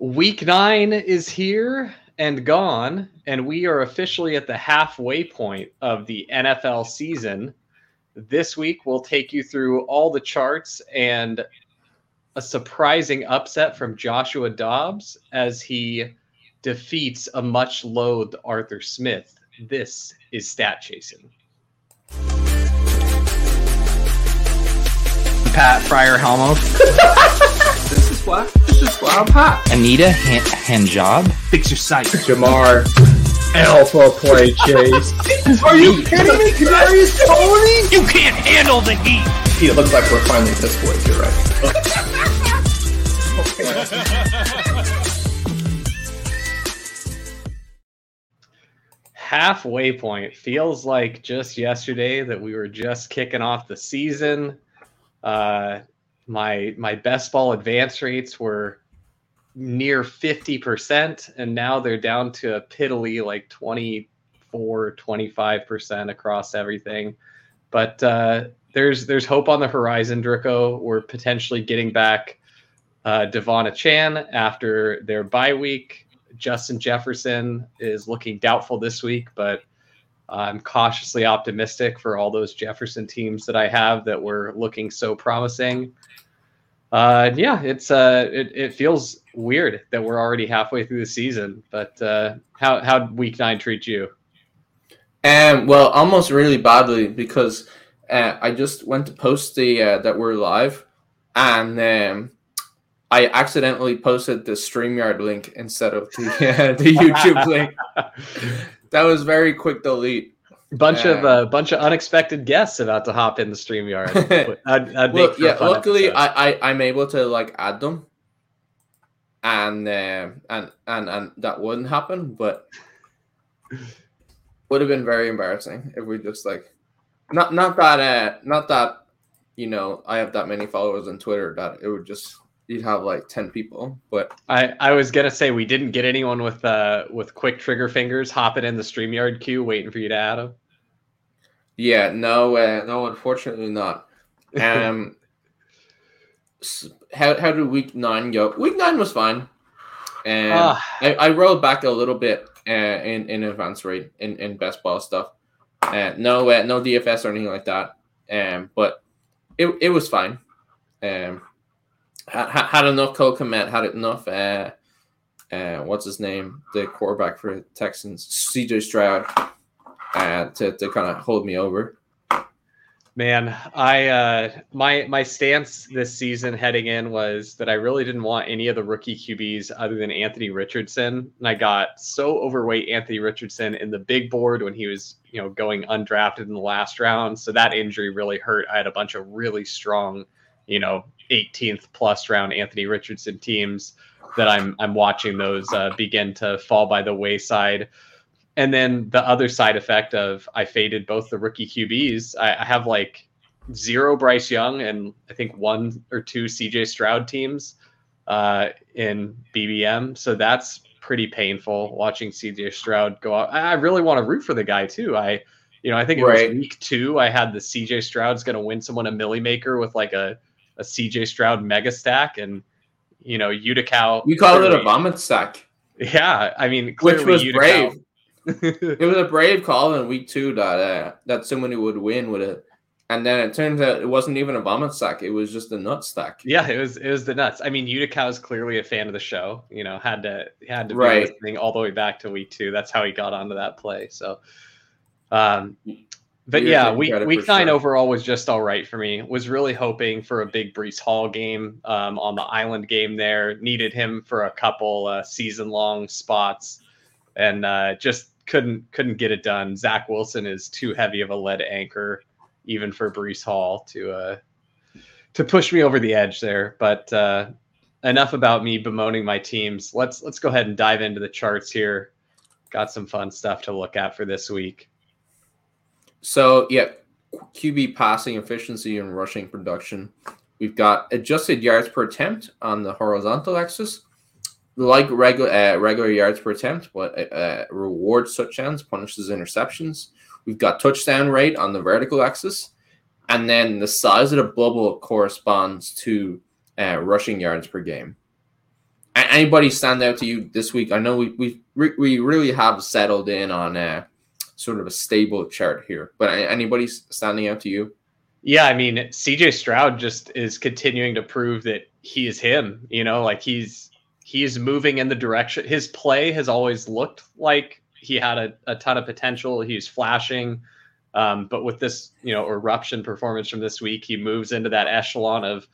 Week nine is here and gone, and we are officially at the halfway point of the NFL season. This week, we'll take you through all the charts and a surprising upset from Joshua Dobbs as he defeats a much loathed Arthur Smith. This is Stat Chasing. Pat Fryer Helmo. this is why. This is why I'm hot. Anita Han- Hanjob. Fix your sight. Jamar. Alpha play chase. Are you kidding me? Kadarius Toney? You can't handle the heat. It looks like we're finally this boys. You're right. halfway point feels like just yesterday that we were just kicking off the season uh, my my best ball advance rates were near 50% and now they're down to a piddly like 24 25% across everything. But uh, there's there's hope on the horizon Drico we're potentially getting back uh, Devon Chan after their bye week. Justin Jefferson is looking doubtful this week, but I'm cautiously optimistic for all those Jefferson teams that I have that were looking so promising. Uh, yeah, it's uh, it, it feels weird that we're already halfway through the season. But uh, how how week nine treat you? And well, almost really badly because uh, I just went to post the uh, that we're live, and um, I accidentally posted the StreamYard link instead of the uh, the YouTube link. That was very quick delete. Bunch of a uh, bunch of unexpected guests about to hop in the StreamYard. I'd, I'd well, yeah, luckily I, I I'm able to like add them, and uh, and and and that wouldn't happen, but would have been very embarrassing if we just like not not that uh not that you know I have that many followers on Twitter that it would just you'd have like 10 people but i i was gonna say we didn't get anyone with uh with quick trigger fingers hopping in the streamyard queue waiting for you to add them yeah no uh, no unfortunately not. Um how, how did week nine go? Week nine was fine. And uh, I, I rolled back a little bit uh, in in advance rate in, in best ball stuff. Uh, no uh, no dfs or anything like that. Um but it, it was fine. Um had, enough Cole Kmet, had enough. Uh, uh, what's his name? The quarterback for Texans, CJ Stroud, uh, to to kind of hold me over. Man, I uh, my my stance this season heading in was that I really didn't want any of the rookie QBs other than Anthony Richardson, and I got so overweight Anthony Richardson in the big board when he was you know going undrafted in the last round. So that injury really hurt. I had a bunch of really strong, you know, 18th plus round Anthony Richardson teams that I'm I'm watching those uh, begin to fall by the wayside. And then the other side effect of I faded both the rookie QBs. I, I have like zero Bryce Young and I think one or two CJ Stroud teams uh, in BBM. So that's pretty painful watching CJ Stroud go out. I really want to root for the guy too. I, you know, I think it right. was week two. I had the CJ Stroud's going to win someone a milli maker with like a a CJ Stroud mega stack, and you know Utica. You call it a vomit stack. Yeah, I mean, which was brave. it was a brave call in week two that uh, that somebody would win with it, and then it turns out it wasn't even a vomit stack; it was just a nut stack. Yeah, it was it was the nuts. I mean, Utica is clearly a fan of the show. You know, had to had to be right. listening all the way back to week two. That's how he got onto that play. So, um, but yeah, week week nine sure. overall was just all right for me. Was really hoping for a big Breece Hall game um, on the island game there. Needed him for a couple uh, season long spots, and uh, just couldn't couldn't get it done. Zach Wilson is too heavy of a lead anchor, even for Breece Hall to uh, to push me over the edge there. But uh, enough about me bemoaning my teams. Let's let's go ahead and dive into the charts here. Got some fun stuff to look at for this week. So yeah, QB passing efficiency and rushing production. We've got adjusted yards per attempt on the horizontal axis, like regular uh, regular yards per attempt, but uh, uh, rewards touchdowns, punishes interceptions. We've got touchdown rate on the vertical axis, and then the size of the bubble corresponds to uh, rushing yards per game. anybody stand out to you this week? I know we we we really have settled in on a sort of a stable chart here, but anybody standing out to you? Yeah, I mean, CJ Stroud just is continuing to prove that he is him. You know, like he's he's moving in the direction. His play has always looked like he had a, a ton of potential. He's flashing. Um, but with this, you know, eruption performance from this week, he moves into that echelon of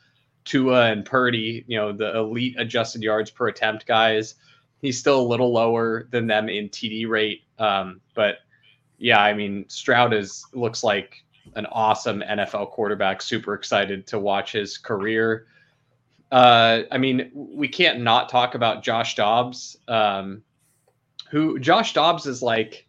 Tua and Purdy, you know, the elite adjusted yards per attempt guys. He's still a little lower than them in TD rate. Um, but yeah, I mean, Stroud is looks like an awesome NFL quarterback. Super excited to watch his career. Uh, I mean, we can't not talk about Josh Dobbs. Um, who Josh Dobbs is like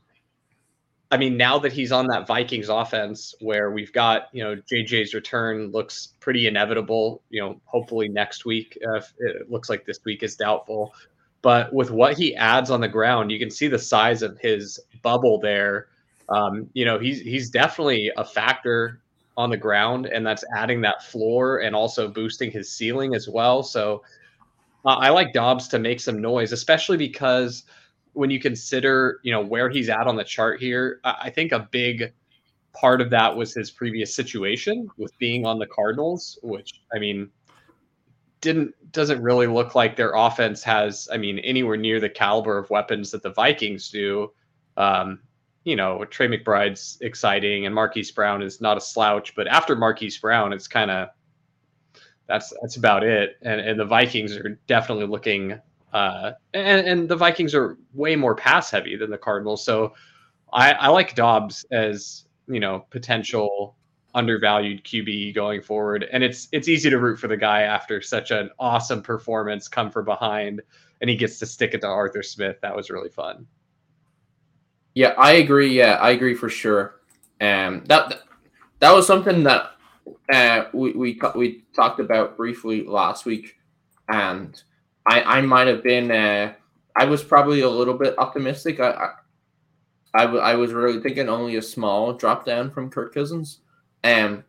I mean, now that he's on that Vikings offense where we've got, you know, JJ's return looks pretty inevitable, you know, hopefully next week. Uh, it looks like this week is doubtful. But with what he adds on the ground, you can see the size of his bubble there. Um, you know, he's he's definitely a factor on the ground, and that's adding that floor and also boosting his ceiling as well. So uh, I like Dobbs to make some noise, especially because – when you consider, you know, where he's at on the chart here, I think a big part of that was his previous situation with being on the Cardinals, which I mean didn't doesn't really look like their offense has, I mean, anywhere near the caliber of weapons that the Vikings do. Um, you know, Trey McBride's exciting and Marquise Brown is not a slouch, but after Marquise Brown, it's kind of that's that's about it. And and the Vikings are definitely looking uh, and, and the Vikings are way more pass heavy than the Cardinals. So I, I like Dobbs as you know potential undervalued QB going forward, and it's it's easy to root for the guy after such an awesome performance, come from behind, and he gets to stick it to Arthur Smith. That was really fun. Yeah, I agree. Yeah, I agree for sure. Um, that that was something that uh, we we we talked about briefly last week, and I I might have been uh, I was probably a little bit optimistic. I, I I, w- I was really thinking only a small drop down from Kirk Cousins, um,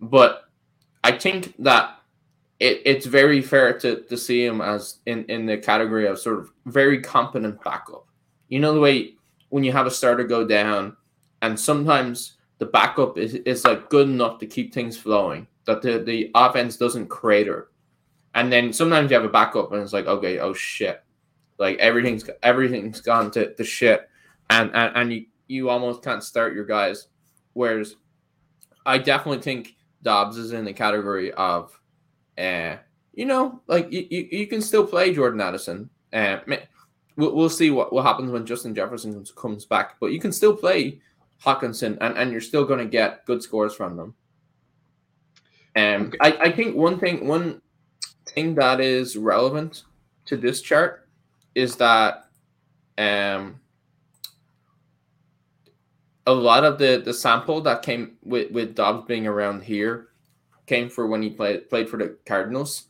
but I think that it, it's very fair to, to see him as in, in the category of sort of very competent backup. You know the way when you have a starter go down, and sometimes the backup is, is like good enough to keep things flowing that the, the offense doesn't crater. And then sometimes you have a backup and it's like okay oh shit. Like everything's everything's gone to, the shit. And, and and you you almost can't start your guys. Whereas i definitely think dobbs is in the category of uh you know like you, you, you can still play jordan addison. Uh, we'll, we'll see what, what happens when justin jefferson comes back but you can still play Hockenson, and, and you're still going to get good scores from them. Um, I, I think one thing one thing that is relevant to this chart is that um, a lot of the the sample that came with with Dobbs being around here came for when he played played for the Cardinals,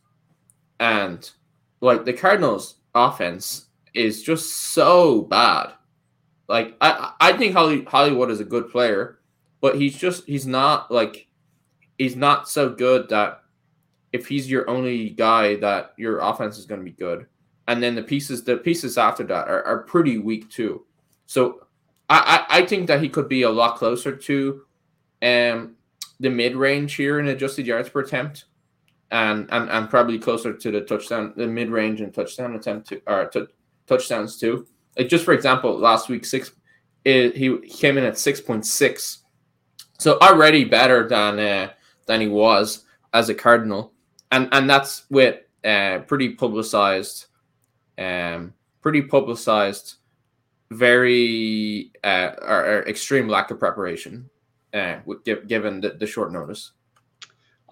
and like the Cardinals offense is just so bad. Like I I think Holly, Hollywood is a good player, but he's just he's not like he's not so good that if he's your only guy that your offense is going to be good. And then the pieces, the pieces after that are, are pretty weak too. So I, I, I think that he could be a lot closer to um the mid range here in adjusted yards per attempt. And, and and probably closer to the touchdown, the mid range and touchdown attempt to or to, touchdowns too. Like just for example, last week six, it, he came in at six point six, so already better than uh, than he was as a Cardinal and and that's with uh, pretty publicized, um, pretty publicized, very uh, or, or extreme lack of preparation, uh, given the, the short notice.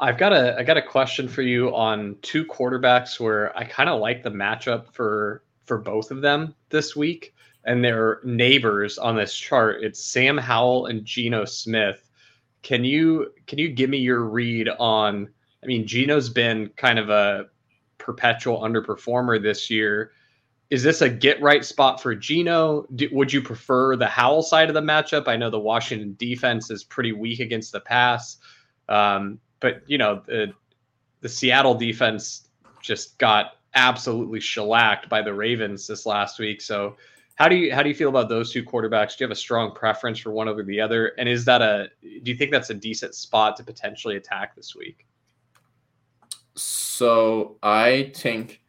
I've got a I got a question for you on two quarterbacks where I kind of like the matchup for for both of them this week, and they're neighbors on this chart. It's Sam Howell and Geno Smith. Can you can you give me your read on I mean, Geno's been kind of a perpetual underperformer this year. Is this a get right spot for Geno? Would you prefer the Howell side of the matchup? I know the Washington defense is pretty weak against the pass, um, but you know the the Seattle defense just got absolutely shellacked by the Ravens this last week. So how do you how do you feel about those two quarterbacks? Do you have a strong preference for one over the other? And is that a do you think that's a decent spot to potentially attack this week? So I think,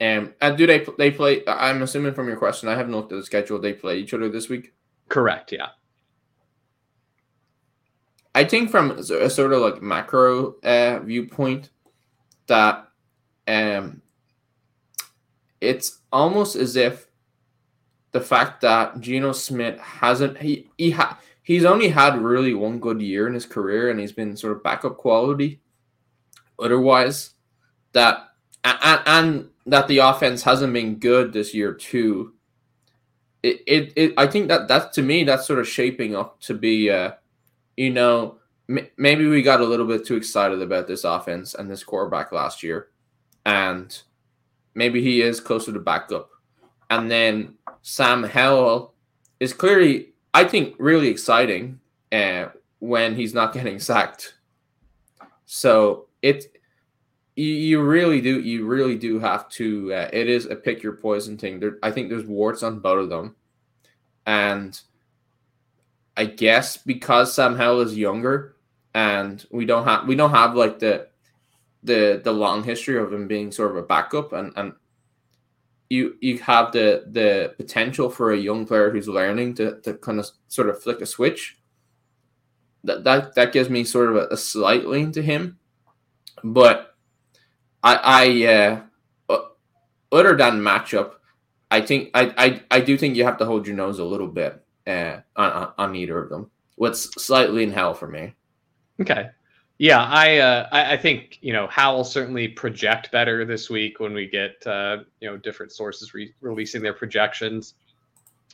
um, and do they they play? I'm assuming from your question, I haven't looked at the schedule. They play each other this week. Correct. Yeah. I think from a sort of like macro uh, viewpoint, that um, it's almost as if the fact that Geno Smith hasn't he he ha, he's only had really one good year in his career and he's been sort of backup quality. Otherwise, that and, and that the offense hasn't been good this year too. It, it, it I think that that's to me that's sort of shaping up to be uh you know m- maybe we got a little bit too excited about this offense and this quarterback last year and maybe he is closer to backup. And then Sam Howell is clearly I think really exciting uh, when he's not getting sacked. So it you, you really do you really do have to uh, it is a pick your poison thing. There i think there's warts on both of them. And i guess because sam howell is younger and we don't have we don't have like the the the long history of him being sort of a backup and and you you have the the potential for a young player who's learning to, to kind of sort of flick a switch that that, that gives me sort of a, a slight lean to him but I, I uh, other than matchup, I think I, I, I do think you have to hold your nose a little bit uh, on, on either of them. What's slightly in hell for me. Okay. Yeah, I, uh, I, think you know Howell certainly project better this week when we get uh, you know different sources re- releasing their projections.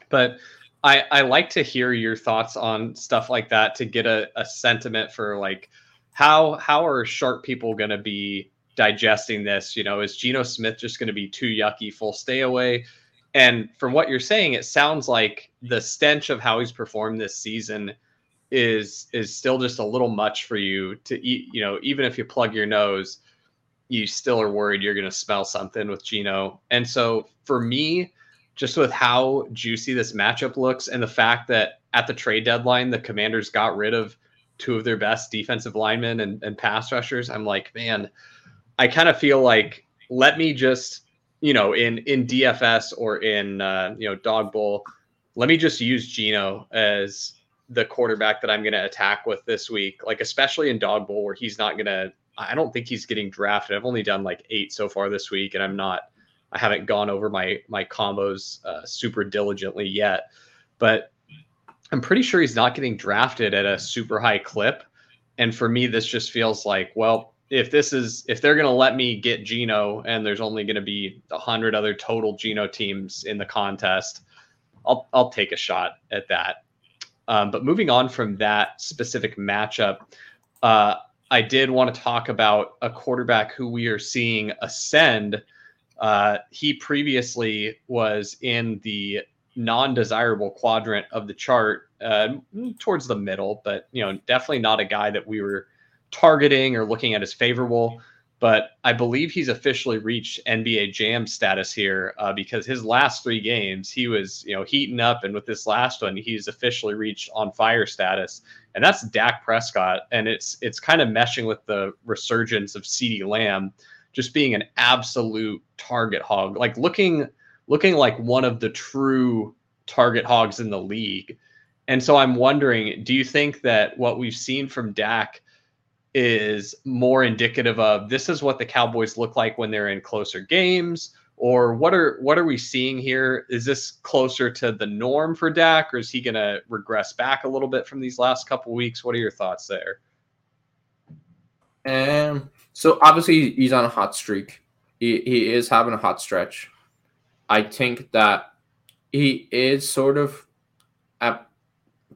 But I I like to hear your thoughts on stuff like that to get a, a sentiment for like how how are sharp people going to be digesting this. You know, is Geno Smith just going to be too yucky, full stay away? And from what you're saying, it sounds like the stench of how he's performed this season is is still just a little much for you to eat. You know, even if you plug your nose, you still are worried you're going to smell something with Geno And so for me, just with how juicy this matchup looks and the fact that at the trade deadline, the Commanders got rid of two of their best defensive linemen and, and pass rushers, I'm like, man, I kind of feel like let me just you know in in DFS or in uh, you know dog bowl, let me just use Geno as the quarterback that I'm going to attack with this week. Like especially in dog bowl where he's not going to. I don't think he's getting drafted. I've only done like eight so far this week, and I'm not. I haven't gone over my my combos uh, super diligently yet, but I'm pretty sure he's not getting drafted at a super high clip. And for me, this just feels like, well, if this is if they're going to let me get Geno and there's only going to be a hundred other total Geno teams in the contest, I'll I'll take a shot at that. Um, but moving on from that specific matchup, uh, I did want to talk about a quarterback who we are seeing ascend. Uh, he previously was in the non-desirable quadrant of the chart, uh, towards the middle, but you know, definitely not a guy that we were targeting or looking at as favorable. But I believe he's officially reached NBA Jam status here uh, because his last three games he was you know heating up, and with this last one he's officially reached on fire status, and that's Dak Prescott, and it's it's kind of meshing with the resurgence of CeeDee Lamb, just being an absolute target hog, like looking looking like one of the true target hogs in the league. And so I'm wondering, do you think that what we've seen from Dak is more indicative of this is what the Cowboys look like when they're in closer games? Or what are what are we seeing here? Is this closer to the norm for Dak, or is he going to regress back a little bit from these last couple weeks? What are your thoughts there? Um, so obviously he's on a hot streak. He he is having a hot stretch. I think that he is sort of a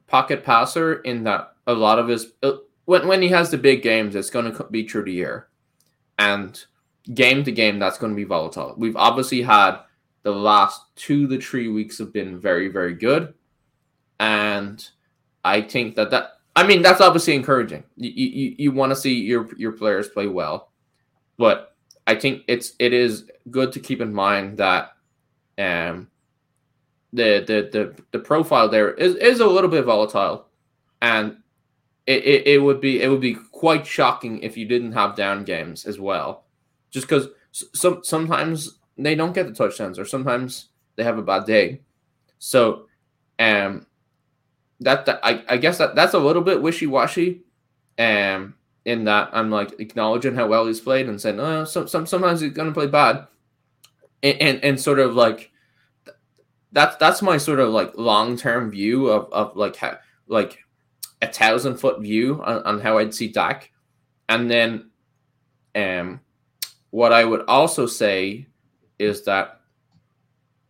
pocket passer in that a lot of his when when he has the big games, it's going to be through the year, and game to game, that's going to be volatile. We've obviously had the last two to three weeks have been very very good, and I think that that I mean that's obviously encouraging. You you, you want to see your your players play well, but I think it's it is good to keep in mind that um the the the, the profile there is, is a little bit volatile and it, it, it would be it would be quite shocking if you didn't have down games as well. Just because some sometimes they don't get the touchdowns or sometimes they have a bad day. So um that, that I, I guess that that's a little bit wishy-washy um in that I'm like acknowledging how well he's played and saying, oh, some, some sometimes he's gonna play bad, and, and and, sort of like that's that's my sort of like long term view of of like how like a thousand foot view on, on how I'd see Dak, and then um what I would also say is that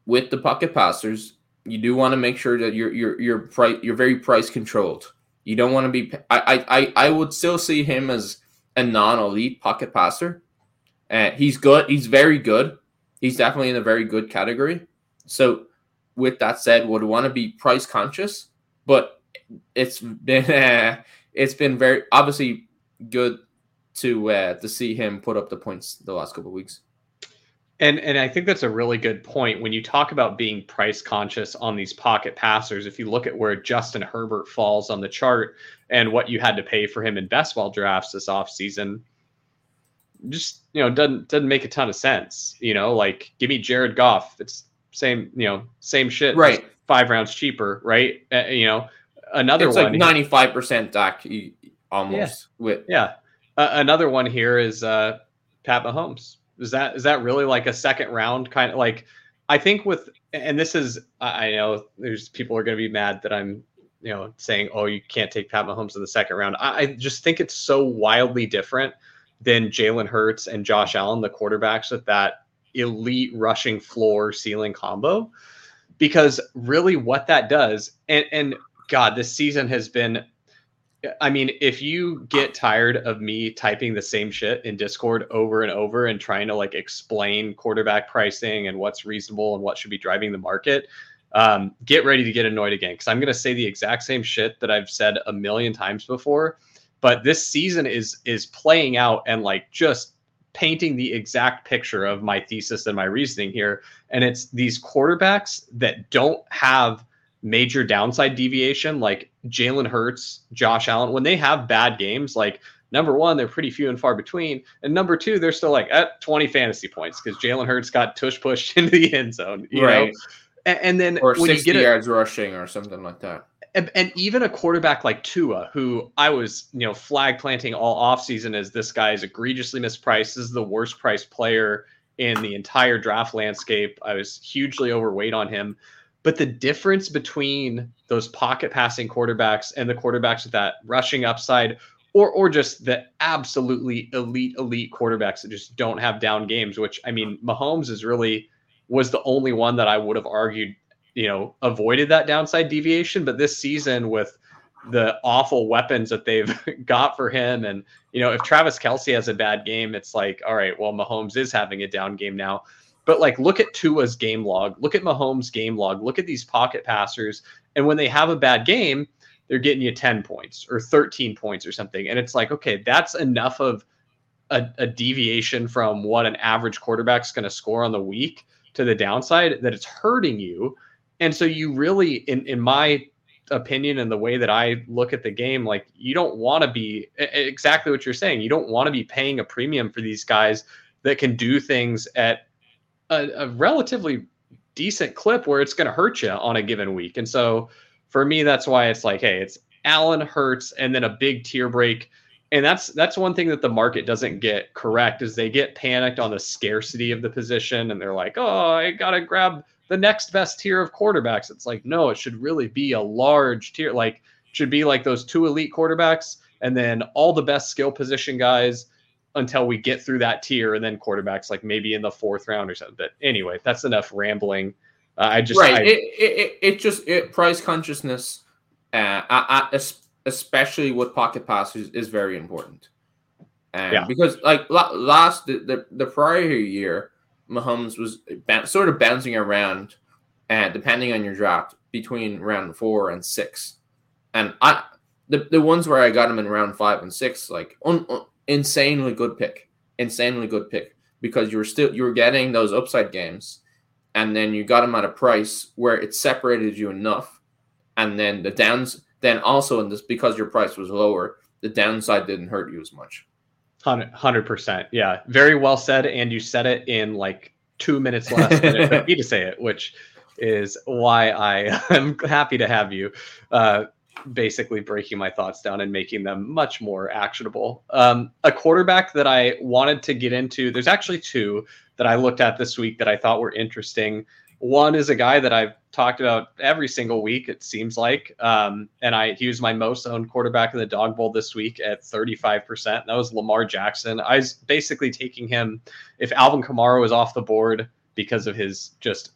with the pocket passers, you do want to make sure that you're you're you're price you're very price controlled. You don't want to be. I I I would still see him as a non-elite pocket passer. And uh, he's good. He's very good. He's definitely in a very good category. So, with that said, would want to be price conscious, but it's been uh, it's been very obviously good to uh, to see him put up the points the last couple of weeks. And and I think that's a really good point when you talk about being price conscious on these pocket passers. If you look at where Justin Herbert falls on the chart and what you had to pay for him in best ball drafts this offseason, just you know doesn't doesn't make a ton of sense. You know, like give me Jared Goff. It's same you know same shit. Right. Five rounds cheaper, right? Uh, you know, another it's one. like ninety five percent Dak almost yeah. with yeah. Uh, another one here is uh, Pat Mahomes is that is that really like a second round kind of like? I think with and this is I know there's people are going to be mad that I'm you know saying oh you can't take Pat Mahomes in the second round. I, I just think it's so wildly different than Jalen Hurts and Josh Allen, the quarterbacks with that elite rushing floor ceiling combo. Because really, what that does, and, and God, this season has been I mean, if you get tired of me typing the same shit in Discord over and over and trying to like explain quarterback pricing and what's reasonable and what should be driving the market, um, get ready to get annoyed again because I'm going to say the exact same shit that I've said a million times before. But this season is is playing out and like just painting the exact picture of my thesis and my reasoning here. And it's these quarterbacks that don't have major downside deviation, like Jalen Hurts, Josh Allen, when they have bad games, like number one, they're pretty few and far between. And number two, they're still like at 20 fantasy points because Jalen Hurts got tush pushed into the end zone. You right. know? And, and then or when 60 you get yards a, rushing or something like that. And, and, even a quarterback like Tua, who I was, you know, flag planting all offseason as this guy is egregiously mispriced. This is the worst priced player in the entire draft landscape. I was hugely overweight on him. But the difference between those pocket passing quarterbacks and the quarterbacks with that rushing upside, or or just the absolutely elite elite quarterbacks that just don't have down games, which I mean, Mahomes is really was the only one that I would have argued, you know, avoided that downside deviation. But this season with the awful weapons that they've got for him. And, you know, if Travis Kelce has a bad game, it's like, all right, well, Mahomes is having a down game now. But like, look at Tua's game log, look at Mahomes' game log, look at these pocket passers, and when they have a bad game, they're getting you 10 points or 13 points or something. And it's like, okay, that's enough of a, a deviation from what an average quarterback's going to score on the week to the downside that it's hurting you. And so you really, in in my opinion and the way that I look at the game, like you don't want to be exactly what you're saying. You don't want to be paying a premium for these guys that can do things at a, a relatively decent clip where it's going to hurt you on a given week. And so for me, that's why it's like, hey, it's Allen Hurts and then a big tier break. And that's that's one thing that the market doesn't get correct is they get panicked on the scarcity of the position and they're like, oh, I gotta grab the next best tier of quarterbacks. It's like, no, it should really be a large tier, like should be like those two elite quarterbacks and then all the best skill position guys until we get through that tier and then quarterbacks like maybe in the fourth round or something. But anyway, that's enough rambling. Uh, I just right. I, it, it, it just it price consciousness, uh, I, I, especially with pocket passes, is very important. Um, yeah. Because like last the, the, the prior year, Mahomes was sort of bouncing around, and uh, depending on your draft between round four and six, and I the, the ones where I got him in round five and six, like on, on insanely good pick, insanely good pick. because you were still you were getting those upside games, and then you got them at a price where it separated you enough, and then the downs. Then also in this because your price was lower, the downside didn't hurt you as much. Hundred percent, yeah, very well said, and you said it in like two minutes less than it took me to say it, which is why I am happy to have you. Uh, basically breaking my thoughts down and making them much more actionable. Um, a quarterback that I wanted to get into, there's actually two that I looked at this week that I thought were interesting. One is a guy that I've talked about every single week, it seems like. Um, and I he was my most owned quarterback in the dog bowl this week at 35%. That was Lamar Jackson. I was basically taking him if Alvin Kamara was off the board because of his just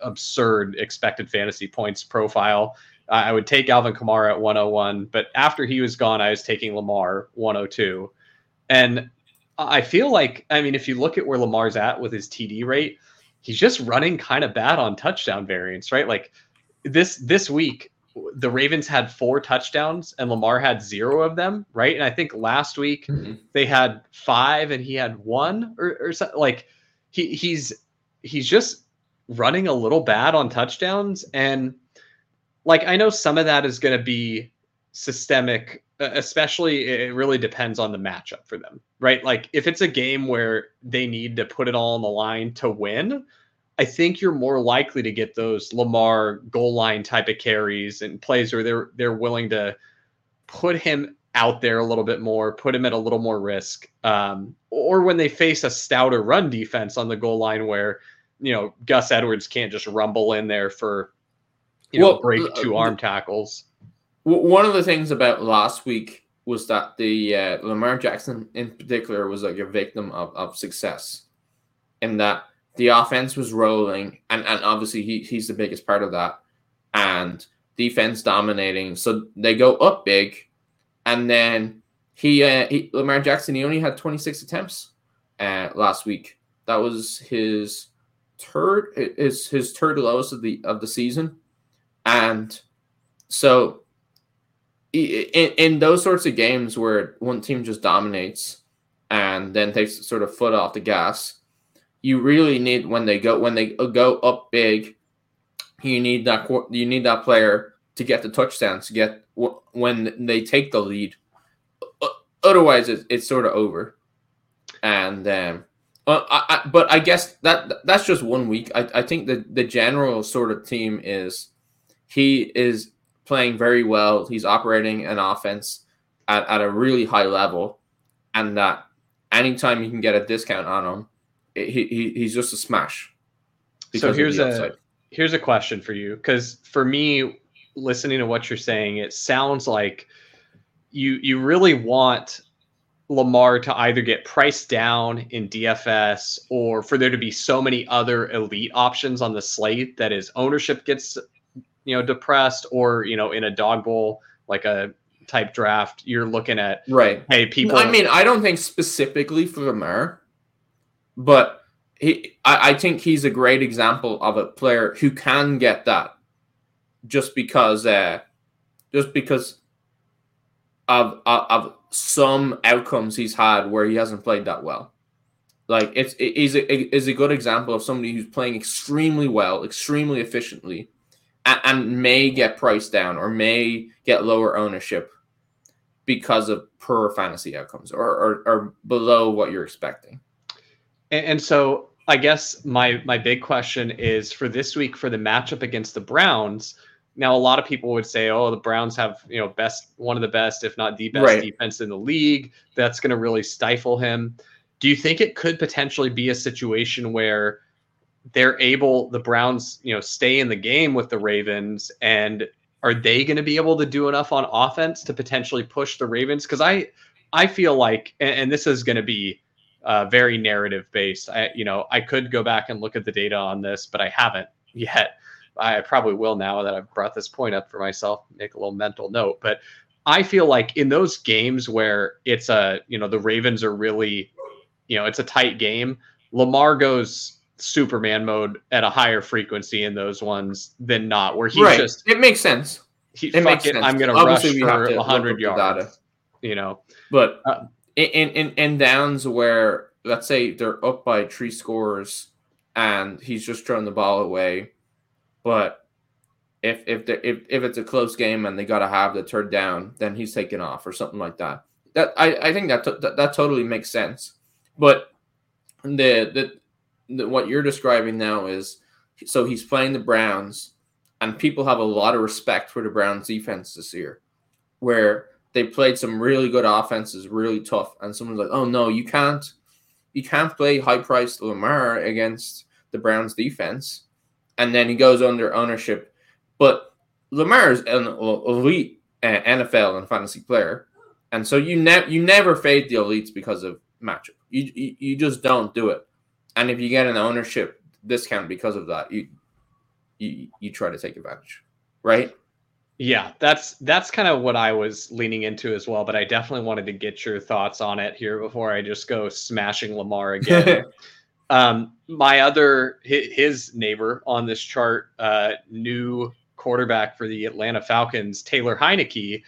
absurd expected fantasy points profile. I would take Alvin Kamara at 101, but after he was gone, I was taking Lamar 102. And I feel like, I mean, if you look at where Lamar's at with his TD rate, he's just running kind of bad on touchdown variance, right? Like this this week, the Ravens had four touchdowns and Lamar had zero of them, right? And I think last week mm-hmm. they had five and he had one or, or something. Like he he's he's just running a little bad on touchdowns and like I know some of that is going to be systemic, especially it really depends on the matchup for them, right? Like if it's a game where they need to put it all on the line to win, I think you're more likely to get those Lamar goal line type of carries and plays where they're they're willing to put him out there a little bit more, put him at a little more risk. Um, or when they face a stouter run defense on the goal line where, you know, Gus Edwards can't just rumble in there for you know, well, break uh, two arm tackles. One of the things about last week was that the uh, Lamar Jackson in particular was like a victim of, of success, in that the offense was rolling, and, and obviously he, he's the biggest part of that, and defense dominating. So they go up big, and then he, uh, he Lamar Jackson he only had 26 attempts uh, last week. That was his third his his third lowest of the of the season. And so in, in those sorts of games where one team just dominates and then takes sort of foot off the gas, you really need when they go when they go up big, you need that you need that player to get the touchdowns to get when they take the lead. Otherwise, it's, it's sort of over. And um, I, I, but I guess that that's just one week. I, I think the the general sort of team is he is playing very well. He's operating an offense at, at a really high level, and that anytime you can get a discount on him, he, he he's just a smash. So here's a here's a question for you because for me, listening to what you're saying, it sounds like you you really want Lamar to either get priced down in DFS or for there to be so many other elite options on the slate that his ownership gets you know depressed or you know in a dog bowl like a type draft you're looking at right. hey people i mean i don't think specifically for Lamar, but he I, I think he's a great example of a player who can get that just because uh just because of, of, of some outcomes he's had where he hasn't played that well. Like it's it is a, is a good example of somebody who's playing extremely well extremely efficiently and, and may get priced down or may get lower ownership because of poor fantasy outcomes or, or, or below what you're expecting. And, and, so I guess my my big question is for this week for the matchup against the Browns. Now a lot of people would say, "Oh, the Browns have you know best one of the best, if not the best right. defense in the league. That's going to really stifle him." Do you think it could potentially be a situation where they're able the Browns, you know, stay in the game with the Ravens and are they going to be able to do enough on offense to potentially push the Ravens cuz I I feel like and, and this is going to be uh, very narrative based. I you know, I could go back and look at the data on this, but I haven't yet. I probably will now that I've brought this point up for myself, make a little mental note, but I feel like in those games where it's a, you know, the Ravens are really, you know, it's a tight game, Lamar goes Superman mode at a higher frequency in those ones than not, where he's right. just it makes sense. He, it makes it, sense. I'm gonna Obviously, rush for hundred yards. You know, but uh, in, in in downs where let's say they're up by three scores and he's just throwing the ball away, but if if the, if if it's a close game and they got to have the third down, then he's taking off or something like that. That I, I think that, t- that that totally makes sense. But the the what you're describing now is so he's playing the Browns, and people have a lot of respect for the Browns defense this year, where they played some really good offenses, really tough, and someone's like, "Oh no, you can't, you can't play high-priced Lamar against the Browns defense," and then he goes under ownership, but Lamar is an elite uh, NFL and fantasy player, and so you never you never fade the elites because of matchup. You, you you just don't do it, and if you get an ownership discount because of that, you you you try to take advantage, right? Yeah, that's that's kind of what I was leaning into as well. But I definitely wanted to get your thoughts on it here before I just go smashing Lamar again. um, my other his neighbor on this chart, uh, new quarterback for the Atlanta Falcons, Taylor Heinicke.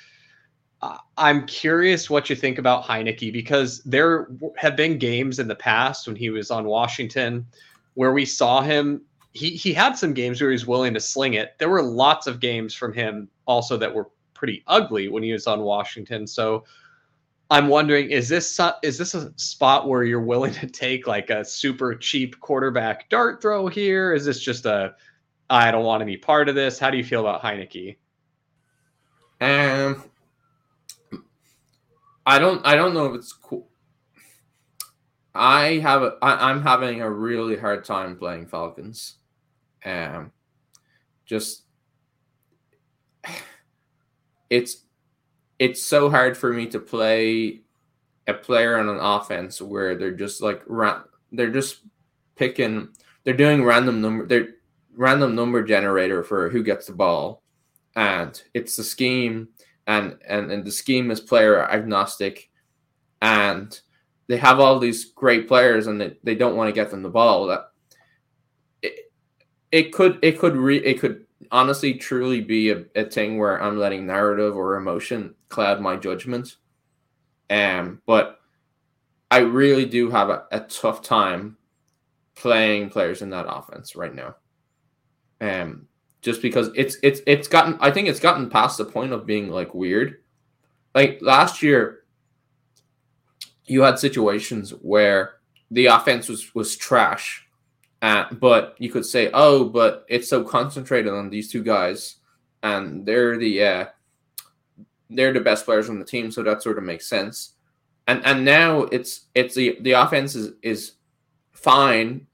I'm curious what you think about Heinicke because there have been games in the past when he was on Washington where we saw him. He he had some games where he was willing to sling it. There were lots of games from him also that were pretty ugly when he was on Washington. So I'm wondering is this is this a spot where you're willing to take like a super cheap quarterback dart throw here? Is this just a I don't want to be part of this? How do you feel about Heinicke? Um, I don't I don't know if it's cool. I have a, I, I'm having a really hard time playing Falcons. Um, just it's it's so hard for me to play a player on an offense where they're just like they're just picking they're doing random number they're random number generator for who gets the ball and it's the scheme and and, and the scheme is player agnostic and they have all these great players and they, they don't want to get them the ball. That it, it could it could re, it could honestly truly be a, a thing where i'm letting narrative or emotion cloud my judgment. Um but i really do have a, a tough time playing players in that offense right now. Um just because it's it's it's gotten I think it's gotten past the point of being like weird. Like last year you had situations where the offense was was trash. Uh, but you could say, "Oh, but it's so concentrated on these two guys and they're the uh, they're the best players on the team, so that sort of makes sense." And and now it's it's the the offense is is fine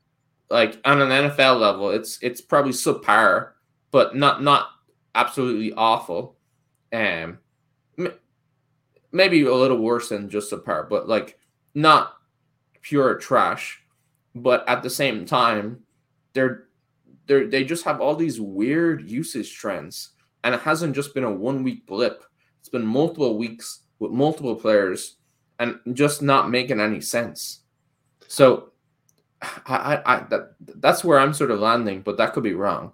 like on an NFL level, it's it's probably subpar but not not absolutely awful. Um, maybe a little worse than just a par, but like not pure trash. But at the same time, they're they they just have all these weird usage trends, and it hasn't just been a one week blip. It's been multiple weeks with multiple players, and just not making any sense. So, I, I, I that that's where I'm sort of landing, but that could be wrong.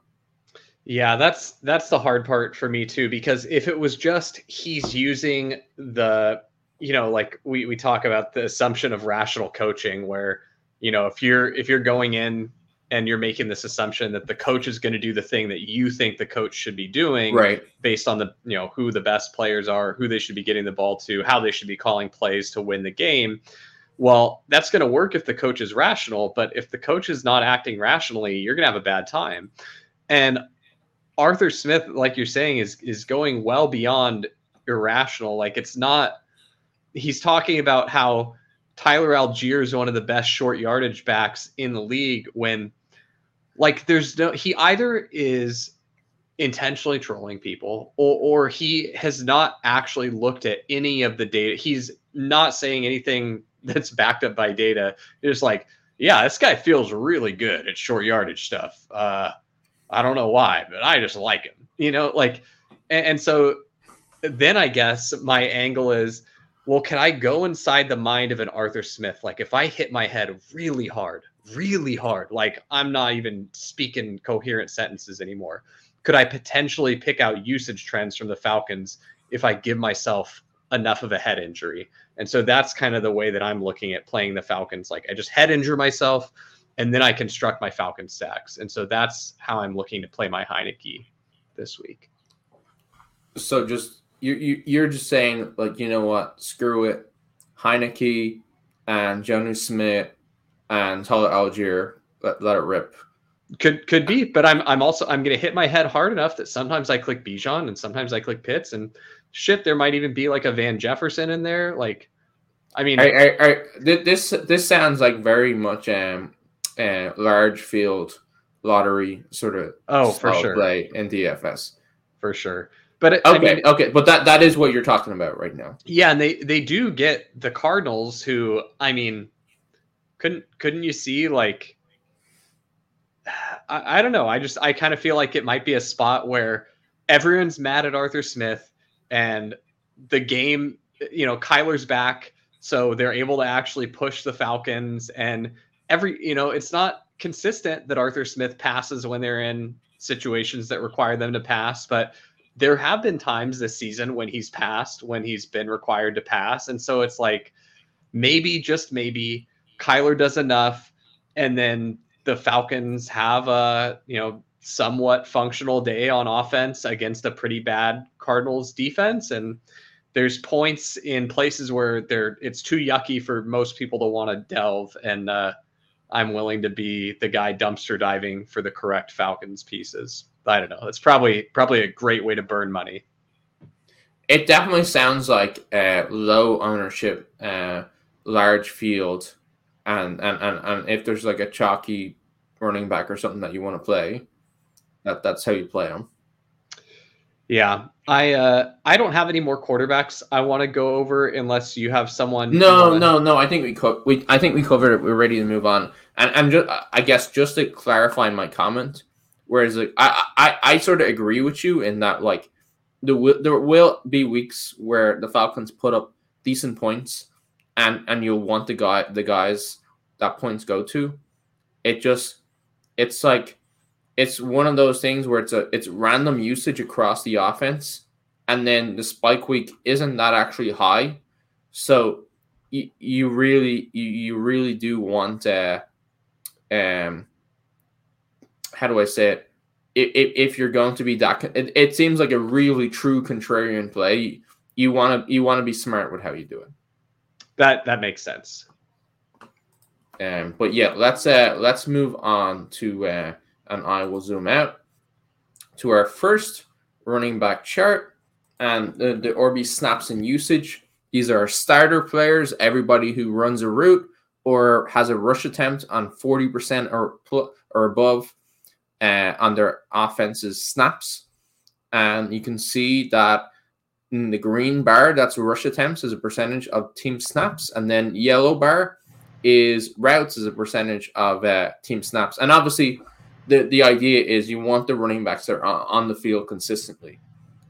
Yeah, that's that's the hard part for me too because if it was just he's using the you know like we we talk about the assumption of rational coaching where you know if you're if you're going in and you're making this assumption that the coach is going to do the thing that you think the coach should be doing right. based on the you know who the best players are who they should be getting the ball to how they should be calling plays to win the game well that's going to work if the coach is rational but if the coach is not acting rationally you're going to have a bad time. And Arthur Smith, like you're saying, is is going well beyond irrational. Like it's not. He's talking about how Tyler Allgeier is one of the best short yardage backs in the league. When, like, there's no. He either is intentionally trolling people, or or he has not actually looked at any of the data. He's not saying anything that's backed up by data. It's like, yeah, this guy feels really good at short yardage stuff. Uh, I don't know why, but I just like him. You know, like, and, and so then I guess my angle is, well, can I go inside the mind of an Arthur Smith? Like, if I hit my head really hard, really hard, like I'm not even speaking coherent sentences anymore, could I potentially pick out usage trends from the Falcons if I give myself enough of a head injury. And so that's kind of the way that I'm looking at playing the Falcons. Like I just head injure myself and then I construct my Falcon stacks. And so that's how I'm looking to play my Heinicke this week. So just you, you you're just saying like you know what screw it Heinicke and Jonnu Smith and Tyler Allgeier let, let it rip could could be but I'm I'm also I'm gonna hit my head hard enough that sometimes I click Bijan and sometimes I click Pitts and shit there might even be like a Van Jefferson in there like I mean I, I, I, this this sounds like very much um uh, large field lottery sort of oh for sure play in DFS for sure but okay, I mean, okay, but that that is what you're talking about right now. Yeah, and they they do get the Cardinals, who I mean, couldn't couldn't you see like? I, I don't know. I just I kind of feel like it might be a spot where everyone's mad at Arthur Smith, and the game, you know, Kyler's back, so they're able to actually push the Falcons, and every you know, it's not consistent that Arthur Smith passes when they're in situations that require them to pass, but there have been times this season when he's passed, when he's been required to pass. And so it's like maybe, just maybe, Kyler does enough. And then the Falcons have a, you know, somewhat functional day on offense against a pretty bad Cardinals defense. And there's points in places where they're it's too yucky for most people to want to delve. And uh, I'm willing to be the guy dumpster diving for the correct Falcons pieces. I don't know. It's probably probably a great way to burn money. It definitely sounds like a low ownership, uh, large field, and, and and and if there's like a chalky running back or something that you want to play, that that's how you play them. Yeah, I uh, I don't have any more quarterbacks I want to go over unless you have someone. No, no, no. I think we co- we I think we covered it. We're ready to move on. And I'm just I guess just to clarify my comment, Whereas like I, I I sort of agree with you in that like there will there will be weeks where the Falcons put up decent points and and you'll want the guy the guys that points go to. It just it's like it's one of those things where it's a it's random usage across the offense and then the spike week isn't that actually high. So you, you really you, you really do want uh um how do I say it? If, if you're going to be that, it, it seems like a really true contrarian play. You want to you want to be smart with how you do it. That that makes sense. Um, but yeah, let's uh let's move on to uh, and I will zoom out to our first running back chart and the, the RB snaps and usage. These are starter players, everybody who runs a route or has a rush attempt on 40% or or above uh, on their offense's snaps. And you can see that in the green bar, that's rush attempts as a percentage of team snaps. And then yellow bar is routes as a percentage of uh, team snaps. And obviously, the, the idea is you want the running backs that are on the field consistently.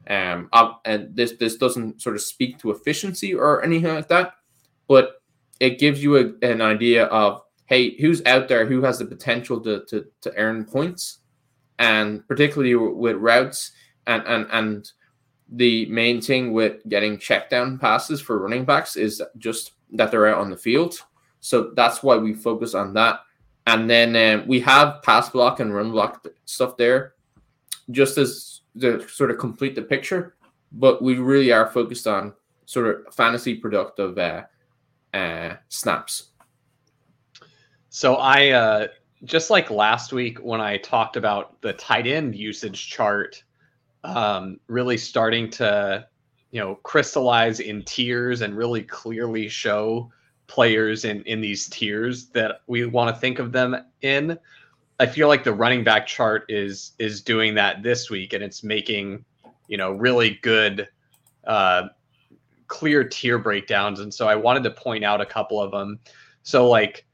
Um, and this this doesn't sort of speak to efficiency or anything like that, but it gives you a, an idea of hey, who's out there who has the potential to, to, to earn points, and particularly with routes and, and, and the main thing with getting check down passes for running backs is just that they're out on the field. So that's why we focus on that. And then um, we have pass block and run block stuff there, just as to sort of complete the picture. But we really are focused on sort of fantasy productive uh, uh, snaps. So I uh, just like last week when I talked about the tight end usage chart, um, really starting to you know crystallize in tiers and really clearly show players in in these tiers that we want to think of them in. I feel like the running back chart is is doing that this week, and it's making you know really good, uh, clear tier breakdowns. And so I wanted to point out a couple of them. So like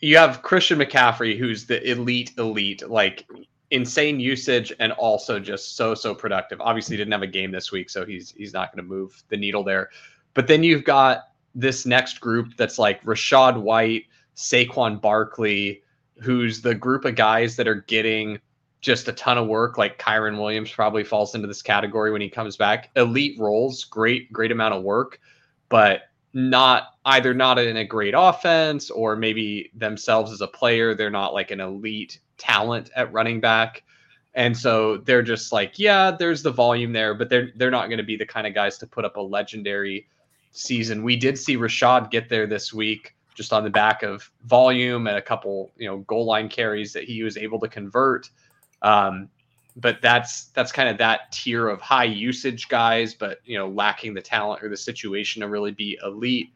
you have Christian McCaffrey, who's the elite, elite, like insane usage and also just so so productive. Obviously, didn't have a game this week, so he's he's not going to move the needle there. But then you've got this next group that's like Rachaad White, Saquon Barkley, who's the group of guys that are getting just a ton of work. Like Kyren Williams probably falls into this category when he comes back. Elite roles, great, great amount of work, but not either not in a great offense or maybe themselves as a player, they're not like an elite talent at running back. And so they're just like, yeah, there's the volume there, but they're they're not going to be the kind of guys to put up a legendary season. We did see Rachaad get there this week just on the back of volume and a couple, you know, goal line carries that he was able to convert. Um, but that's that's kind of that tier of high usage guys, but you know, lacking the talent or the situation to really be elite.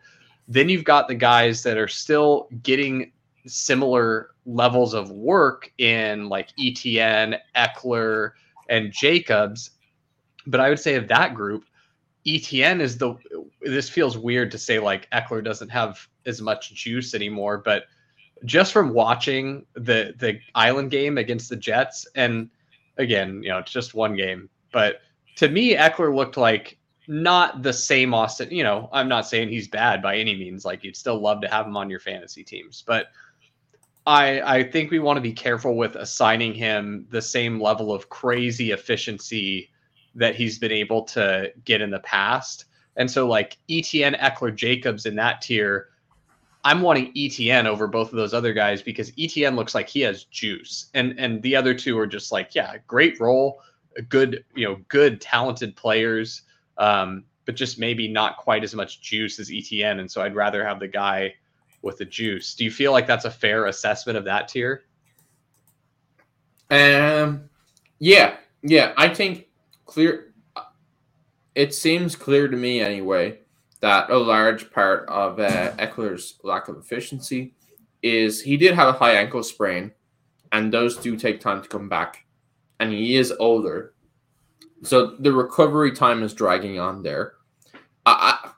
Then you've got the guys that are still getting similar levels of work in like ETN, Ekeler, and Jacobs. But I would say of that group, ETN is the. This feels weird to say like Ekeler doesn't have as much juice anymore, but just from watching the the island game against the Jets, and again, you know, it's just one game, but to me, Ekeler looked like not the same Austin. You know, I'm not saying he's bad by any means. Like you'd still love to have him on your fantasy teams, but I I think we want to be careful with assigning him the same level of crazy efficiency that he's been able to get in the past. And so like ETN, Ekeler, Jacobs in that tier, I'm wanting ETN over both of those other guys because ETN looks like he has juice. And and the other two are just like, yeah, great role, good, you know, good talented players. Um, but just maybe not quite as much juice as ETN. And so I'd rather have the guy with the juice. Do you feel like that's a fair assessment of that tier? Um, yeah, yeah. I think clear. It seems clear to me anyway that a large part of uh, Ekeler's lack of efficiency is he did have a high ankle sprain, and those do take time to come back, and he is older, so the recovery time is dragging on there. I,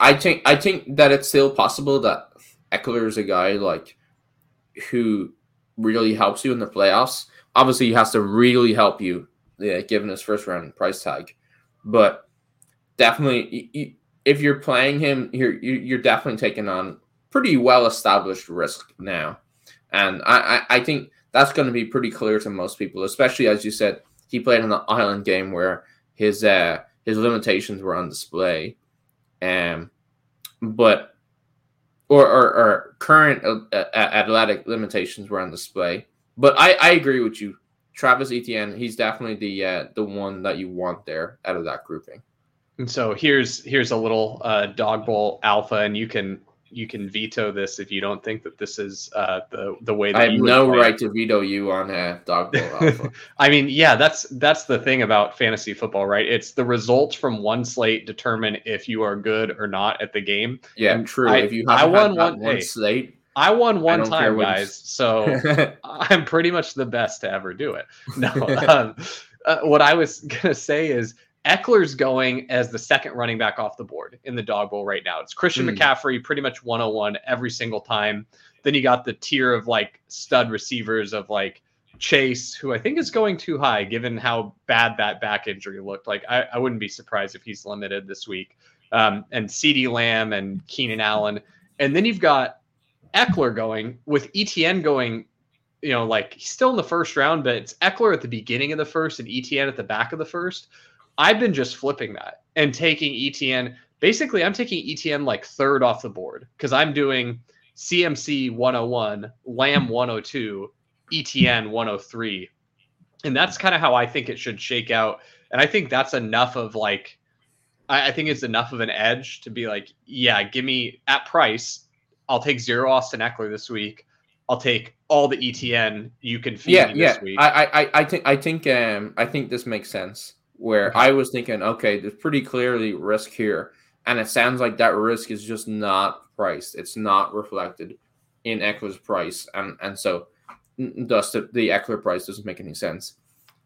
I, think I think that it's still possible that Ekeler is a guy like who really helps you in the playoffs. Obviously, he has to really help you, yeah, given his first round price tag. But definitely, if you're playing him, you're you're definitely taking on pretty well established risk now, and I, I, I think that's going to be pretty clear to most people, especially as you said, he played in the island game where his uh his limitations were on display, um, but or, or, or current uh, athletic limitations were on display. But I, I agree with you. Travis Etienne, he's definitely the uh, the one that you want there out of that grouping. And so here's here's a little uh, dog bowl alpha, and you can you can veto this if you don't think that this is uh, the the way that I have no right to veto you on a dog bowl alpha. I mean, yeah, that's that's the thing about fantasy football, right? It's the results from one slate determine if you are good or not at the game. Yeah, and true. I, if you I won one, one hey, slate, I won one I time, guys. So I'm pretty much the best to ever do it. No, um, uh, what I was gonna say is Ekeler's going as the second running back off the board in the dog bowl right now. It's Christian mm. McCaffrey, pretty much 101 every single time. Then you got the tier of like stud receivers of like Chase, who I think is going too high given how bad that back injury looked. Like I, I wouldn't be surprised if he's limited this week. Um, and CeeDee Lamb and Keenan Allen. And then you've got Ekeler going with ETN going, you know, like he's still in the first round, but it's Ekeler at the beginning of the first and ETN at the back of the first. I've been just flipping that and taking ETN. Basically, I'm taking ETN like third off the board because I'm doing CMC 101, Lamb 102, ETN 103. And that's kind of how I think it should shake out. And I think that's enough of like, I, I think it's enough of an edge to be like, yeah, give me at price. I'll take zero Austin Ekeler this week. I'll take all the ETN you can feed yeah, me yeah. week. I, I, I think I think um I think this makes sense where okay. I was thinking, okay, there's pretty clearly risk here. And it sounds like that risk is just not priced. It's not reflected in Ekeler's price. And and so thus the, the Ekeler price doesn't make any sense.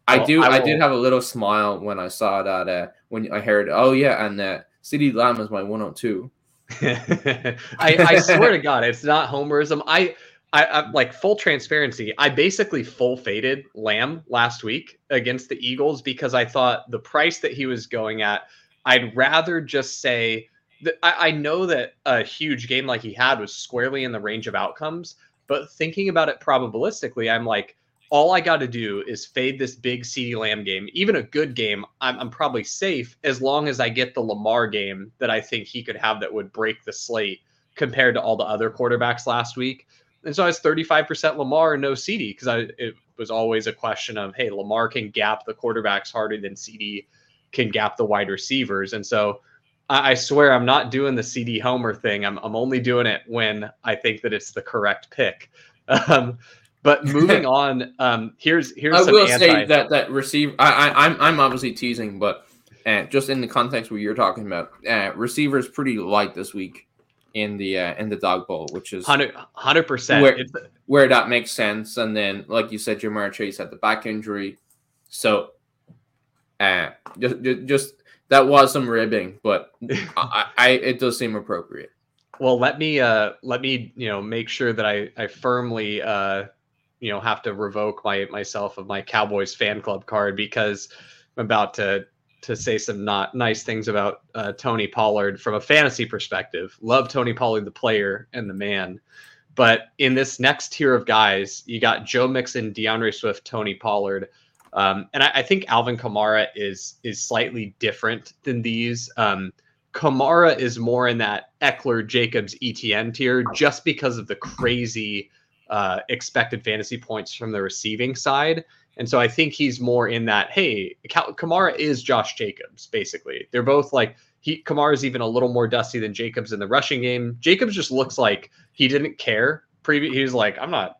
I well, do I, I, did have a little smile when I saw that uh, when I heard, oh yeah, and uh, CeeDee Lamb is my 102. I, I swear to God, it's not homerism. I I, I, like full transparency. I basically full faded Lamb last week against the Eagles because I thought the price that he was going at, I'd rather just say that I, I know that a huge game like he had was squarely in the range of outcomes, but thinking about it probabilistically, I'm like, all I got to do is fade this big CeeDee Lamb game, even a good game. I'm, I'm probably safe as long as I get the Lamar game that I think he could have that would break the slate compared to all the other quarterbacks last week. And so I was 35% Lamar and no CeeDee because I it was always a question of hey, Lamar can gap the quarterbacks harder than CeeDee can gap the wide receivers. And so I, I swear I'm not doing the CeeDee Homer thing. I'm I'm only doing it when I think that it's the correct pick. Um, but moving on, um, here's here's I will anti- say that that receive. I, I I'm I'm obviously teasing, but uh, just in the context where you're talking about, uh, receivers pretty light this week in the uh, in the dog bowl, which is 100 percent. Where, where that makes sense. And then, like you said, Ja'Marr Chase had the back injury, so uh, just just that was some ribbing, but I, I it does seem appropriate. Well, let me uh let me you know make sure that I I firmly uh you know have to revoke my myself of my Cowboys fan club card because I'm about to to say some not nice things about uh, Tony Pollard from a fantasy perspective. Love Tony Pollard, the player and the man. But in this next tier of guys, you got Joe Mixon, D'Andre Swift, Tony Pollard. Um, and I, I, think Alvin Kamara is is slightly different than these. Um, Kamara is more in that Ekeler, Jacobs, ETN tier just because of the crazy uh, expected fantasy points from the receiving side. And so I think he's more in that, hey, Kamara is Josh Jacobs, basically. They're both like, he Kamara is even a little more dusty than Jacobs in the rushing game. Jacobs just looks like he didn't care. Previous, he was like, I'm not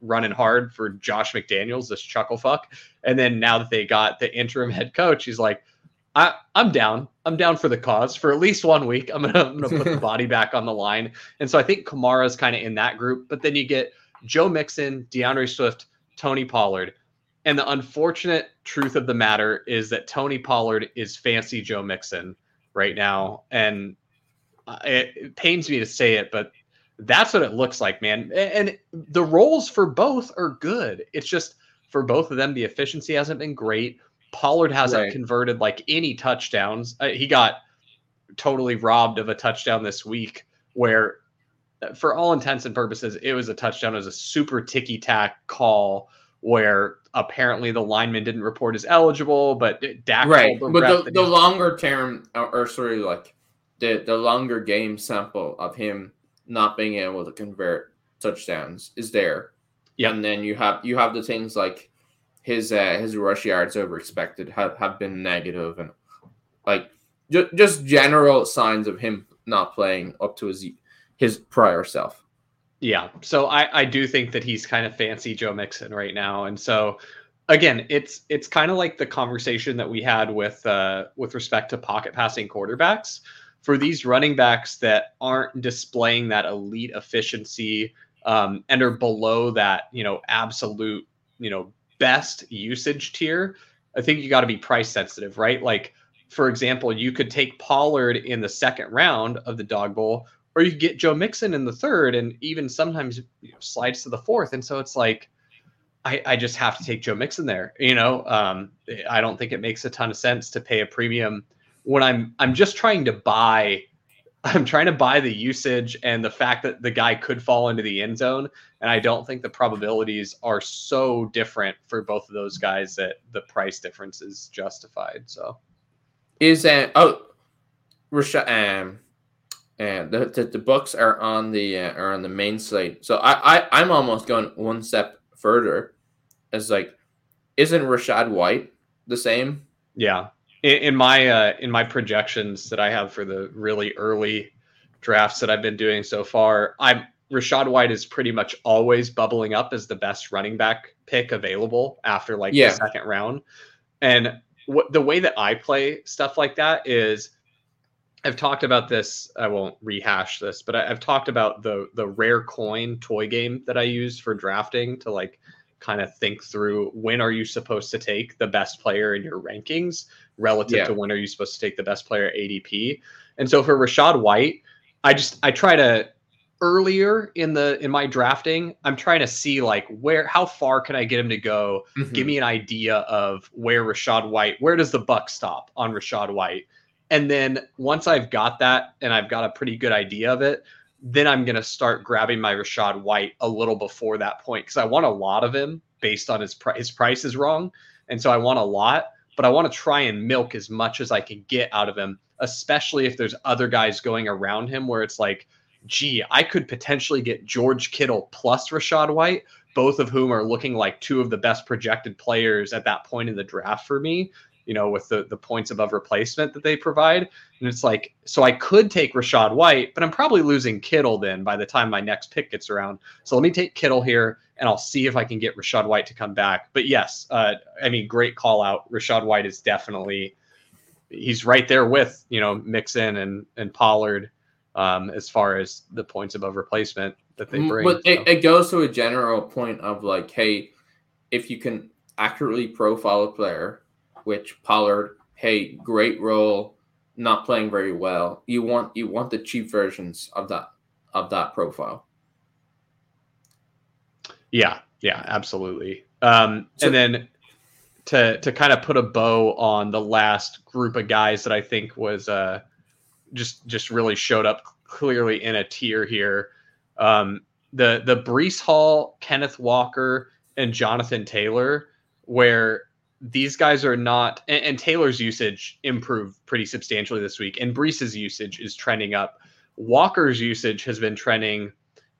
running hard for Josh McDaniels, this chuckle fuck. And then now that they got the interim head coach, he's like, I, I'm down. I'm down for the cause for at least one week. I'm gonna, I'm gonna put the body back on the line. And so I think Kamara's kind of in that group. But then you get Joe Mixon, D'Andre Swift, Tony Pollard and the unfortunate truth of the matter is that Tony Pollard is fancy Joe Mixon right now. And it, it, pains me to say it, but that's what it looks like, man. And the roles for both are good. It's just for both of them, the efficiency hasn't been great. Pollard hasn't right. converted like any touchdowns. Uh, he got totally robbed of a touchdown this week where, uh, for all intents and purposes, it was a touchdown. It was a super ticky tack call where apparently the lineman didn't report as eligible, but Dak right. But the, the longer term, or sorry, like the the longer game sample of him not being able to convert touchdowns is there. Yeah, and then you have you have the things like his uh, his rush yards over expected have, have been negative and like just just general signs of him not playing up to his his prior self. Yeah. So I, I do think that he's kind of fancy Joe Mixon right now. And so again, it's it's kind of like the conversation that we had with uh with respect to pocket passing quarterbacks. For these running backs that aren't displaying that elite efficiency um, and are below that, you know, absolute, you know, best usage tier, I think you got to be price sensitive, right? Like, for example, you could take Pollard in the second round of the dog bowl or you get Joe Mixon in the third, and even sometimes you know, slides to the fourth. And so it's like, I, I just have to take Joe Mixon there. You know, um, I don't think it makes a ton of sense to pay a premium when I'm I'm just trying to buy. I'm trying to buy the usage and the fact that the guy could fall into the end zone, and I don't think the probabilities are so different for both of those guys that the price difference is justified. So, is that oh, Rachaad? Um, and the, the, the books are on the uh, are on the main site. So I, I I'm almost going one step further. As like, isn't Rachaad White the same? Yeah, in, in my uh, in my projections that I have for the really early drafts that I've been doing so far, I'm Rachaad White is pretty much always bubbling up as the best running back pick available after like yeah. the second round. And what the way that I play stuff like that is I've talked about this. I won't rehash this, but I, have talked about the the rare coin toy game that I use for drafting to like kind of think through when are you supposed to take the best player in your rankings relative yeah. to when are you supposed to take the best player at ADP. And so for Rachaad White, I just I try to earlier in the in my drafting, I'm trying to see like where how far can I get him to go? Mm-hmm. Give me an idea of where Rachaad White, where does the buck stop on Rachaad White? And then once I've got that and I've got a pretty good idea of it, then I'm going to start grabbing my Rachaad White a little before that point because I want a lot of him based on his price. His price is wrong, and so I want a lot, but I want to try and milk as much as I can get out of him, especially if there's other guys going around him where it's like, gee, I could potentially get George Kittle plus Rachaad White, both of whom are looking like two of the best projected players at that point in the draft for me you know, with the the points above replacement that they provide. And it's like, so I could take Rachaad White, but I'm probably losing Kittle then by the time my next pick gets around. So let me take Kittle here, and I'll see if I can get Rachaad White to come back. But yes, uh, I mean, great call out. Rachaad White is definitely he's right there with you know Mixon and and Pollard um, as far as the points above replacement that they mm, bring. But so. it, it goes to a general point of like, hey, if you can accurately profile a player which Pollard, hey, great role, not playing very well. You want you want the cheap versions of that of that profile. Yeah, yeah, absolutely. Um, so, and then to to kind of put a bow on the last group of guys that I think was uh, just just really showed up clearly in a tier here. Um, the the Breece Hall, Kenneth Walker, and Jonathan Taylor, where these guys are not, and, and, Taylor's usage improved pretty substantially this week, and Breece's usage is trending up. Walker's usage has been trending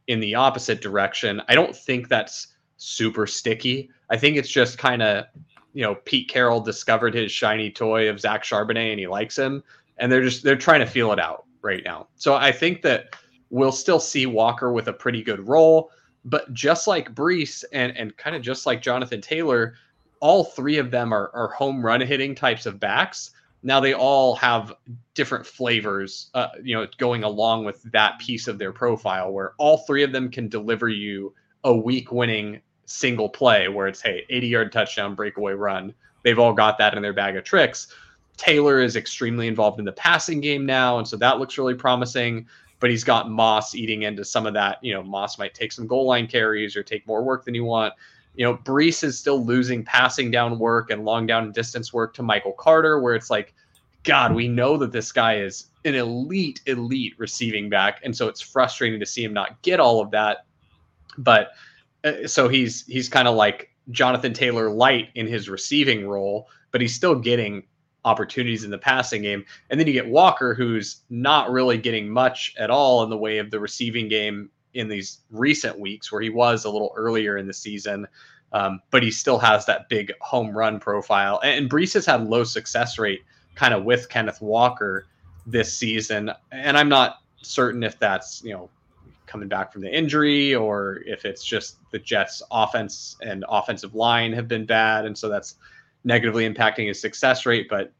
in the opposite direction. I don't think that's super sticky. I think it's just kind of, you know, Pete Carroll discovered his shiny toy of Zach Charbonnet and he likes him, and they're just they're trying to feel it out right now. So I think that we'll still see Walker with a pretty good role, but just like Breece and and kind of just like Jonathan Taylor, all three of them are, are home run hitting types of backs. Now they all have different flavors, uh, you know, going along with that piece of their profile, where all three of them can deliver you a week winning single play, where it's hey, 80 yard touchdown, breakaway run. They've all got that in their bag of tricks. Taylor is extremely involved in the passing game now, and so that looks really promising. But he's got Moss eating into some of that. You know, Moss might take some goal line carries or take more work than you want. You know, Breece is still losing passing down work and long down and distance work to Michael Carter, where it's like, God, we know that this guy is an elite, elite receiving back. And so it's frustrating to see him not get all of that. But uh, so he's he's kind of like Jonathan Taylor light in his receiving role, but he's still getting opportunities in the passing game. And then you get Walker, who's not really getting much at all in the way of the receiving game in these recent weeks where he was a little earlier in the season. Um, but he still has that big home run profile. And, and Breece has had low success rate kind of with Kenneth Walker this season. And I'm not certain if that's, you know, coming back from the injury or if it's just the Jets offense and offensive line have been bad. And so that's negatively impacting his success rate. But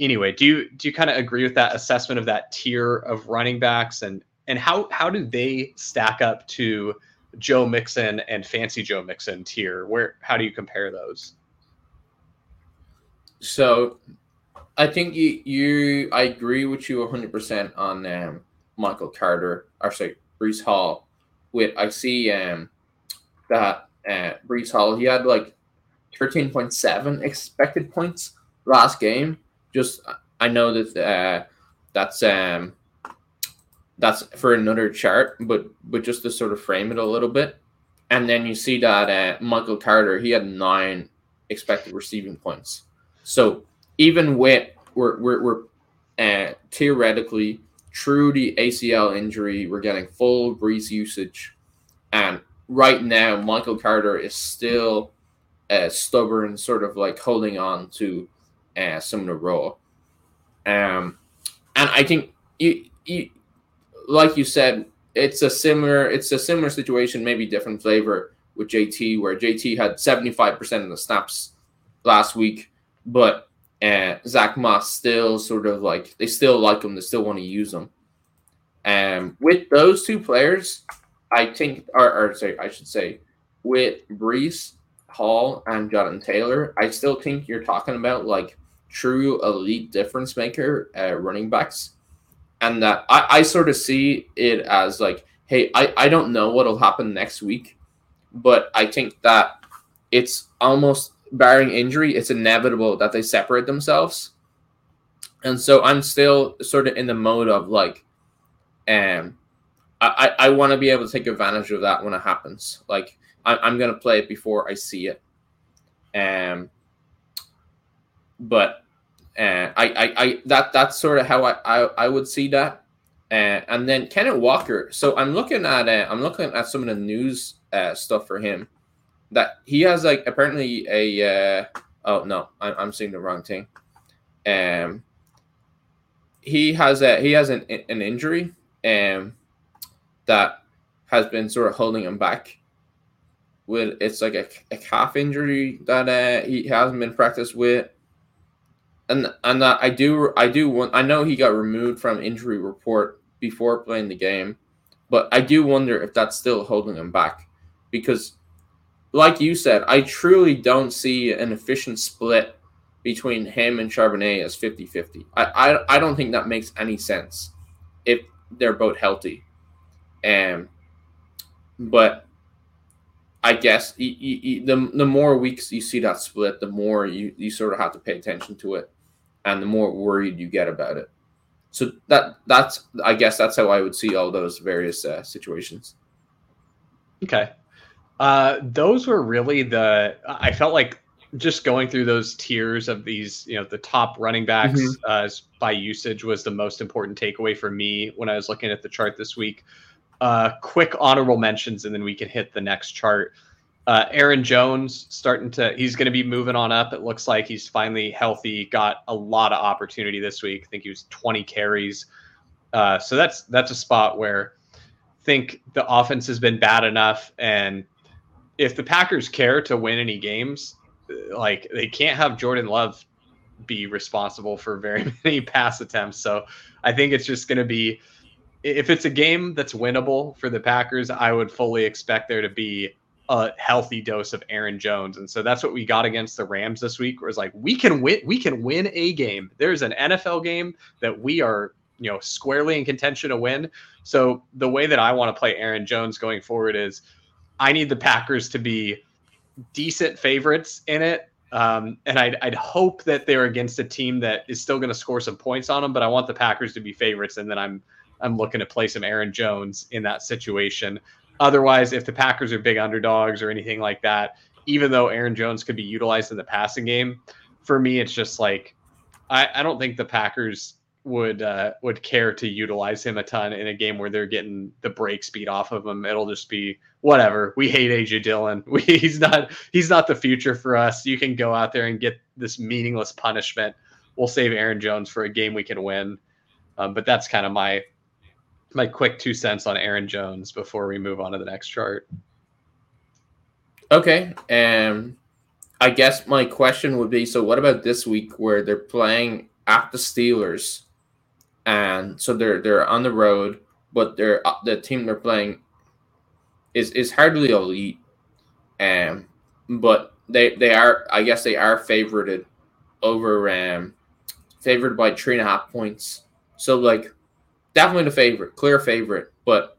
anyway, do you do you kind of agree with that assessment of that tier of running backs and and how how do they stack up to Joe Mixon and Fancy Joe Mixon tier? Where how do you compare those? So, I think you you I agree with you 100 percent on um, Michael Carter or sorry Breece Hall. With I see um that uh, Breece Hall he had like 13.7 expected points last game. Just I know that uh, that's um that's for another chart, but but just to sort of frame it a little bit. And then you see that uh, Michael Carter, he had nine expected receiving points. So even with we're we're, we're uh, theoretically through the ACL injury, we're getting full Breece usage, and right now Michael Carter is still uh, stubborn, sort of like holding on to uh, some of the role. Um, and I think you, you like you said, it's a similar it's a similar situation, maybe different flavor with JT, where JT had 75% of the snaps last week, but uh, Zach Moss still sort of like they still like him, they still want to use him. And with those two players, I think, or, or say, I should say, with Breece Hall and Jonathan Taylor, I still think you're talking about like true elite difference maker uh, running backs and that I, I sort of see it as like, hey, I, I don't know what'll happen next week, but I think that it's almost barring injury, it's inevitable that they separate themselves. And so I'm still sort of in the mode of like, um, I, I want to be able to take advantage of that when it happens. Like I, I'm gonna play it before I see it. Um, but uh, I, I, I that that's sort of how I, I, I would see that. Uh, and then Kenneth Walker. So I'm looking at uh, I'm looking at some of the news uh, stuff for him. That he has like apparently a uh, oh no I'm, I'm seeing the wrong thing. Um, he has a he has an an injury um that has been sort of holding him back. With it's like a, a calf injury that uh, he hasn't been practiced with and and I do I do want I know he got removed from injury report before playing the game, but I do wonder if that's still holding him back. Because, like you said, I truly don't see an efficient split between him and Charbonnet as 50-50. I, I I don't think that makes any sense if they're both healthy, um, but I guess you, you, the the more weeks you see that split, the more you, you sort of have to pay attention to it, and the more worried you get about it. So that that's I guess that's how I would see all those various uh, situations. Okay, uh, those were really the I felt like just going through those tiers of these, you know, the top running backs mm-hmm. uh, by usage was the most important takeaway for me when I was looking at the chart this week uh, quick honorable mentions, and then we can hit the next chart. Uh, Aaron Jones starting to, he's going to be moving on up. It looks like he's finally healthy, got a lot of opportunity this week. I think he was 20 carries. Uh, so that's that's a spot where I think the offense has been bad enough. And if the Packers care to win any games, like they can't have Jordan Love be responsible for very many pass attempts. So I think it's just going to be if it's a game that's winnable for the Packers, I would fully expect there to be a healthy dose of Aaron Jones. And so that's what we got against the Rams this week. It's like we can win, we can win a game. There's an NFL game that we are, you know, squarely in contention to win. So the way that I want to play Aaron Jones going forward is I need the Packers to be decent favorites in it. Um, and I'd, I'd hope that they're against a team that is still going to score some points on them, but I want the Packers to be favorites. And then I'm I'm looking to play some Aaron Jones in that situation. Otherwise, if the Packers are big underdogs or anything like that, even though Aaron Jones could be utilized in the passing game, for me, it's just like I, I don't think the Packers would uh, would care to utilize him a ton in a game where they're getting the break speed off of him. It'll just be whatever. We hate AJ Dillon. We, he's not he's not the future for us. You can go out there and get this meaningless punishment. We'll save Aaron Jones for a game we can win. Um, but that's kind of my my quick two cents on Aaron Jones before we move on to the next chart. Okay. Um I guess my question would be so what about this week where they're playing at the Steelers and so they're they're on the road but they're uh, the team they're playing is is hardly elite um but they they are I guess they are favorited over um favored by three and a half points so like definitely the favorite, clear favorite, but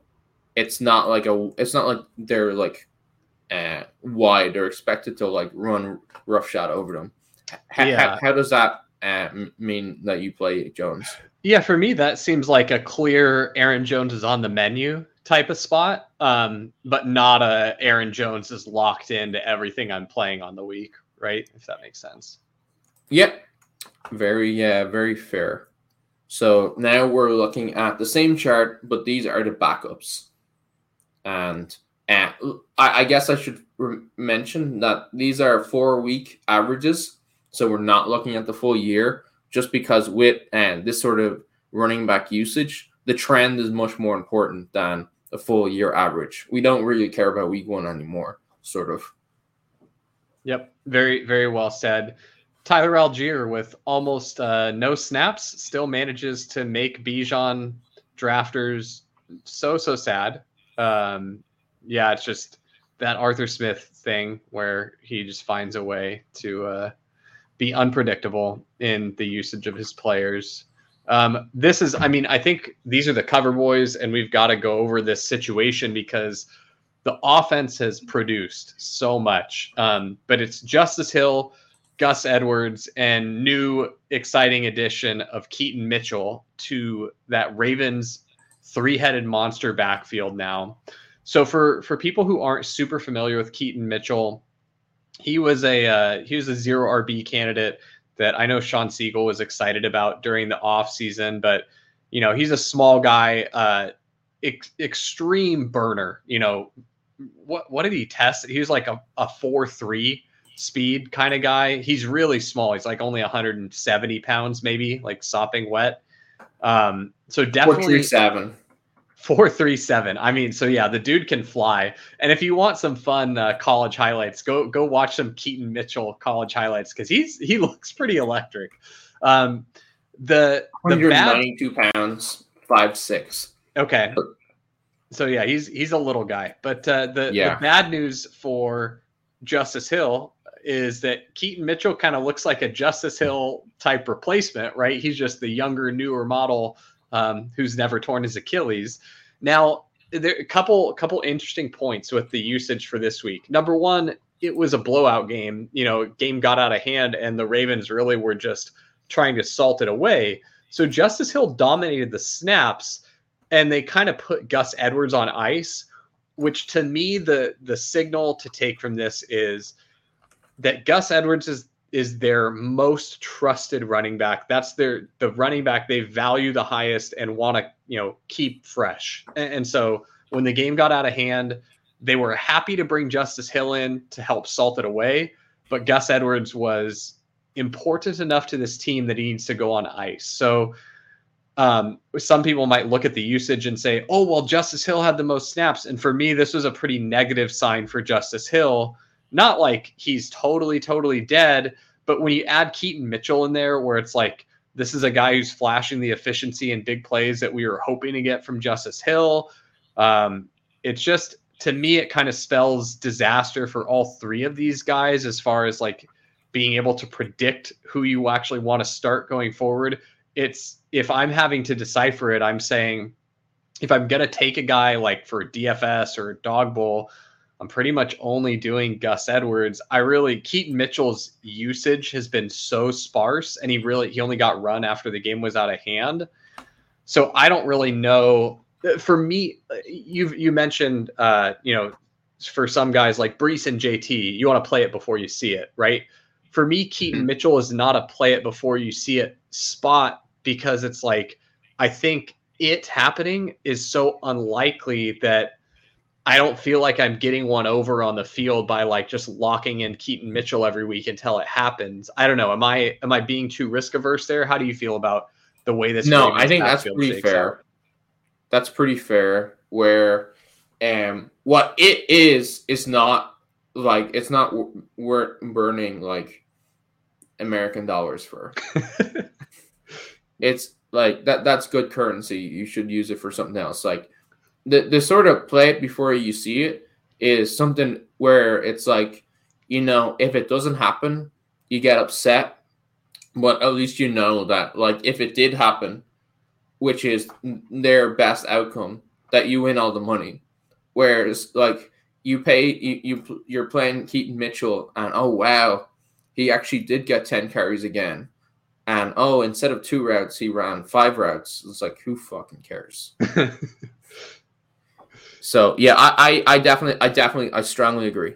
it's not like a it's not like they're like uh, wide. They're expected to like run roughshod over them. H- yeah. how, how does that uh, mean that you play Jones? Yeah, for me that seems like a clear Aaron Jones is on the menu type of spot, um, but not a Aaron Jones is locked into everything I'm playing on the week, right? If that makes sense. Yep. Very yeah, very fair. So now we're looking at the same chart, but these are the backups. And uh, I, I, guess I should re- mention that these are four week averages. So we're not looking at the full year just because with and uh, this sort of running back usage, the trend is much more important than a full year average. We don't really care about week one anymore, sort of. Yep. Very, very well said. Tyler Allgeier with almost uh, no snaps still manages to make Bijan drafters so so sad. Um, yeah, it's just that Arthur Smith thing where he just finds a way to uh, be unpredictable in the usage of his players. Um, this is, I mean, I think these are the cover boys, and we've got to go over this situation because the offense has produced so much. Um, but it's Justice Hill Gus Edwards and new exciting addition of Keaton Mitchell to that Ravens three headed monster backfield now. So for for people who aren't super familiar with Keaton Mitchell, he was a uh, he was a zero RB candidate that I know Shawn Siegele was excited about during the off season, but you know he's a small guy, uh, ex- extreme burner. You know what what did he test? He was like a, a four three speed kind of guy. He's really small. He's like only 170 pounds, maybe like sopping wet. Um, so definitely seven. Four three seven. I mean, so yeah, the dude can fly. And if you want some fun uh, college highlights, go go watch some Keaton Mitchell college highlights because he's he looks pretty electric. Um, the the bad, pounds, five six. Okay. So yeah, he's he's a little guy. But uh, the, yeah. the bad news for Justice Hill is that Keaton Mitchell kind of looks like a Justice Hill type replacement, right? He's just the younger, newer model um, who's never torn his Achilles. Now, there a couple couple interesting points with the usage for this week. Number one, it was a blowout game. You know, game got out of hand, and the Ravens really were just trying to salt it away. So Justice Hill dominated the snaps, and they kind of put Gus Edwards on ice. Which to me, the the signal to take from this is that Gus Edwards is is their most trusted running back. That's their the running back they value the highest and want to you know keep fresh. And, and, so when the game got out of hand, they were happy to bring Justice Hill in to help salt it away. But Gus Edwards was important enough to this team that he needs to go on ice. So um, some people might look at the usage and say, "Oh, well, Justice Hill had the most snaps," and for me, this was a pretty negative sign for Justice Hill not like he's totally, totally dead, but when you add Keaton Mitchell in there, where it's like this is a guy who's flashing the efficiency and big plays that we were hoping to get from Justice Hill, um, it's just to me it kind of spells disaster for all three of these guys as far as like being able to predict who you actually want to start going forward. It's if I'm having to decipher it, I'm saying if I'm gonna take a guy like for DFS or dog bowl, I'm pretty much only doing Gus Edwards. I really Keaton Mitchell's usage has been so sparse, and he really he only got run after the game was out of hand. So I don't really know. For me, you've you mentioned uh, you know for some guys like Breece and JT, you want to play it before you see it, right? For me, Keaton mm-hmm. Mitchell is not a play it before you see it spot because it's like I think it happening is so unlikely that I don't feel like I'm getting one over on the field by like just locking in Keaton Mitchell every week until it happens. I don't know. Am I am I being too risk averse there? How do you feel about the way this? No, I think that's pretty fair. Out? That's pretty fair. Where, um, what it is is not like it's not we're burning like American dollars for. it's like that. That's good currency. You should use it for something else. Like the the sort of play it before you see it is something where it's like, you know, if it doesn't happen, you get upset, but at least you know that like if it did happen, which is their best outcome, that you win all the money. Whereas like you pay you, you you're playing Keaton Mitchell and oh wow, he actually did get 10 carries again. And oh, instead of two routes, he ran five routes. It's like who fucking cares? So yeah, I, I, I definitely, I definitely, I strongly agree.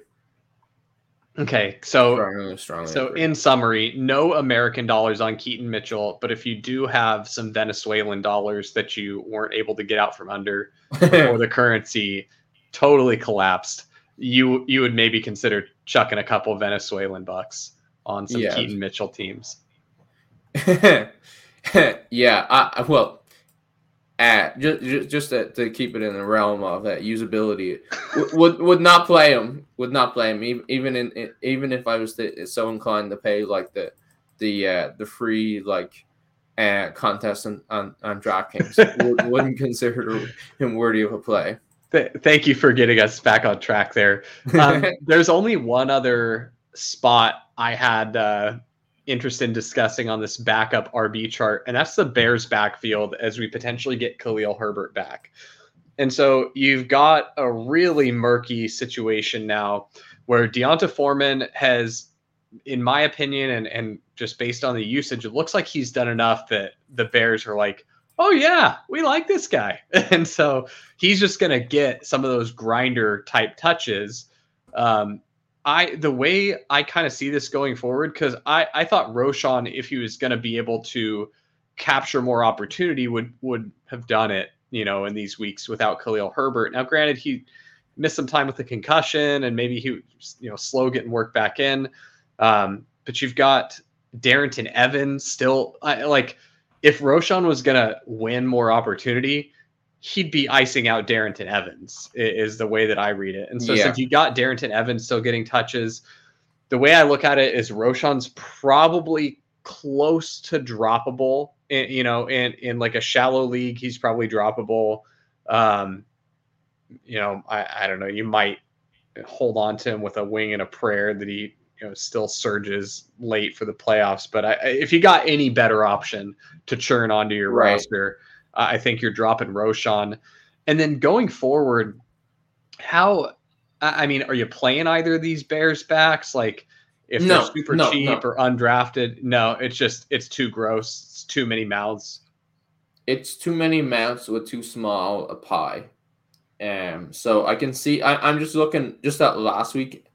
Okay, so strongly, strongly so agree. in summary, no American dollars on Keaton Mitchell, but if you do have some Venezuelan dollars that you weren't able to get out from under, or the currency totally collapsed, you you would maybe consider chucking a couple Venezuelan bucks on some yeah. Keaton Mitchell teams. yeah, I, well, at just just to, to keep it in the realm of that usability would would not play him would not play him even in even if I was to, so inclined to pay like the the uh, the free like uh, contest on on, on DraftKings would, wouldn't consider him worthy of a play. Thank you for getting us back on track there. Um, there's only one other spot I had uh, interest in discussing on this backup RB chart, and that's the Bears backfield as we potentially get Khalil Herbert back. And so you've got a really murky situation now where D'Onta Foreman has, in my opinion, and, and just based on the usage, it looks like he's done enough that the Bears are like, oh yeah, we like this guy, and so he's just gonna get some of those grinder type touches. Um, I the way I kind of see this going forward because I I thought Roschon if he was gonna be able to capture more opportunity would would have done it you know in these weeks without Khalil Herbert. Now, granted, he missed some time with the concussion and maybe he you know slow getting work back in. Um, but you've got Darrynton Evans still I, like if Roschon was gonna win more opportunity, he'd be icing out Darrynton Evans is the way that I read it. And so yeah. since you got Darrynton Evans still getting touches, the way I look at it is Roschon's probably close to droppable. In, you know, in in like a shallow league, he's probably droppable. Um, you know, I, I don't know. You might hold on to him with a wing and a prayer that he you know still surges late for the playoffs. But I, if you got any better option to churn onto your right. roster, uh, I think you're dropping Roschon. And then going forward, how? I mean, are you playing either of these Bears backs? Like, if no, they're super no, cheap no. or undrafted, no, it's just it's too gross. It's too many mouths. It's too many mouths with too small a pie. Um, so I can see. I, I'm just looking just at last week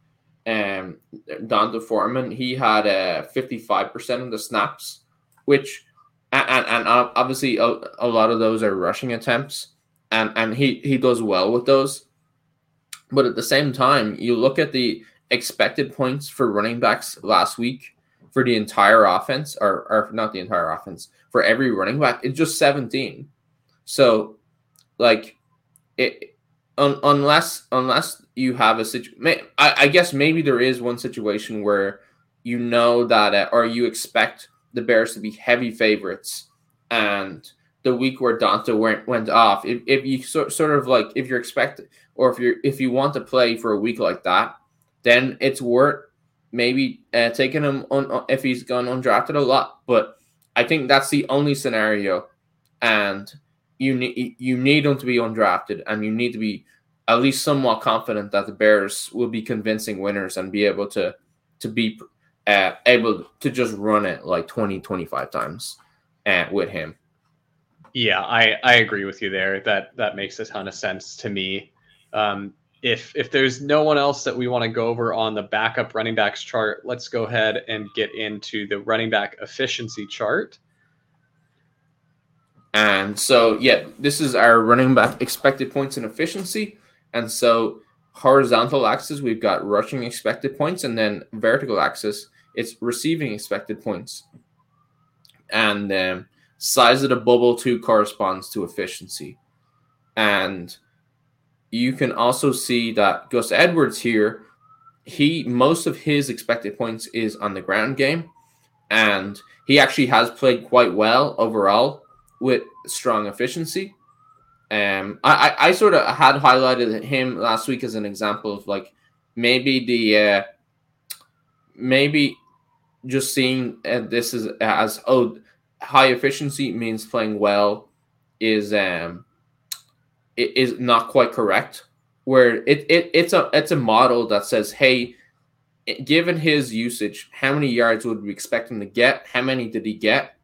um, D'Onta Foreman, he had uh, 55% of the snaps, which, and, and obviously a, a lot of those are rushing attempts, and, and he, he does well with those. But at the same time, you look at the expected points for running backs last week for the entire offense, or, or not the entire offense, for every running back, it's just 17. So, like, it un, unless unless you have a situation, I, I, guess maybe there is one situation where you know that, uh, or you expect the Bears to be heavy favorites, and the week where D'Onta went went off, if, if you sort sort of like if you're expecting, or if you're if you want to play for a week like that, then it's worth maybe uh, taking him on if he's gone undrafted a lot. But I think that's the only scenario, and you need you need him to be undrafted, and you need to be at least somewhat confident that the Bears will be convincing winners and be able to to be uh, able to just run it like 20, 25 times uh, with him. Yeah, I, I agree with you there. That that makes a ton of sense to me. Um, if if there's no one else that we want to go over on the backup running backs chart, let's go ahead and get into the running back efficiency chart. And so, yeah, this is our running back expected points and efficiency. And so, horizontal axis, we've got rushing expected points, and then vertical axis, it's receiving expected points. And um, size of the bubble too corresponds to efficiency. And you can also see that Gus Edwards here, he most of his expected points is on the ground game, and he actually has played quite well overall with strong efficiency. Um, I, I, I sort of had highlighted him last week as an example of like maybe the uh, maybe just seeing uh, this is as oh high efficiency means playing well is um is not quite correct where it, it it's a it's a model that says hey given his usage how many yards would we expect him to get how many did he get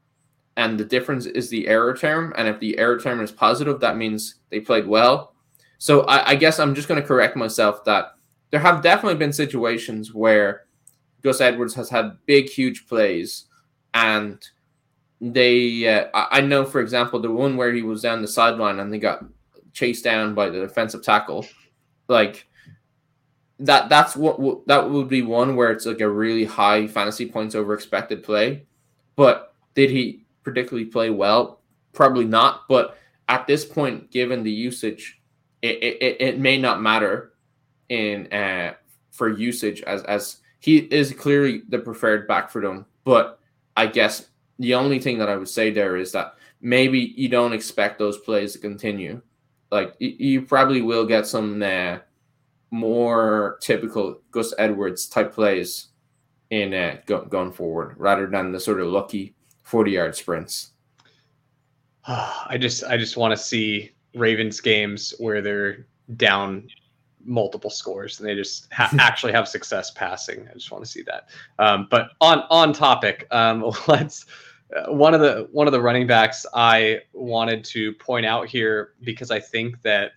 and the difference is the error term. And if the error term is positive, that means they played well. So I, I guess I'm just going to correct myself that there have definitely been situations where Gus Edwards has had big, huge plays, and they. Uh, I know, for example, the one where he was down the sideline and they got chased down by the defensive tackle, like that. That's what that would be one where it's like a really high fantasy points over expected play. But did he particularly play well? Probably not. But at this point, given the usage, it, it, it may not matter in uh, for usage as as he is clearly the preferred back for them. But I guess the only thing that I would say there is that maybe you don't expect those plays to continue. Like you, probably will get some uh, more typical Gus Edwards type plays in uh, go, going forward, rather than the sort of lucky 40 yard sprints. I just I just want to see Ravens games where they're down multiple scores and they just ha- actually have success passing. I just want to see that. Um, but on on topic, um, let's uh, one of the one of the running backs I wanted to point out here because I think that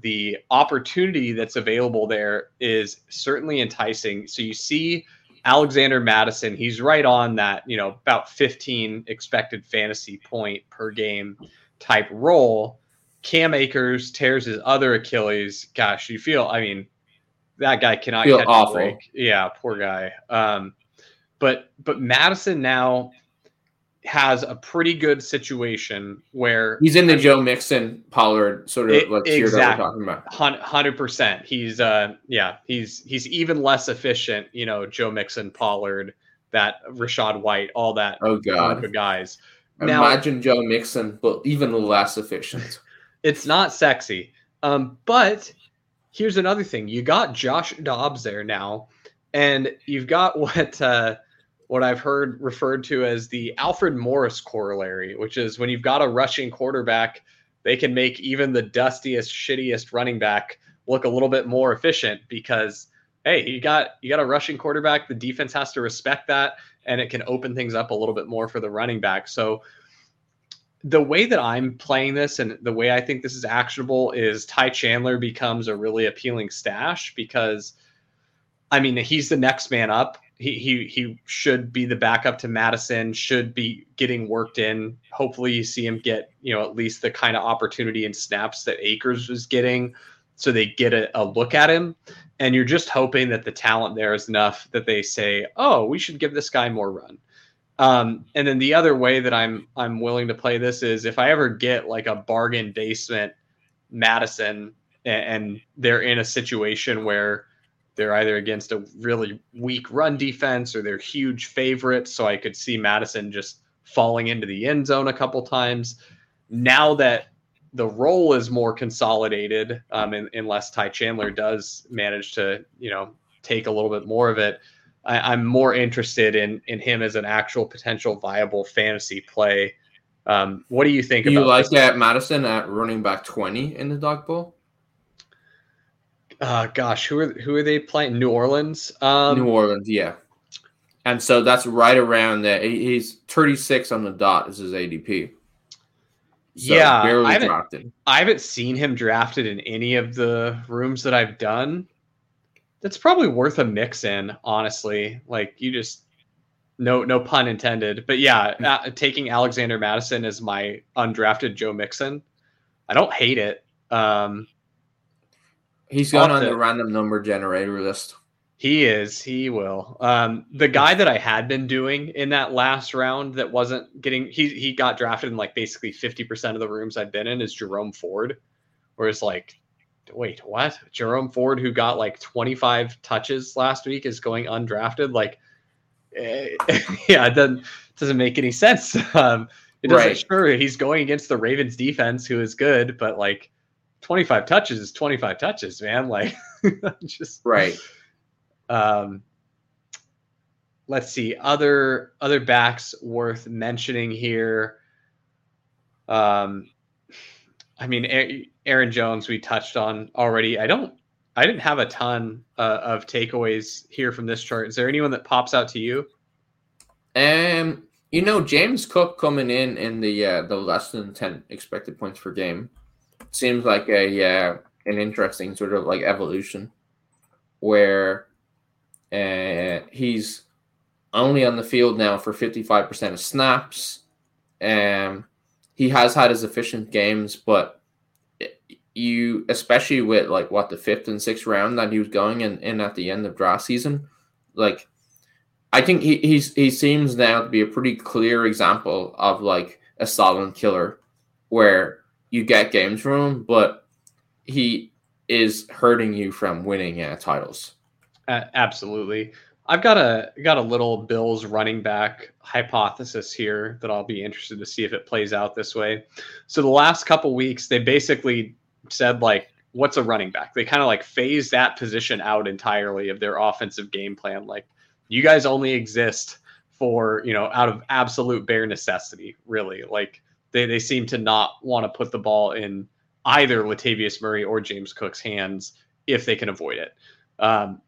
the opportunity that's available there is certainly enticing. So you see Alexander Mattison, he's right on that, you know, about 15 expected fantasy point per game type role. Cam Akers tears his other Achilles. Gosh, you feel, I mean, that guy cannot Feel catch awful. a break. Yeah, poor guy. Um, but but Mattison now has a pretty good situation where He's in the I mean, Joe Mixon Pollard sort of It- like exactly. talking about. Hundred percent. He's uh yeah, he's he's even less efficient, you know, Joe Mixon, Pollard, that Rachaad White, all that Oh God! of guys. Now Imagine Joe Mixon, but even less efficient. It's not sexy. Um, but here's another thing. You got Josh Dobbs there now, and you've got what uh what I've heard referred to as the Alfred Morris corollary, which is when you've got a rushing quarterback, they can make even the dustiest, shittiest running back look a little bit more efficient because hey, you got you got a rushing quarterback, the defense has to respect that and it can open things up a little bit more for the running back. So the way that I'm playing this and the way I think this is actionable is Ty Chandler becomes a really appealing stash because I mean he's the next man up. He he he should be the backup to Mattison, should be getting worked in. Hopefully you see him get, you know, at least the kind of opportunity and snaps that Akers was getting so they get a, a look at him. And you're just hoping that the talent there is enough that they say, "Oh, we should give this guy more run." Um, and then the other way that I'm I'm willing to play this is if I ever get like a bargain basement Mattison and, and they're in a situation where they're either against a really weak run defense or they're huge favorites, so I could see Mattison just falling into the end zone a couple times. Now that the role is more consolidated, um, unless Ty Chandler does manage to, you know, take a little bit more of it, I, I'm more interested in in him as an actual potential viable fantasy play. Um, what do you think Do you about like that Mattison at running back twenty in the dog bowl? Uh, gosh, who are who are they playing? New Orleans. Um, New Orleans, yeah. And so that's right around there. He's 36 on the dot. This Is his ADP. So Yeah, barely I haven't- drafted. I haven't seen him drafted in any of the rooms that I've done. That's probably worth a mix in, honestly. Like you just no no pun intended, but yeah, uh, taking Alexander Mattison as my undrafted Joe Mixon, I don't hate it. Um, He's gone on the- the random number generator list. He is. He will. Um, the guy that I had been doing in that last round that wasn't getting he he got drafted in like basically fifty percent of the rooms I've been in is Jerome Ford, where it's like, wait, what? Jerome Ford, who got like twenty five touches last week, is going undrafted. Like, eh, yeah, it doesn't doesn't make any sense. Um, it doesn't. Right. Sure, he's going against the Ravens defense, who is good, but like. 25 touches is 25 touches, man. Like, just Right. um, let's see other other backs worth mentioning here. Um, I mean, A- Aaron Jones we touched on already. I don't. I didn't have a ton uh, of takeaways here from this chart. Is there anyone that pops out to you? Um, you know, James Cook coming in in the uh, the less than ten expected points per game seems like a uh, an interesting sort of like evolution where uh, he's only on the field now for fifty five percent of snaps. Um, he has had his efficient games, but you, especially with like what the fifth and sixth round that he was going in, in at the end of draft season, like I think he he's, he seems now to be a pretty clear example of like a solid killer, where you get games from him, but he is hurting you from winning uh, titles. Uh, absolutely. I've got a got a little Bills running back hypothesis here that I'll be interested to see if it plays out this way. So the last couple weeks, they basically said like, "What's a running back?" They kind of like phase that position out entirely of their offensive game plan. Like, you guys only exist for you know out of absolute bare necessity, really. Like they they seem to not want to put the ball in either Latavius Murray or James Cook's hands if they can avoid it. Um,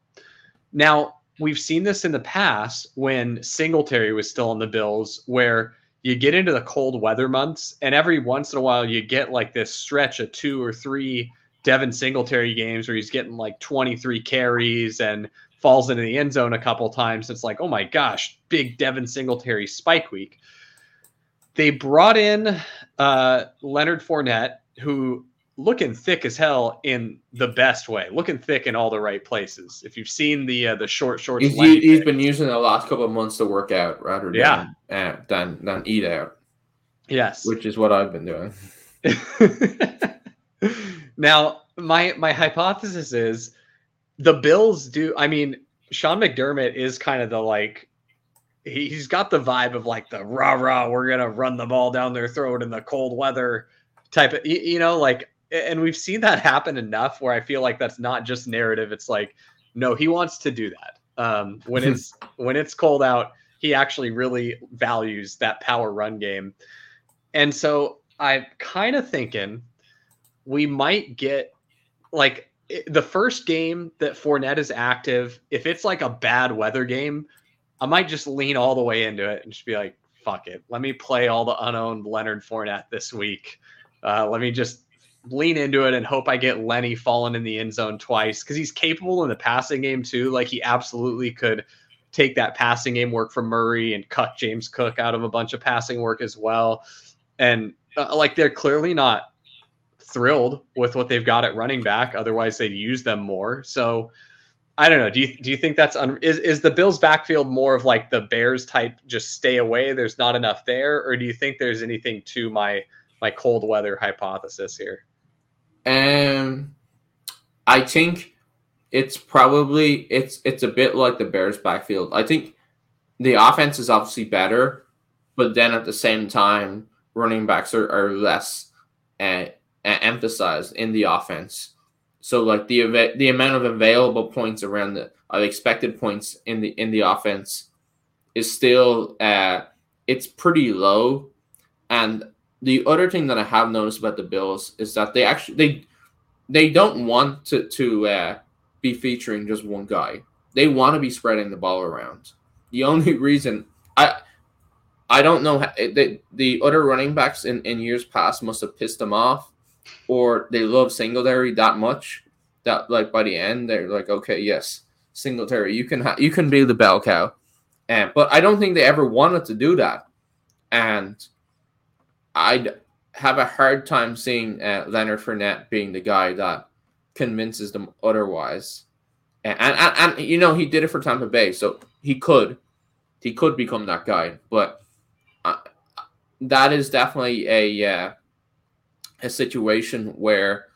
now we've seen this in the past when Singletary was still on the Bills, where you get into the cold weather months, and every once in a while you get like this stretch of two or three Devin Singletary games where he's getting like 23 carries and falls into the end zone a couple times. It's like, oh my gosh, big Devin Singletary spike week. They brought in uh, Leonard Fournette, who looking thick as hell in the best way, looking thick in all the right places. If you've seen the uh, the short shorts, he's, he's been using the last couple of months to work out rather than yeah. uh, than than eat out. Yes, which is what I've been doing. now, my my hypothesis is the Bills do. I mean, Sean McDermott is kind of the like he's got the vibe of like the rah rah, we're gonna run the ball down their throat in the cold weather type of you know like and we've seen that happen enough where I feel like that's not just narrative. It's like, no, he wants to do that. Um, when it's when it's cold out, he actually really values that power run game. And so I'm kind of thinking we might get like the first game that Fournette is active, if it's like a bad weather game, I might just lean all the way into it and just be like, fuck it. Let me play all the unowned Leonard Fournette this week. Uh, let me just lean into it and hope I get Lenny falling in the end zone twice because he's capable in the passing game too. Like he absolutely could take that passing game work from Murray and cut James Cook out of a bunch of passing work as well. And uh, like they're clearly not thrilled with what they've got at running back. Otherwise, they'd use them more. So I don't know. Do you do you think that's un- is is the Bills backfield more of like the Bears type? Just stay away. There's not enough there, or do you think there's anything to my my cold weather hypothesis here? Um, I think it's probably it's it's a bit like the Bears backfield. I think the offense is obviously better, but then at the same time, running backs are, are less uh, emphasized in the offense. So like the the amount of available points around the uh, expected points in the in the offense is still uh, it's pretty low, and the other thing that I have noticed about the Bills is that they actually they they don't want to to uh, be featuring just one guy. They want to be spreading the ball around. The only reason I I don't know the the other running backs in, in years past must have pissed them off, or they love Singletary that much that like by the end they're like okay yes Singletary you can ha- you can be the bell cow, and but I don't think they ever wanted to do that, and I'd have a hard time seeing uh, Leonard Fournette being the guy that convinces them otherwise. And, and, and, you know, he did it for Tampa Bay, so he could. He could become that guy. But uh, that is definitely a, uh, a situation where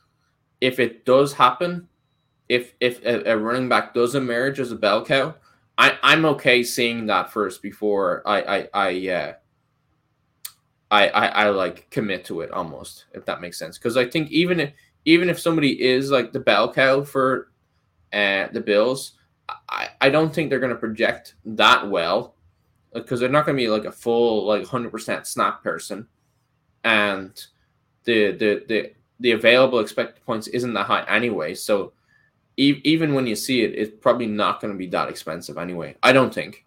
if it does happen, if if a, a, running back does emerge as a bell cow, I, I'm okay seeing that first before I I, I uh, I, I, I like commit to it almost, if that makes sense. Because I think even if even if somebody is like the bell cow for uh, the Bills, I, I don't think they're going to project that well because they're not going to be like a full like hundred percent snap person, and the the the the available expected points isn't that high anyway. So e- even when you see it, it's probably not going to be that expensive anyway. I don't think.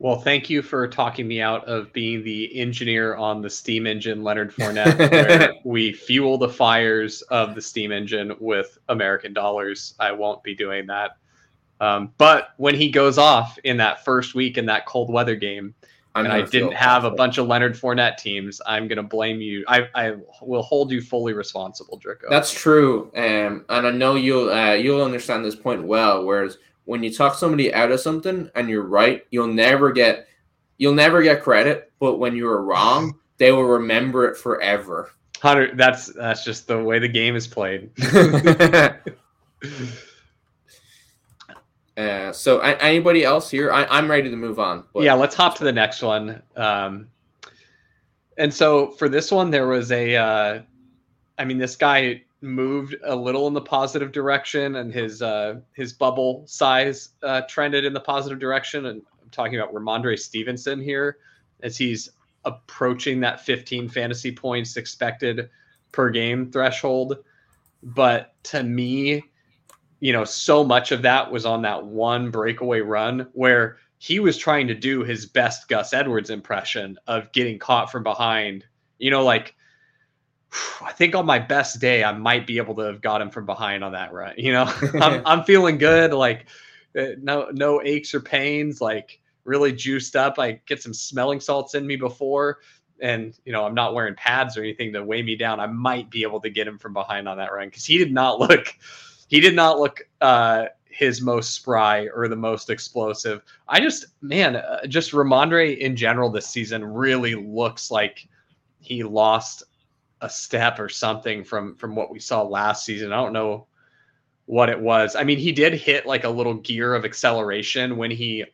Well, thank you for talking me out of being the engineer on the steam engine, Leonard Fournette, where we fuel the fires of the steam engine with American dollars. I won't be doing that. Um, but when he goes off in that first week in that cold weather game, I'm and I didn't have a bunch of Leonard Fournette teams, I'm going to blame you. I, I will hold you fully responsible, Drico. That's true, um, and I know you'll uh, you'll understand this point well. Whereas when you talk somebody out of something and you're right, you'll never get you'll never get credit, but when you are wrong, they will remember it forever. Hunter, that's that's just the way the game is played. uh, so, anybody else here? I, am ready to move on. But... Yeah, let's hop to the next one. Um, and so for this one, there was a, uh, I mean, this guy moved a little in the positive direction and his uh, his bubble size uh, trended in the positive direction. And I'm talking about Rhamondre Stevenson here as he's approaching that 15 fantasy points expected per game threshold. But to me, you know, so much of that was on that one breakaway run where he was trying to do his best Gus Edwards impression of getting caught from behind. You know, like I think on my best day, I might be able to have got him from behind on that run. You know, I'm, I'm feeling good. Like uh, no no aches or pains. Like really juiced up. I get some smelling salts in me before, and you know I'm not wearing pads or anything to weigh me down. I might be able to get him from behind on that run because he did not look he did not look uh, his most spry or the most explosive. I just man, uh, just Rhamondre in general this season really looks like he lost a step or something from from what we saw last season. I don't know what it was. I mean, he did hit like a little gear of acceleration when he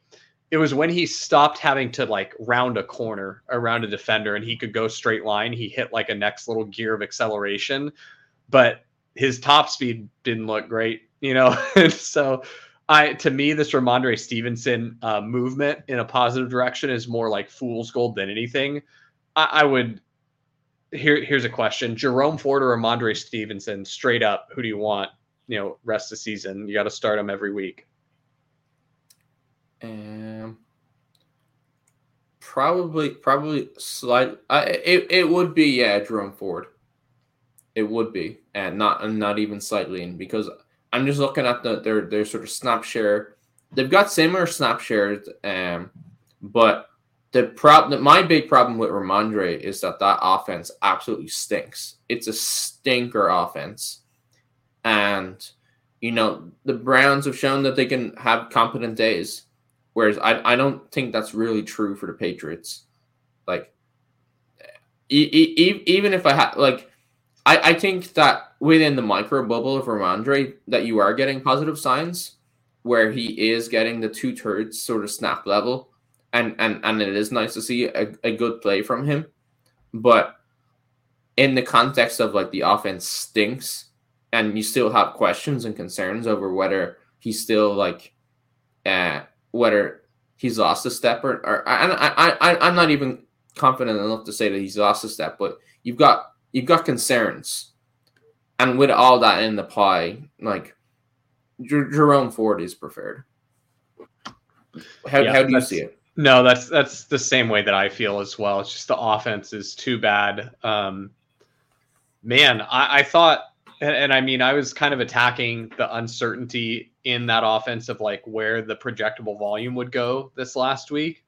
it was when he stopped having to like round a corner around a defender and he could go straight line. He hit like a next little gear of acceleration, but his top speed didn't look great, you know. so I to me this Rhamondre Stevenson uh, movement in a positive direction is more like fool's gold than anything. I, I would here here's a question: Jerome Ford or Rhamondre Stevenson? Straight up, who do you want? You know, rest of the season. You got to start them every week. Um, probably, probably slight. I it, it would be yeah, Jerome Ford. It would be, and not and not even slightly, and because I'm just looking at the their their sort of snap share. They've got similar snap shares, um, but the problem, my big problem with Rhamondre is that that offense absolutely stinks. It's a stinker offense, and you know the Browns have shown that they can have competent days, whereas I I don't think that's really true for the Patriots. Like, e- e- even if I had like, I I think that within the micro bubble of Rhamondre that you are getting positive signs, where he is getting the two thirds sort of snap level and and and it is nice to see a, a good play from him. But in the context of like the offense stinks, and you still have questions and concerns over whether he's still like, uh, whether he's lost a step or, or I, I, I, I'm not even confident enough to say that he's lost a step, but you've got you've got concerns, and with all that in the pie, like Jer- Jerome Ford is preferred. How, yeah, how do you see it? No, that's that's the same way that I feel as well. It's just the offense is too bad. Um, man, I, I thought, and, and, I mean, I was kind of attacking the uncertainty in that offense of like where the projectable volume would go this last week.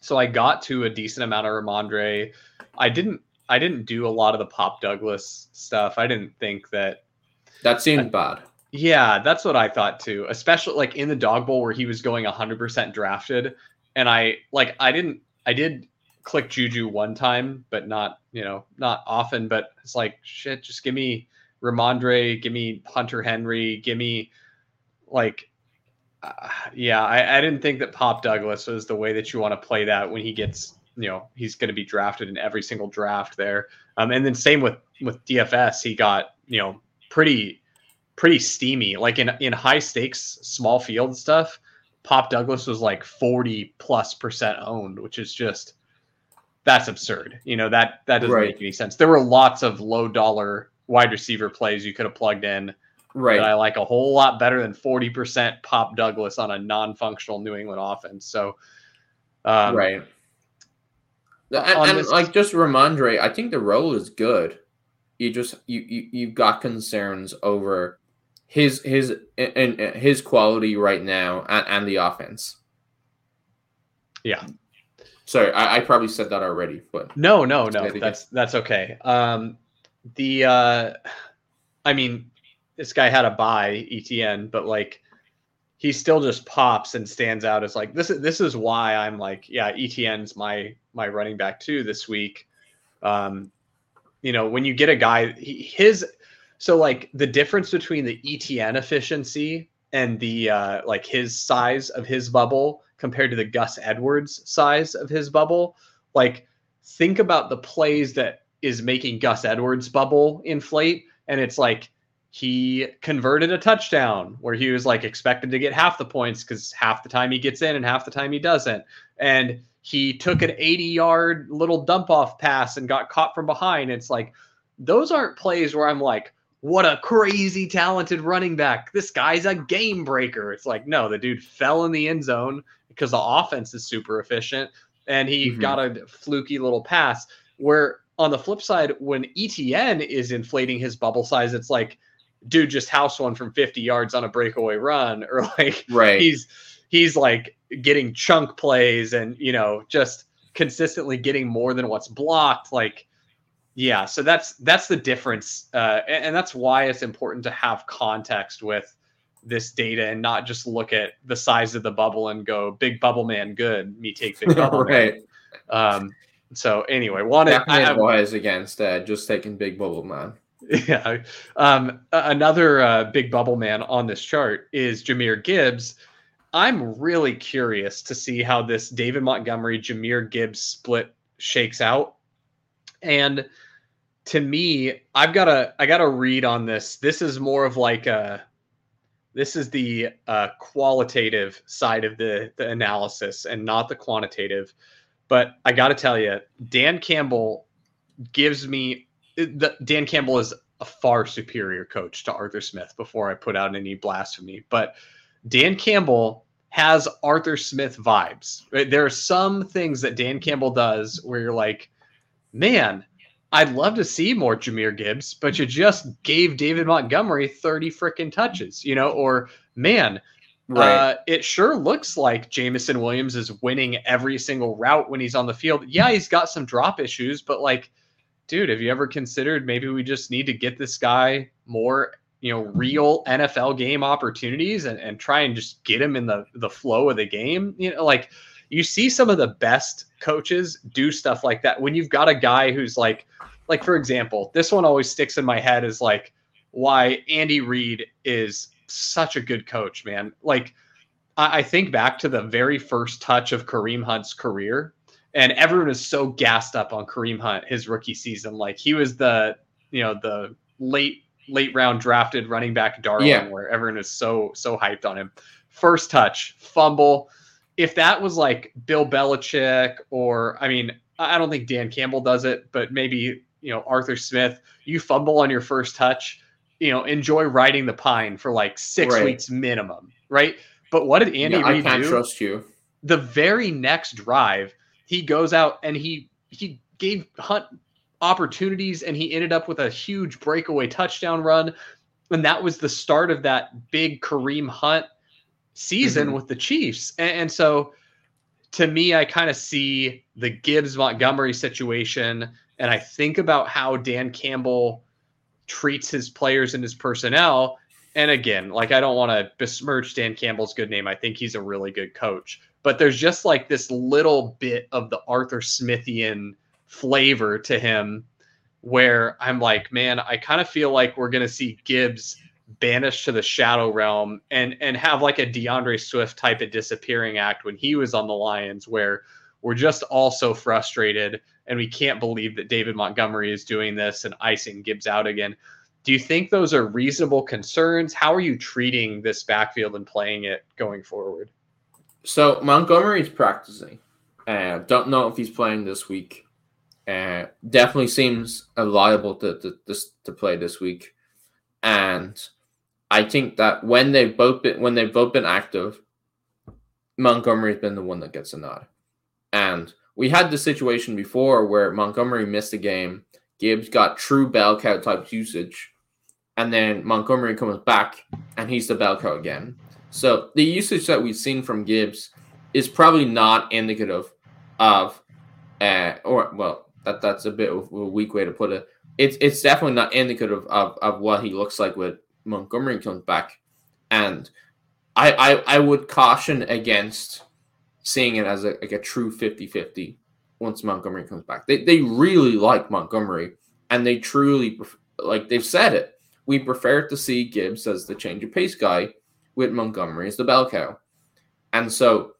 So I got to a decent amount of Rhamondre. I didn't. I didn't do a lot of the Pop Douglas stuff. I didn't think that that seemed I, bad. Yeah, that's what I thought too. Especially like in the dog bowl where he was going 100% drafted and I like I didn't I did click Juju one time, but not you know not often. But it's like shit. Just give me Rhamondre, give me Hunter Henry, give me like uh, yeah. I, I didn't think that Pop Douglas was the way that you want to play that when he gets you know he's going to be drafted in every single draft there. Um, and then same with with DFS, he got you know pretty pretty steamy like in in high stakes small field stuff Pop Douglas was like 40 plus percent owned, which is just that's absurd. You know, that that doesn't right. make any sense. There were lots of low dollar wide receiver plays you could have plugged in. Right. I like a whole lot better than 40% Pop Douglas on a non-functional New England offense. So um, right. And, and this, like just Rhamondre, I think the role is good. You just you you you've got concerns over his his and his quality right now and, and the offense. Yeah. Sorry, I, I, probably said that already, but no, no, no, that's that's okay. Um, the uh, I mean, this guy had a buy ETN, but like he still just pops and stands out as like this is this is why I'm like yeah ETN's my my running back too this week. Um, you know when you get a guy he, his so like the difference between the ETN efficiency and the uh, like his size of his bubble compared to the Gus Edwards size of his bubble, like think about the plays that is making Gus Edwards bubble inflate, and it's like he converted a touchdown where he was like expected to get half the points because half the time he gets in and half the time he doesn't, and he took an 80 yard little dump off pass and got caught from behind. It's like those aren't plays where I'm like, what a crazy talented running back. This guy's a game breaker. It's like, no, the dude fell in the end zone because the offense is super efficient and he mm-hmm. got a fluky little pass. Where on the flip side, when ETN is inflating his bubble size, it's like, dude, just house one from 50 yards on a breakaway run, or like right. he's he's like getting chunk plays and you know, just consistently getting more than what's blocked. Like yeah, so that's that's the difference, uh, and, and, that's why it's important to have context with this data and not just look at the size of the bubble and go big bubble man good. Me take big bubble right. man. Um, so anyway, wanted definitely I, advise against uh, just taking big bubble man. Yeah. Um, another uh, big bubble man on this chart is Jahmyr Gibbs. I'm really curious to see how this David Montgomery Jahmyr Gibbs split shakes out. And to me, I've got a I got a read on this. This is more of like a this is the uh, qualitative side of the the analysis and not the quantitative. But I got to tell you, Dan Campbell gives me the Dan Campbell is a far superior coach to Arthur Smith. Before I put out any blasphemy, but Dan Campbell has Arthur Smith vibes. Right? There are some things that Dan Campbell does where you're like, man, I'd love to see more Jahmyr Gibbs, but you just gave David Montgomery 30 freaking touches, you know, or man, right. uh, it sure looks like Jameson Williams is winning every single route when he's on the field. Yeah, he's got some drop issues, but like, dude, have you ever considered maybe we just need to get this guy more, you know, real NFL game opportunities and, and try and just get him in the, the flow of the game? You know, like you see some of the best coaches do stuff like that when you've got a guy who's like, like for example, this one always sticks in my head is like why Andy Reid is such a good coach, man. Like I, I think back to the very first touch of Kareem Hunt's career, and everyone is so gassed up on Kareem Hunt his rookie season. Like he was the you know the late late round drafted running back darling, yeah. where everyone is so so hyped on him. First touch, fumble. If that was like Bill Belichick, or I mean, I don't think Dan Campbell does it, but maybe you know Arthur Smith, you fumble on your first touch, you know, enjoy riding the pine for like six right. weeks minimum, right? But what did Andy yeah, Reid I can't do? trust you. The very next drive, he goes out and he he gave Hunt opportunities and he ended up with a huge breakaway touchdown run. And that was the start of that big Kareem Hunt season mm-hmm. with the Chiefs. And, and so to me, I kind of see the Gibbs Montgomery situation and I think about how Dan Campbell treats his players and his personnel. And again, like I don't want to besmirch Dan Campbell's good name. I think he's a really good coach. But there's just like this little bit of the Arthur Smithian flavor to him where I'm like, man, I kind of feel like we're going to see Gibbs banished to the shadow realm and and have like a D'Andre Swift type of disappearing act when he was on the Lions where we're just all so frustrated and we can't believe that David Montgomery is doing this and icing Gibbs out again. Do you think those are reasonable concerns? How are you treating this backfield and playing it going forward? So Montgomery's practicing. Uh, don't know if he's playing this week. Uh, definitely seems liable to, to, to, to play this week. And I think that when they've both been when they've both been active, Montgomery's been the one that gets a nod. And we had the situation before where Montgomery missed a game, Gibbs got true bell cow type usage, and then Montgomery comes back and he's the bell cow again. So the usage that we've seen from Gibbs is probably not indicative of, uh, or well, that that's a bit of a weak way to put it. It's it's definitely not indicative of, of what he looks like with Montgomery comes back, and I I, I would caution against seeing it as a, like a true 50-50 once Montgomery comes back. They, they really like Montgomery and they truly like they've said it. We prefer to see Gibbs as the change of pace guy with Montgomery as the bell cow. And so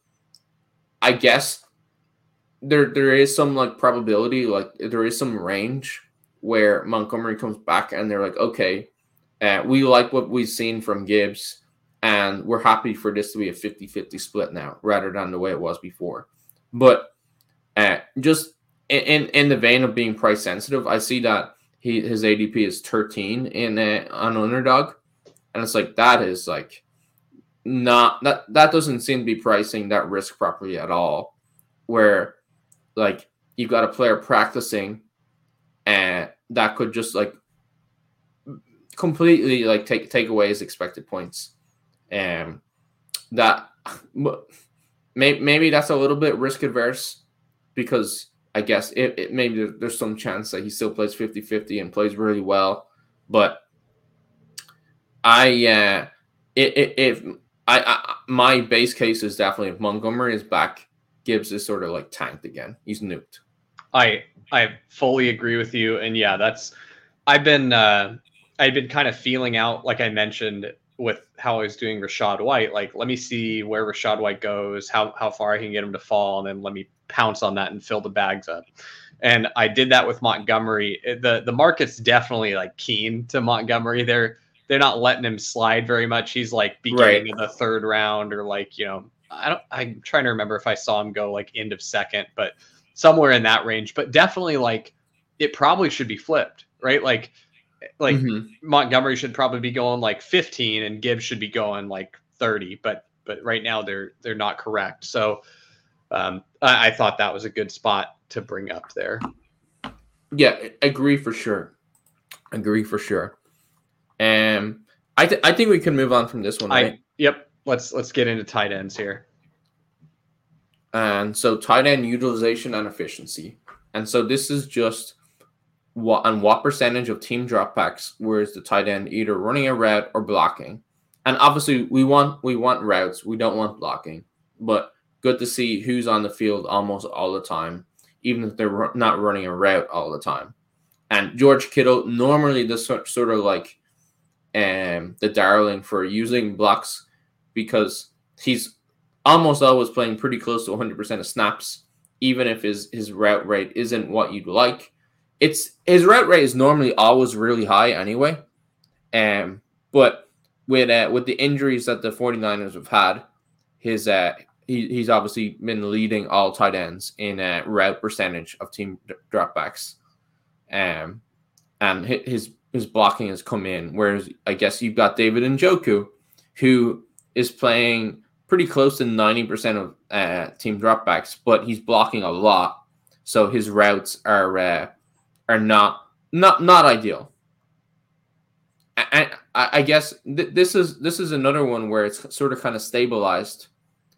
I guess there there is some like probability, like there is some range where Montgomery comes back and they're like, okay, uh, we like what we've seen from Gibbs and we're happy for this to be a 50-50 split now rather than the way it was before but uh, just in in the vein of being price sensitive i see that he his ADP is 13 in a, on underdog, and it's like that is like not that that doesn't seem to be pricing that risk properly at all. Where like you've got a player practicing, and that could just like completely like take take away his expected points, and that maybe maybe that's a little bit risk adverse because I guess it, it maybe there's some chance that he still plays 50-50 and plays really well, but I uh it, if I, I my base case is definitely if Montgomery is back, Gibbs is sort of like tanked again. He's nuked. I I fully agree with you, and yeah, that's I've been uh, I've been kind of feeling out, like I mentioned, with how I was doing Rachaad White. Like, let me see where Rachaad White goes, how how far I can get him to fall, and then let me pounce on that and fill the bags up. And I did that with Montgomery. Eh, the The market's definitely like keen to Montgomery. They're they're not letting him slide very much. He's like beginning right. of the third round, or like you know, I don't. I'm trying to remember if I saw him go like end of second, but somewhere in that range. But definitely like it probably should be flipped, right? Like like mm-hmm. Montgomery should probably be going like 15 and Gibbs should be going like 30, but but right now they're they're not correct. So um, I, I thought that was a good spot to bring up there. Yeah, agree for sure. Agree for sure. And I th- I think we can move on from this one. Right? I, yep. Let's let's get into tight ends here. And so tight end utilization and efficiency. And so this is just what on what percentage of team dropbacks is the tight end either running a route or blocking. And obviously we want we want routes, we don't want blocking. But good to see who's on the field almost all the time, even if they're not running a route all the time. And George Kittle normally sort, sort of like um the darling for using blocks because he's almost always playing pretty close to 100% of snaps, even if his his route rate isn't what you'd like it's his route rate is normally always really high anyway. Um, but with uh, with the injuries that the 49ers have had, his uh he, he's obviously been leading all tight ends in uh, route percentage of team dropbacks. Um, and his his blocking has come in. Whereas I guess you've got David Njoku, who is playing pretty close to 90% of uh, team dropbacks, but he's blocking a lot. So his routes are uh, are not not not ideal. And I, I guess th- this is this is another one where it's sort of kind of stabilized,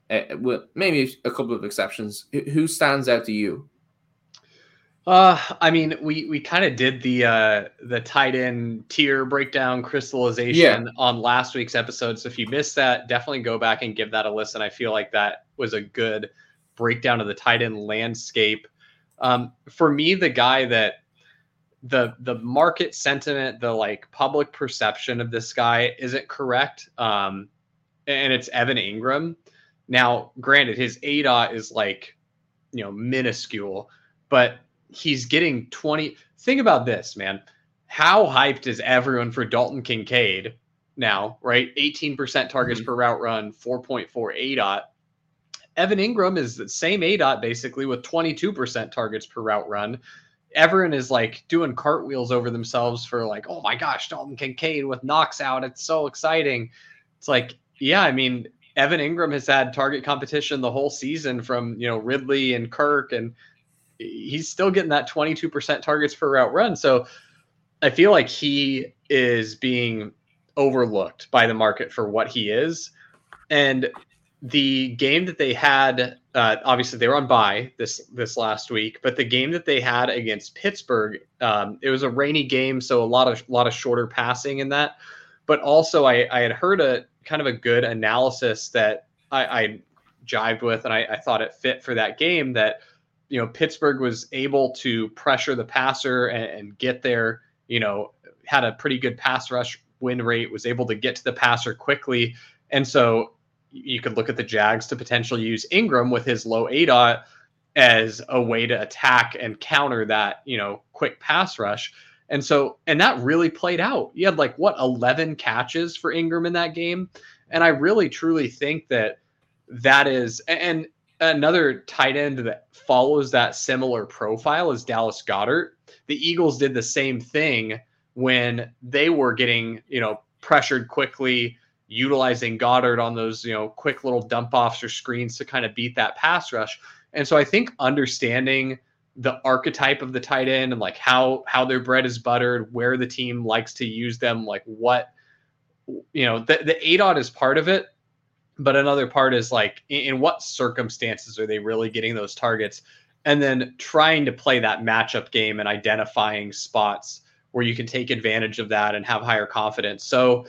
uh, with maybe a couple of exceptions. Who stands out to you? Uh, I mean, we we kind of did the uh the tight end tier breakdown crystallization yeah. on last week's episode. So if you missed that, definitely go back and give that a listen. I feel like that was a good breakdown of the tight end landscape. Um, for me, the guy that the the market sentiment, the like public perception of this guy isn't correct. Um, and it's Evan Engram. Now, granted, his ADOT is like, you know, minuscule, but he's getting 20. Think about this, man. How hyped is everyone for Dalton Kincaid now, right? 18% targets mm-hmm. per route run, 4.4 ADOT. Evan Engram is the same ADOT basically with 22% targets per route run everyone is like doing cartwheels over themselves for like, oh my gosh, Dalton Kincaid with Knox out. It's so exciting. It's like, yeah, I mean, Evan Engram has had target competition the whole season from, you know, Ridley and Kirk, and he's still getting that 22% targets per route run. So I feel like he is being overlooked by the market for what he is. And the game that they had, uh, obviously they were on bye this this last week, but the game that they had against Pittsburgh, um, it was a rainy game, so a lot of a lot of shorter passing in that. But also, I, I had heard a kind of a good analysis that I, I jived with, and I, I thought it fit for that game. That you know Pittsburgh was able to pressure the passer and, and get there. You know, had a pretty good pass rush win rate, was able to get to the passer quickly, and so you could look at the Jags to potentially use Engram with his low ADOT as a way to attack and counter that, you know, quick pass rush. And so, and that really played out. You had like what 11 catches for Engram in that game. And I really truly think that that is, and another tight end that follows that similar profile is Dallas Goedert. The Eagles did the same thing when they were getting, you know, pressured quickly, utilizing Goedert on those, you know, quick little dump offs or screens to kind of beat that pass rush. And so I think understanding the archetype of the tight end and like how how their bread is buttered, where the team likes to use them, like what you know, the the ADOT is part of it, but another part is like in, in what circumstances are they really getting those targets? And then trying to play that matchup game and identifying spots where you can take advantage of that and have higher confidence. So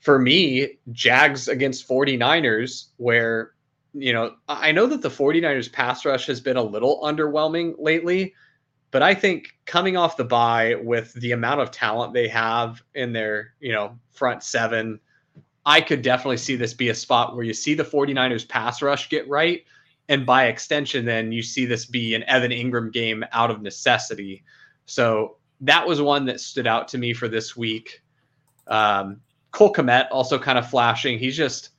for me, Jags against 49ers, where you know, I know that the 49ers pass rush has been a little underwhelming lately, but I think coming off the bye with the amount of talent they have in their, you know, front seven, I could definitely see this be a spot where you see the 49ers pass rush get right. And by extension, then you see this be an Evan Engram game out of necessity. So that was one that stood out to me for this week. Um, Cole Kmet also kind of flashing. He's just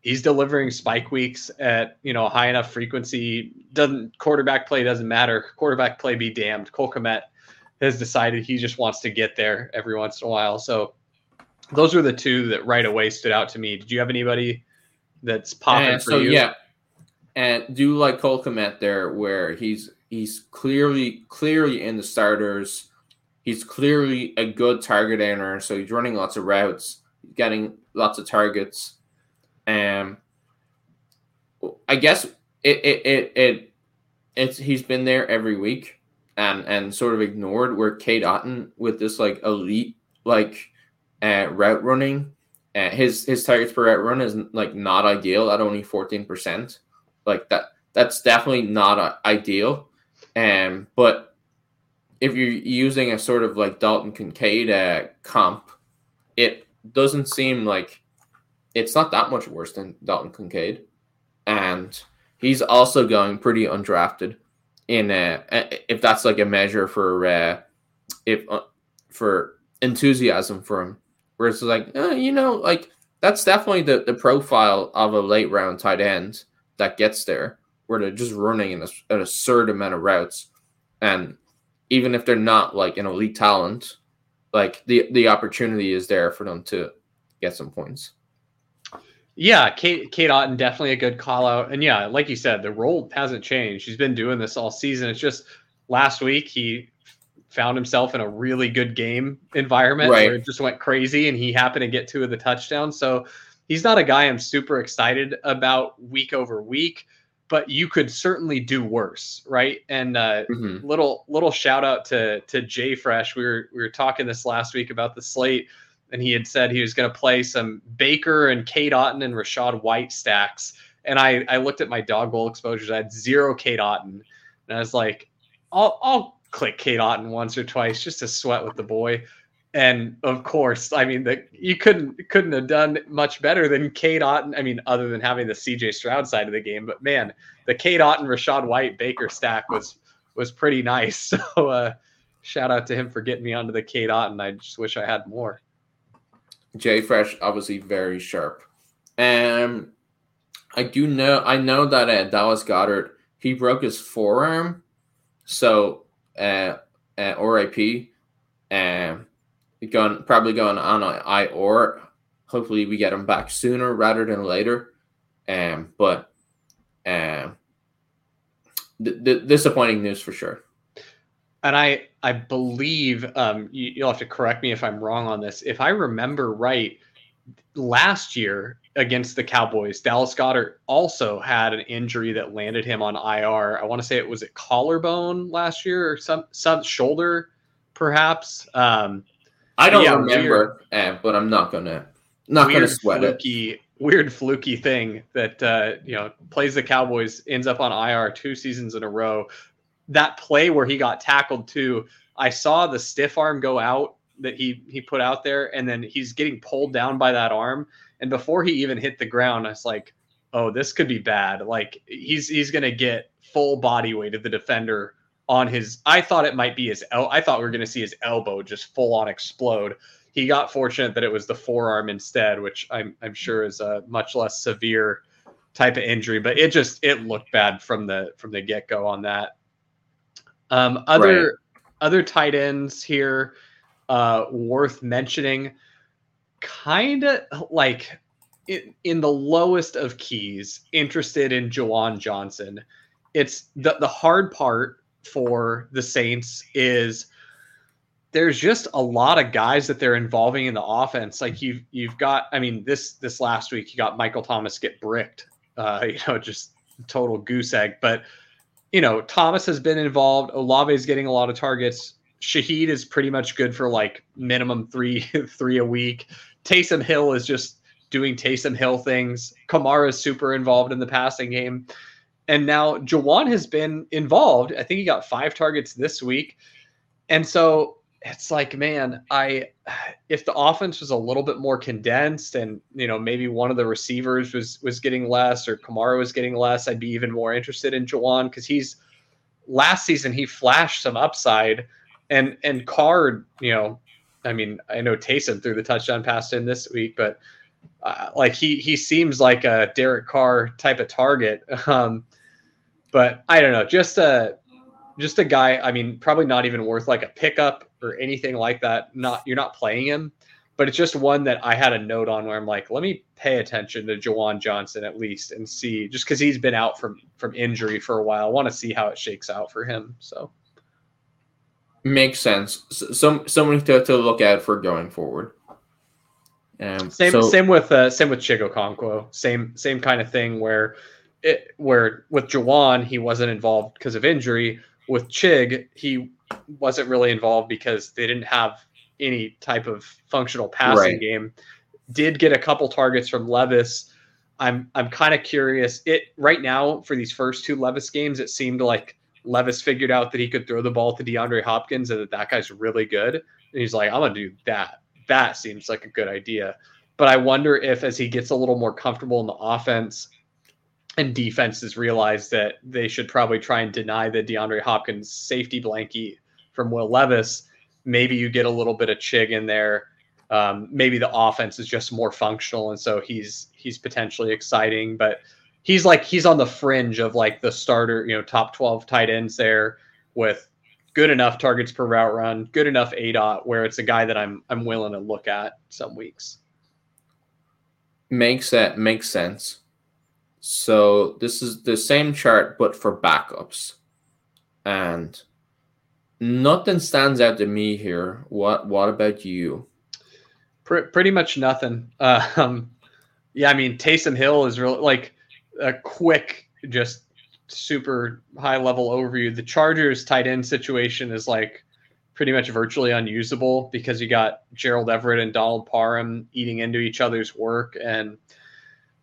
he's delivering spike weeks at you know high enough frequency. Doesn't quarterback play doesn't matter. Quarterback play be damned. Cole Kmet has decided he just wants to get there every once in a while. So those were the two that right away stood out to me. Did you have anybody that's popping and for so, you? Yeah, and do like Cole Kmet there, where he's he's clearly clearly in the starters. He's clearly a good target earner, so he's running lots of routes, getting lots of targets um, I guess it it it, it it's he's been there every week and and sort of ignored where Cade Otton with this like elite like uh, route running. Uh, his his targets per route run is like not ideal at only fourteen percent. Like that that's definitely not ideal. Um, but if you're using a sort of like Dalton Kincaid uh, comp, it doesn't seem like it's not that much worse than Dalton Kincaid, and he's also going pretty undrafted. In if that's like a measure for uh, if uh, for enthusiasm for him, where it's like uh, you know like that's definitely the, the profile of a late round tight end that gets there, where they're just running an, an absurd amount of routes, and even if they're not like an elite talent, like the the opportunity is there for them to get some points. Yeah, Kate Cade Otton definitely a good call out. And yeah, like you said, the role hasn't changed. He's been doing this all season. It's just last week he found himself in a really good game environment right. where it just went crazy and he happened to get two of the touchdowns. So he's not a guy I'm super excited about week over week, but you could certainly do worse, right? And uh, mm-hmm. little little shout out to to Jay Fresh. We were we were talking this last week about the slate and he had said he was going to play some Baker and Cade Otton and Rachaad White stacks. And I, I looked at my dog bowl exposures. I had zero Cade Otton, and I was like, I'll, I'll click Cade Otton once or twice just to sweat with the boy. And of course, I mean that you couldn't couldn't have done much better than Cade Otton. I mean, other than having the CJ Stroud side of the game, but man, the Cade Otton Rachaad White Baker stack was was pretty nice. So uh, shout out to him for getting me onto the Cade Otton. I just wish I had more. Jay Fresh obviously very sharp. And I do know I know that uh, Dallas Goedert he broke his forearm, so uh, uh RIP, uh, going probably going on I or hopefully we get him back sooner rather than later. Um, but um, th- disappointing news for sure and I I believe um, you, you'll have to correct me if I'm wrong on this. If I remember right, last year against the Cowboys, Dallas Goedert also had an injury that landed him on IR. I want to say it was a collarbone last year or some some shoulder, perhaps. Um, I don't yeah, remember, weird, but I'm not gonna not gonna sweat fluky, it. Weird fluky thing that uh, you know plays the Cowboys, ends up on IR two seasons in a row that play where he got tackled too, I saw the stiff arm go out that he he put out there, and then he's getting pulled down by that arm. And before he even hit the ground, I was like, "Oh, this could be bad." Like he's he's gonna get full body weight of the defender on his. I thought it might be his. El- I thought we were gonna see his elbow just full on explode. He got fortunate that it was the forearm instead, which I'm I'm sure is a much less severe type of injury, but it just it looked bad from the from the get go on that. Um, other right. other tight ends here uh, worth mentioning, kind of like in, in the lowest of keys, interested in Juwan Johnson. It's the the hard part for the Saints is there's just a lot of guys that they're involving in the offense. Like you've you've got, I mean, this this last week you got Michael Thomas get bricked, uh, you know, just total goose egg. But you know, Thomas has been involved. Olave is getting a lot of targets. Shaheed is pretty much good for like minimum three three a week. Taysom Hill is just doing Taysom Hill things. Kamara is super involved in the passing game. And now Juwan has been involved. I think he got five targets this week. And so it's like, man, I if the offense was a little bit more condensed and you know maybe one of the receivers was was getting less or Kamara was getting less, I'd be even more interested in Juwan because he's last season he flashed some upside and and Carr, you know, I mean, I know Taysom threw the touchdown pass in this week, but uh, like he he seems like a Derek Carr type of target. Um, but I don't know, just a just a guy. I mean, probably not even worth like a pickup or anything like that. Not you're not playing him, but it's just one that I had a note on where I'm like, let me pay attention to Juwan Johnson at least and see, just because he's been out from from injury for a while. I want to see how it shakes out for him. So makes sense. Some something to, to look at for going forward. Um, same so, same with uh, same with Chig Okonkwo. Same same kind of thing where it where with Juwan he wasn't involved because of injury. With Chig he wasn't really involved because they didn't have any type of functional passing right. game. Did get a couple targets from Levis. I'm I'm kind of curious. It right now for these first two Levis games, it seemed like Levis figured out that he could throw the ball to DeAndre Hopkins and that that guy's really good. And he's like, I'm gonna do that. That seems like a good idea. But I wonder if as he gets a little more comfortable in the offense and defenses realize that they should probably try and deny the DeAndre Hopkins safety blanket from Will Levis. Maybe you get a little bit of Chig in there. Um, maybe the offense is just more functional, and so he's he's potentially exciting. But he's like he's on the fringe of like the starter, you know, top twelve tight ends there with good enough targets per route run, good enough aDOT, where it's a guy that I'm I'm willing to look at some weeks. Makes that makes sense. So this is the same chart, but for backups. And nothing stands out to me here. What What about you? pretty much nothing. Uh, um, yeah, I mean Taysom Hill is really like a quick, just super high level overview. The Chargers tight end situation is like pretty much virtually unusable because you got Gerald Everett and Donald Parham eating into each other's work and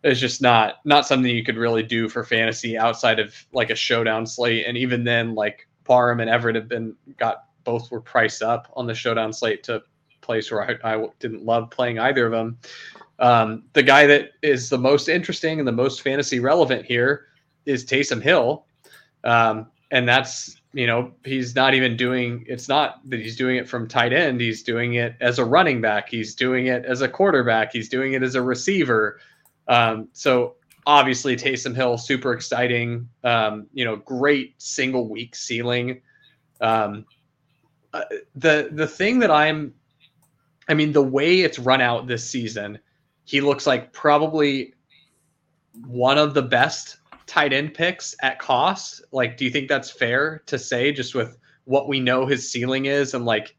it's just not not something you could really do for fantasy outside of like a showdown slate. And even then, like Parham and Everett have been got both were priced up on the showdown slate to place where I, I didn't love playing either of them. Um, the guy that is the most interesting and the most fantasy relevant here is Taysom Hill. Um, and that's, you know, he's not even doing it's not that he's doing it from tight end. He's doing it as a running back. He's doing it as a quarterback. He's doing it as a receiver. Um, so obviously Taysom Hill, super exciting. Um, you know, great single week ceiling. Um, uh, the the thing that I'm, I mean, the way it's run out this season, he looks like probably one of the best tight end picks at cost. Like, do you think that's fair to say, just with what we know his ceiling is, and like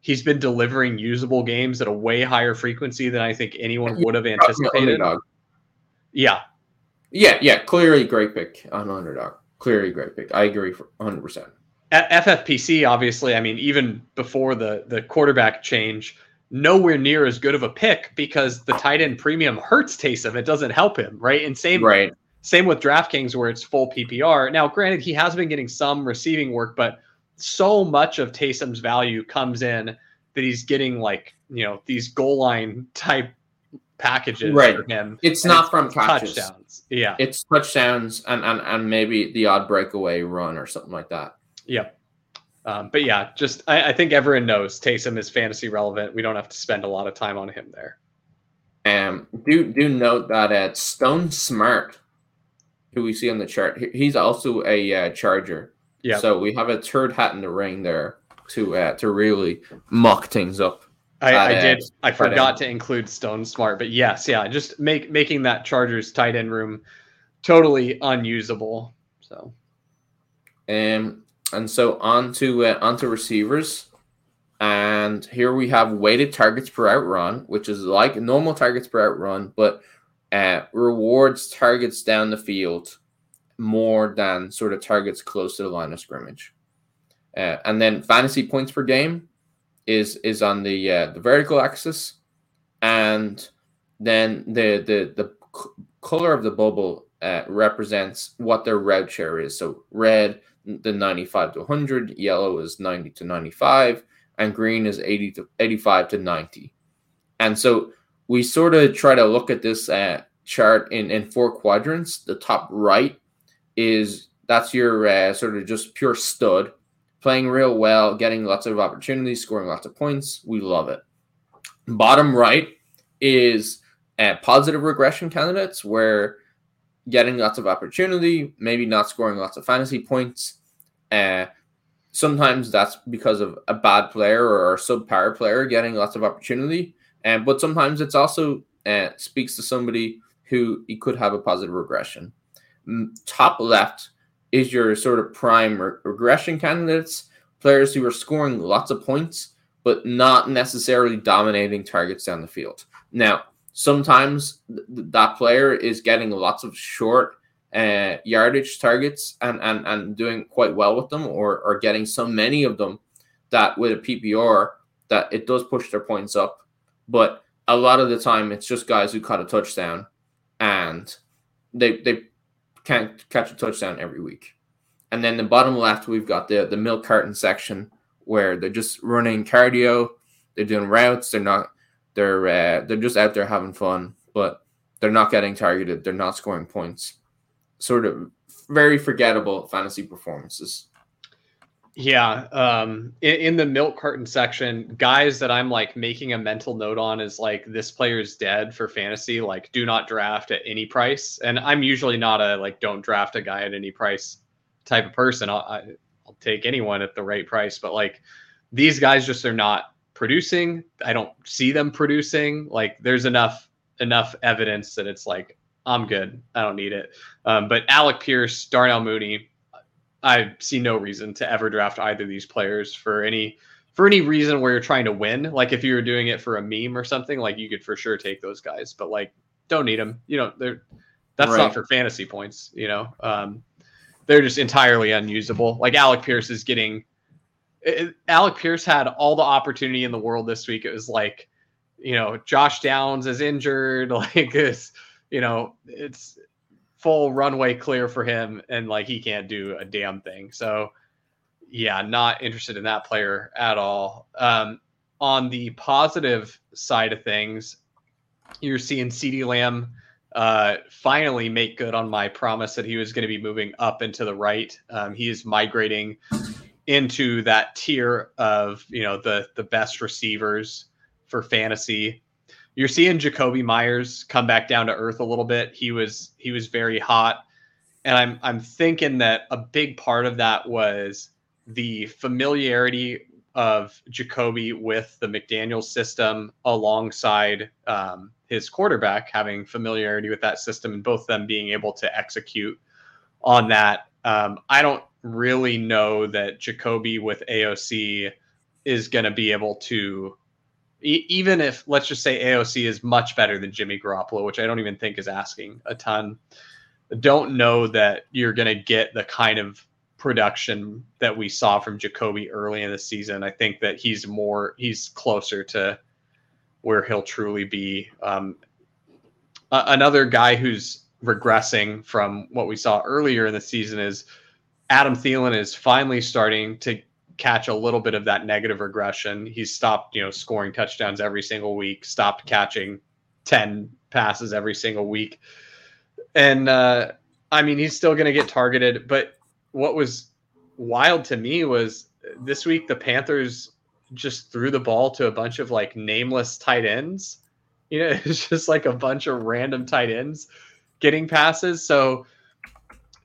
he's been delivering usable games at a way higher frequency than I think anyone would have anticipated. Yeah. Yeah, yeah, clearly great pick on underdog. Clearly great pick. I agree for 100%. At FFPC, obviously, I mean, even before the the quarterback change, nowhere near as good of a pick because the tight end premium hurts Taysom. It doesn't help him, right? And same right. Same with DraftKings where it's full PPR. Now, granted, he has been getting some receiving work, but so much of Taysom's value comes in that he's getting like you know these goal line type packages right. for him. It's not from catches. touchdowns. Yeah. It's touchdowns and, and, and maybe the odd breakaway run or something like that. Yep. Um, but yeah, just I, I, think everyone knows Taysom is fantasy relevant. We don't have to spend a lot of time on him there. Um, do do note that at Stone Smartt who we see on the chart, he's also a uh, Charger. Yeah. So we have a third hat in the ring there to uh, to really muck things up. I, I Uh, did. I forgot to include Stone Smartt, but yes, yeah, just make making that Chargers tight end room totally unusable. So Um, and so on to uh, on to receivers. And here we have weighted targets per route run, which is like normal targets per route run, but uh, rewards targets down the field more than sort of targets close to the line of scrimmage. Uh, and then fantasy points per game is is on the uh, the vertical axis, and then the the the c- color of the bubble uh, represents what their route share is. So red the 95 to 100, yellow is 90 to 95, and green is 80 to 85 to 90. And so we sort of try to look at this uh, chart in, in four quadrants. The top right is that's your uh, sort of just pure stud, playing real well, getting lots of opportunities, scoring lots of points. We love it. Bottom right is uh, positive regression candidates where getting lots of opportunity, maybe not scoring lots of fantasy points. Uh, sometimes that's because of a bad player or a subpar player getting lots of opportunity. And but sometimes it's also uh, speaks to somebody who could have a positive regression. Mm, Top left is your sort of prime re- regression candidates, players who are scoring lots of points but not necessarily dominating targets down the field. Now, sometimes th- that player is getting lots of short uh, yardage targets and, and, and doing quite well with them or, or getting so many of them that with a PPR that it does push their points up. But a lot of the time it's just guys who caught a touchdown and they they can't catch a touchdown every week. And then the bottom left we've got the the milk carton section where they're just running cardio, they're doing routes, they're not they're uh, they're just out there having fun, but they're not getting targeted, they're not scoring points. Sort of very forgettable fantasy performances. Yeah, um, in, in the milk carton section, guys that I'm like making a mental note on is like this player's dead for fantasy. Like, do not draft at any price. And I'm usually not a like don't draft a guy at any price type of person. I'll, I, I'll take anyone at the right price, but like these guys just are not producing. I don't see them producing. Like, there's enough enough evidence that it's like I'm good. I don't need it. Um, but Alec Pierce, Darnell Mooney, I see no reason to ever draft either of these players for any for any reason where you're trying to win. Like if you were doing it for a meme or something, like you could for sure take those guys, but like don't need them. You know, they're that's Right. not for fantasy points. You know, um, they're just entirely unusable. Like Alec Pierce is getting. it- Alec Pierce had all the opportunity in the world this week. It was like, you know, Josh Downs is injured. Like it's, you know, it's full runway clear for him and like he can't do a damn thing. So yeah, not interested in that player at all. Um, on the positive side of things, you're seeing CeeDee Lamb uh, finally make good on my promise that he was going to be moving up and to the right. Um, he is migrating into that tier of you know the the best receivers for fantasy you're seeing Jakobi Meyers come back down to earth a little bit. He was he was very hot, and I'm I'm thinking that a big part of that was the familiarity of Jakobi with the McDaniel system alongside um, his quarterback having familiarity with that system, and both them being able to execute on that. Um, I don't really know that Jacoby with AOC is going to be able to even if let's just say AOC is much better than Jimmy Garoppolo, which I don't even think is asking a ton, don't know that you're going to get the kind of production that we saw from Jakobi early in the season. I think that he's more he's closer to where he'll truly be. Um, another guy who's regressing from what we saw earlier in the season is Adam Thielen is finally starting to catch a little bit of that negative regression. He's stopped, you know, scoring touchdowns every single week, stopped catching 10 passes every single week. And uh I mean, he's still going to get targeted, but what was wild to me was this week the Panthers just threw the ball to a bunch of like nameless tight ends. You know, it's just like a bunch of random tight ends getting passes. So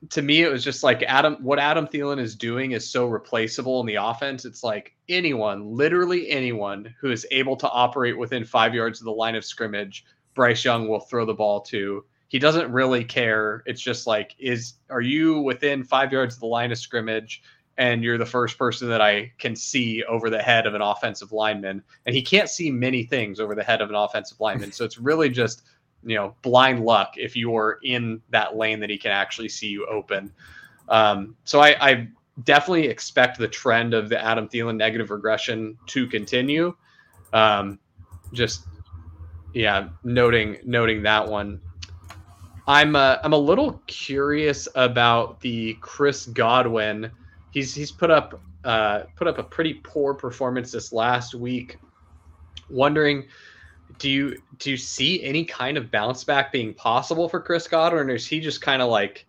to me, it was just like Adam. What Adam Thielen is doing is so replaceable in the offense. It's like anyone, literally anyone, who is able to operate within five yards of the line of scrimmage, Bryce Young will throw the ball to. He doesn't really care. It's just like, is are you within five yards of the line of scrimmage? and you're the first person that I can see over the head of an offensive lineman. And he can't see many things over the head of an offensive lineman. So it's really just, you know, blind luck if you're in that lane that he can actually see you open. Um, so I, I definitely expect the trend of the Adam Thielen negative regression to continue. Um, just yeah, noting noting that one. I'm uh, I'm a little curious about the Chris Godwin he's he's put up uh, put up a pretty poor performance this last week. Wondering, do you do you see any kind of bounce back being possible for Chris Godwin, or is he just kind of like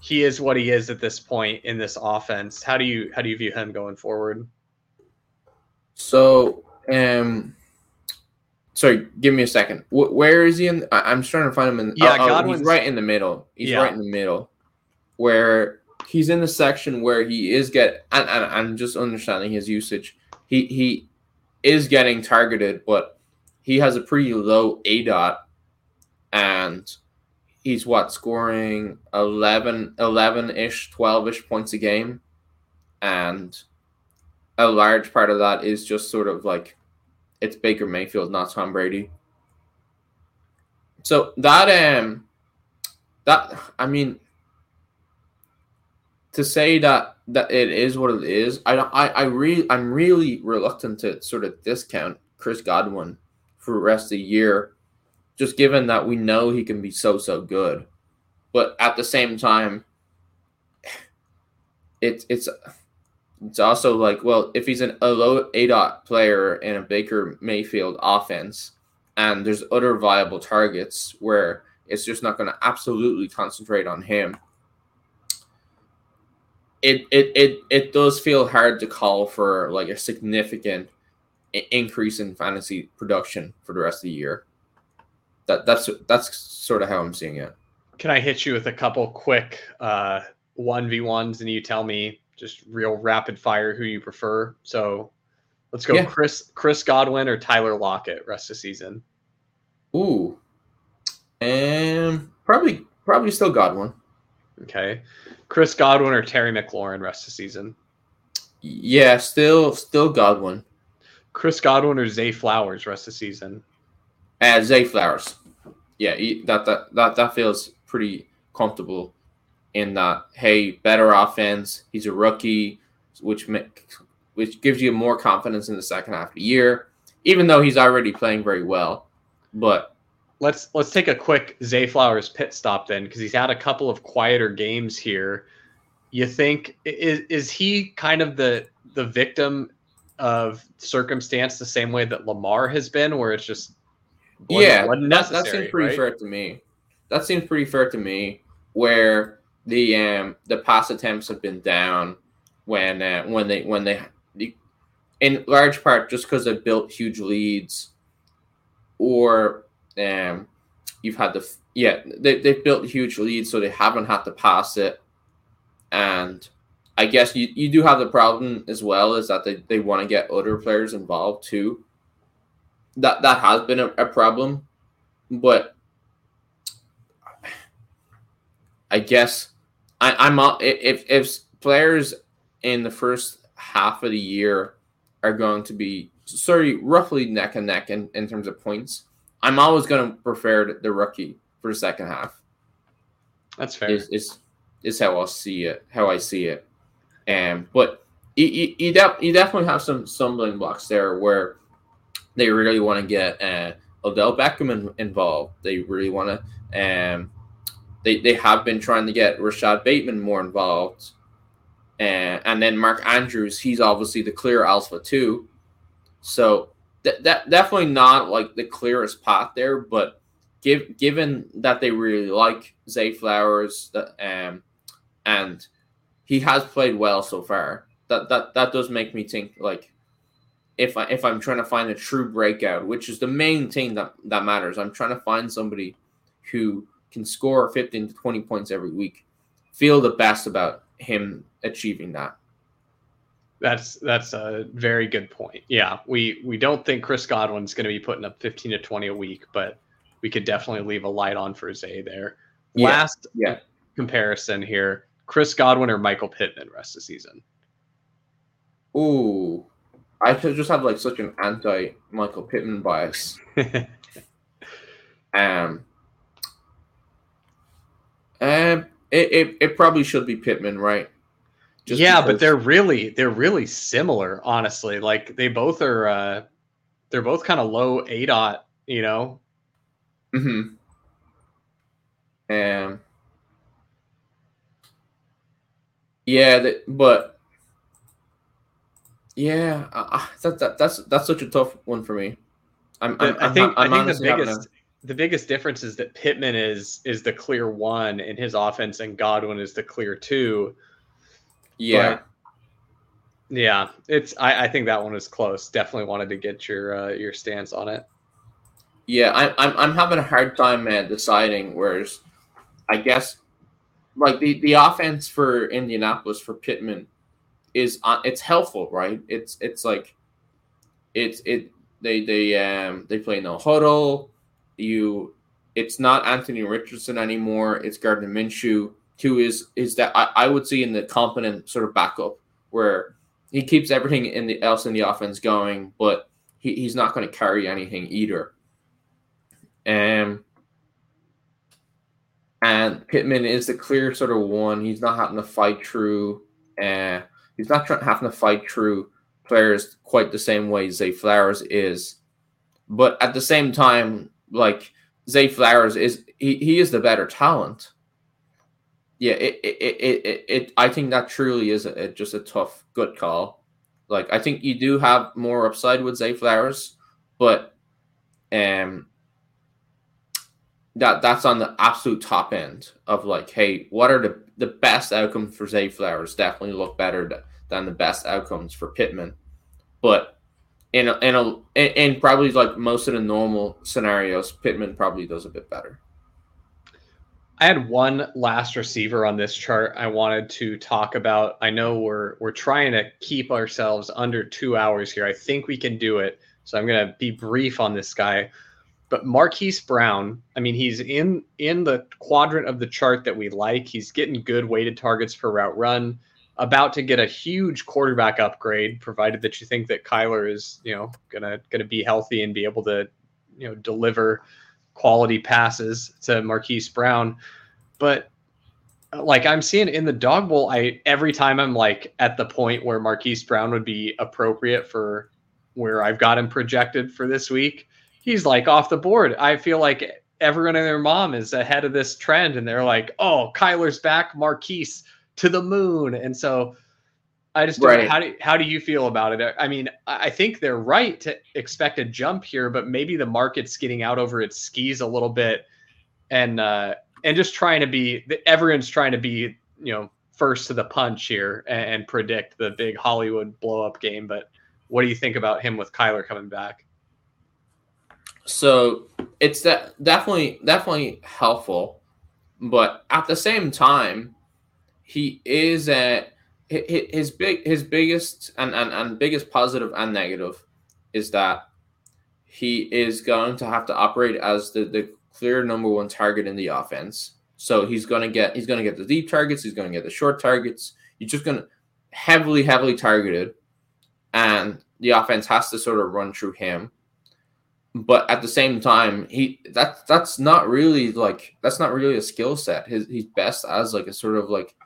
he is what he is at this point in this offense? How do you how do you view him going forward? So, um, sorry, give me a second. W- where is he in? I- am trying to find him in. Yeah, oh, oh, he's right in the middle. He's yeah. right in the middle, where he's in the section where he is get and, and I'm just understanding his usage. He he is getting targeted, but he has a pretty low A dot and he's what scoring 11 11-ish 12-ish points a game? And a large part of that is just sort of like it's Baker Mayfield not Tom Brady. So that um that I mean to say that that it is what it is, I I I really I'm really reluctant to sort of discount Chris Godwin for the rest of the year, just given that we know he can be so so good, but at the same time, it's it's it's also like well if he's an a low A dot player in a Baker Mayfield offense, and there's other viable targets where it's just not going to absolutely concentrate on him it, it it it does feel hard to call for like a significant increase in fantasy production for the rest of the year. That that's that's sort of how I'm seeing it. Can I hit you with a couple quick uh, one v ones and you tell me just real rapid fire who you prefer? So let's go, yeah. Chris Chris Godwin or Tyler Lockett rest of season. Ooh, and probably probably still Godwin. Okay. Chris Godwin or Terry McLaurin rest of season? Yeah, still still Godwin. Chris Godwin or Zay Flowers rest of the season? Uh, Zay Flowers. Yeah, he, that, that that that feels pretty comfortable in that. Hey, better offense. He's a rookie, which which gives you more confidence in the second half of the year, even though he's already playing very well. But let's let's take a quick Zay Flowers pit stop then, because he's had a couple of quieter games here. You think is is he kind of the the victim of circumstance the same way that Lamar has been, where it's just yeah, that, that seems pretty right? fair to me. That seems pretty fair to me. Where the um the pass attempts have been down when uh, when they when they in large part just because they built huge leads or um, you've had the yeah they they've built huge leads, so they haven't had to pass it, and I guess you, you do have the problem as well is that they, they want to get other players involved too. That that has been a, a problem, but I guess I, I'm if if players in the first half of the year are going to be sorry roughly neck and neck in, in terms of points I'm always going to prefer the rookie for the second half. That's fair. Is is is how I see it. How I see it. And but you you, you, de- you definitely have some stumbling blocks there where they really want to get uh, Odell Beckham in, involved. They really want to. Um, they they have been trying to get Rashod Bateman more involved. Uh, and then Mark Andrews, he's obviously the clear alpha too. So that, that definitely not like the clearest path there, but give given that they really like Zay Flowers, um, and he has played well so far. That that that does make me think like if I if I'm trying to find a true breakout, which is the main thing that that matters. I'm trying to find somebody who can score 15 to 20 points every week. feel the best about him achieving that. That's that's a very good point. Yeah, we we don't think Chris Godwin's going to be putting up 15 to 20 a week, but we could definitely leave a light on for Zay there. Yeah, Last yeah. comparison here: Chris Godwin or Michael Pittman rest of the season. Ooh, I just have like such an anti Michael Pittman bias. um, um, it, it, it probably should be Pittman, right? Just yeah, because... but they're really they're really similar, honestly. Like they both are uh they're both kind of low A dot, you know. Mm-hmm. Um Yeah, that, but yeah, uh, that, that that's that's such a tough one for me. I'm, I'm i think I'm, i think the biggest the biggest difference is that Pittman is is the clear one in his offense, and Godwin is the clear two. Yeah. But, yeah, it's. I, I think that one is close. Definitely wanted to get your uh, your stance on it. Yeah, I'm I'm I'm having a hard time, man, deciding. Whereas, I guess, like the the offense for Indianapolis for Pittman is uh, it's helpful, right? It's it's like it's it they they um they play no huddle. You, it's not Anthony Richardson anymore. It's Gardner Minshew who is is that I, I would see in the competent sort of backup where he keeps everything in the else in the offense going, but he, he's not going to carry anything either. Um, and Pittman is the clear sort of one. He's not having to fight through. Uh, he's not trying, having to fight through players quite the same way Zay Flowers is. But at the same time, like Zay Flowers is, he, he is the better talent yeah, it, it, it, it, it I think that truly is a, just a tough, good call. Like, I think you do have more upside with Zay Flowers, but um, that that's on the absolute top end of like, hey, what are the the best outcomes for Zay Flowers? Definitely look better than the best outcomes for Pittman, but in a, in a in probably like most of the normal scenarios, Pittman probably does a bit better. I had one last receiver on this chart I wanted to talk about. I know we're we're trying to keep ourselves under two hours here. I think we can do it. So I'm gonna be brief on this guy. But Marquise Brown, I mean, he's in in the quadrant of the chart that we like. He's getting good weighted targets per route run. About to get a huge quarterback upgrade, provided that you think that Kyler is, you know, gonna gonna be healthy and be able to, you know, deliver quality passes to Marquise Brown. But like I'm seeing in the dog bowl, I every time I'm like at the point where Marquise Brown would be appropriate for where I've got him projected for this week, he's like off the board. I feel like everyone and their mom is ahead of this trend and they're like, oh, Kyler's back, Marquise to the moon. And so I just right. how do how do you feel about it? I mean, I think they're right to expect a jump here, but maybe the market's getting out over its skis a little bit, and uh, and just trying to be everyone's trying to be you know first to the punch here and, and predict the big Hollywood blow up game. But what do you think about him with Kyler coming back? So it's that definitely definitely helpful, but at the same time, he is at his big his biggest and, and, and biggest positive and negative is that he is going to have to operate as the, the clear number one target in the offense. So he's gonna get he's gonna get the deep targets, he's gonna get the short targets. He's just gonna heavily, heavily targeted, and the offense has to sort of run through him. But at the same time, he that's that's not really like that's not really a skill set. His he's best as like a sort of like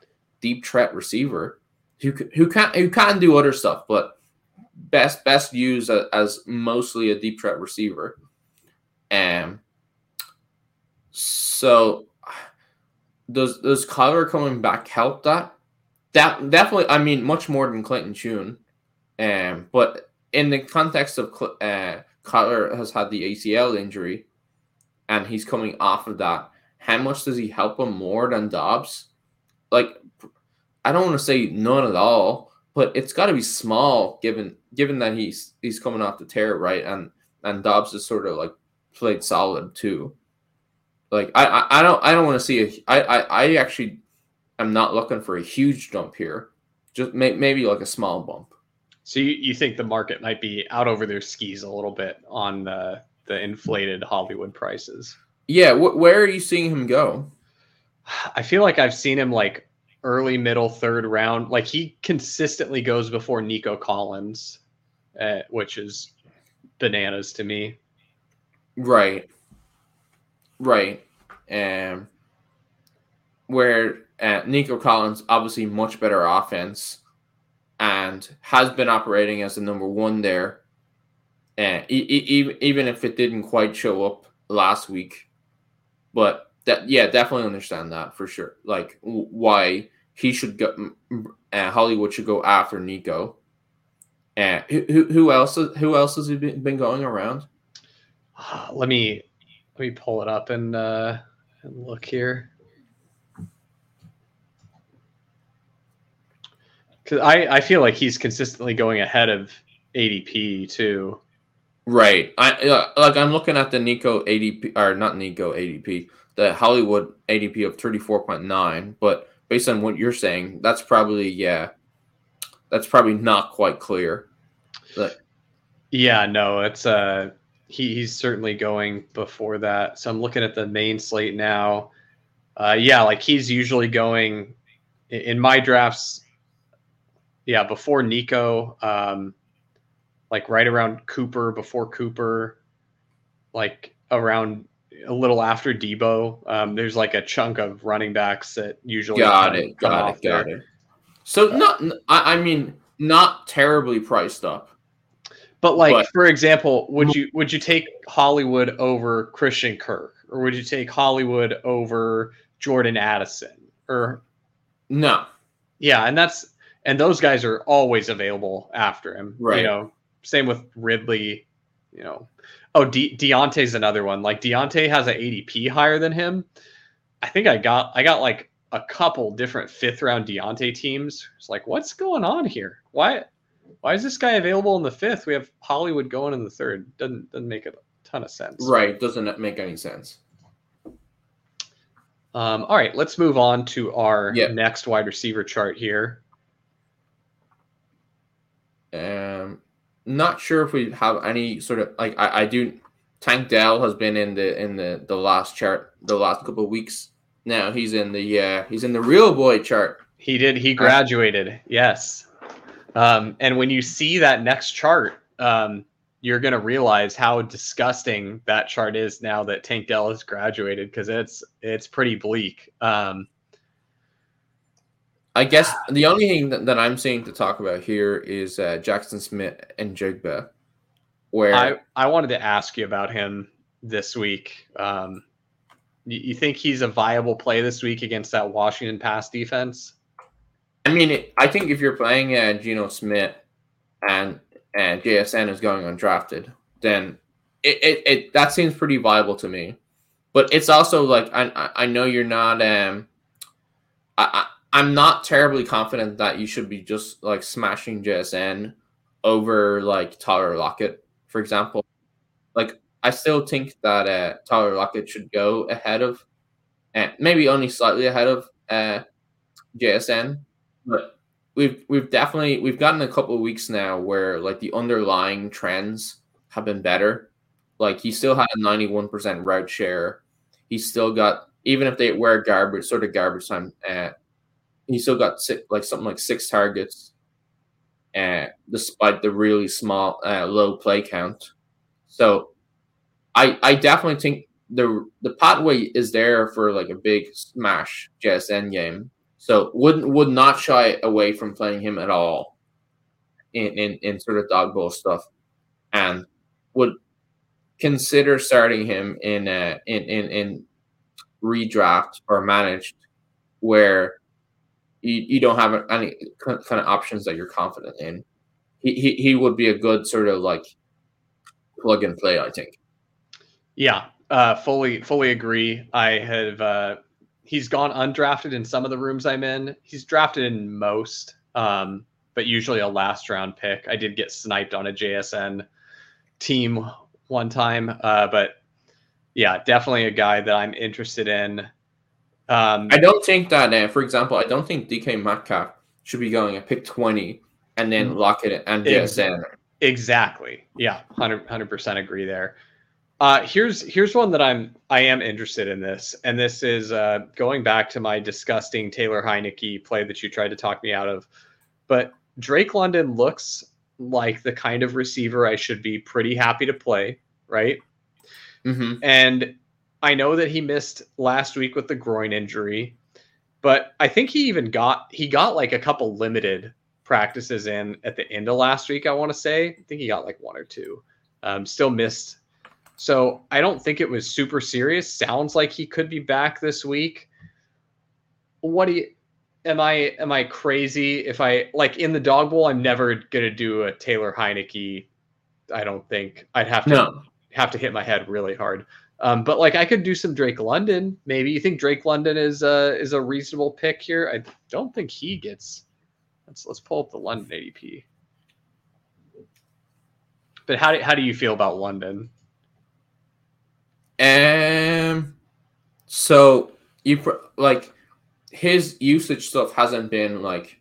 deep threat receiver who who can who can do other stuff, but best best used as, as mostly a deep threat receiver. And so does does Kyler coming back help that? That definitely, I mean, much more than Clayton Tune. Um, but in the context of uh, Kyler has had the ACL injury, and he's coming off of that. How much does he help him more than Dobbs? Like I don't want to say none at all, but it's got to be small given given that he's he's coming off the tear, right? And and Dobbs is sort of like played solid too. Like I I, I don't I don't want to see a, I, I I actually I'm not looking for a huge jump here. Just may, maybe like a small bump. So you, you think the market might be out over their skis a little bit on the the inflated Hollywood prices? Yeah, wh- where are you seeing him go? I feel like I've seen him like early, middle, third round. Like he consistently goes before Nico Collins, uh, which is bananas to me. Right. Right. Um, where uh, Nico Collins obviously much better offense and has been operating as the number one there. Uh, e- even if it didn't quite show up last week, but that yeah, definitely understand that for sure. Like why he should go, uh, Hollywood should go after Nico. Uh, who who else who else has he been going around? Let me let me pull it up and uh, and look here. Because I, I feel like he's consistently going ahead of ADP too. Right. I uh, like I'm looking at the Nico ADP or not Nico ADP, the Hollywood ADP of 34.9, but based on what you're saying, that's probably yeah. That's probably not quite clear. But yeah, no, it's uh he, he's certainly going before that. So I'm looking at the main slate now. Uh yeah, like he's usually going in my drafts yeah, before Nico, um, like right around Cooper, before Cooper, like around a little after Deebo. Um, there's like a chunk of running backs that usually got it, got it, got it. So not, I, I mean, not terribly priced up. But like, but, for example, would you would you take Hollywood over Christian Kirk, or would you take Hollywood over Jordan Addison, or no? Yeah, and that's and those guys are always available after him. Right. You know, same with Ridley. You know, oh De- Diontae's another one. Like Diontae has an ADP higher than him. I think I got I got like a couple different fifth round Diontae teams. It's like, what's going on here? Why why is this guy available in the fifth? We have Hollywood going in the third. Doesn't doesn't make a ton of sense. Right. Doesn't make any sense. Um, all right, let's move on to our yep. next wide receiver chart here. Um, not sure if we have any sort of like I, I do. Tank Dell has been in the in the the last chart the last couple of weeks. Now he's in the uh he's in the real boy chart. He did. He graduated. Yes. Um, and when you see that next chart, um, you're gonna realize how disgusting that chart is now that Tank Dell has graduated because it's it's pretty bleak. Um, I guess the only thing that, that, I'm seeing to talk about here is uh, Jaxon Smith-Njigba. Where I, I wanted to ask you about him this week. Um, you, you, think he's a viable play this week against that Washington pass defense? I mean, it, I think if you're playing uh, Geno Smith and and JSN is going undrafted, then it, it, it that seems pretty viable to me. But it's also like I I know you're not um I I'm not terribly confident that you should be just like smashing JSN over like Tyler Lockett, for example. Like I still think that uh, Tyler Lockett should go ahead of, and maybe only slightly ahead of uh, JSN, but we've we've definitely we've gotten a couple of weeks now where like the underlying trends have been better. Like he still had a 91% route share. He still got even if they wear garbage sort of garbage time uh, he still got six, like something like six targets, uh, despite the really small uh, low play count. So, I I definitely think the the pathway is there for like a big smash JSN game. So wouldn't would not shy away from playing him at all in in, in sort of dog bowl stuff, and would consider starting him in uh, in in in redraft or managed where you, you don't have any kind of options that you're confident in. He, he, he would be a good sort of like plug and play, I think. Yeah, uh, fully fully agree. I have uh, he's gone undrafted in some of the rooms I'm in. He's drafted in most, um, but usually a last round pick. I did get sniped on a JSN team one time, uh, but yeah, definitely a guy that I'm interested in. Um, I don't think that, uh, for example, I don't think DK Metcalf should be going at pick 20 and then Mm. Lockett and JSN. Exactly. Yeah, 100 percent agree there. Uh, here's here's one that I'm I am interested in this, and this is uh, going back to my disgusting Taylor Heinicke play that you tried to talk me out of. But Drake London looks like the kind of receiver I should be pretty happy to play, right? hmm And I know that he missed last week with the groin injury, but I think he even got he got like a couple limited practices in at the end of last week. I want to say I think he got like one or two. Um, still missed. So I don't think it was super serious. Sounds like he could be back this week. What do you? Am I am I crazy if I like in the dog bowl? I'm never gonna do a Taylor Heinicke. I don't think I'd have to No. have to hit my head really hard. Um, but like I could do some Drake London. Maybe you think Drake London is uh is a reasonable pick here. I don't think he gets. Let's let's pull up the London ADP. But how do how do you feel about London? Um, so you like his usage stuff hasn't been like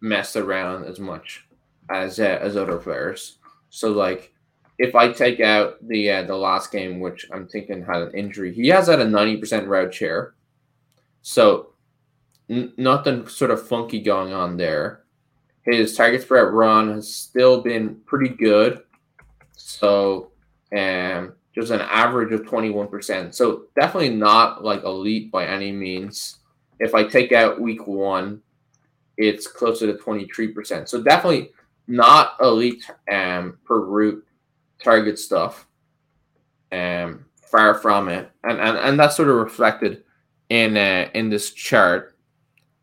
messed around as much as uh, as other players. So like if I take out the uh, the last game, which I'm thinking had an injury, he has had a ninety percent route share. So n- nothing sort of funky going on there. His targets per run has still been pretty good. So um just an average of 21%. So definitely not like elite by any means. If I take out week one, it's closer to 23%. So definitely not elite um, per route target stuff. Um, far from it. And, and and that's sort of reflected in uh, in this chart.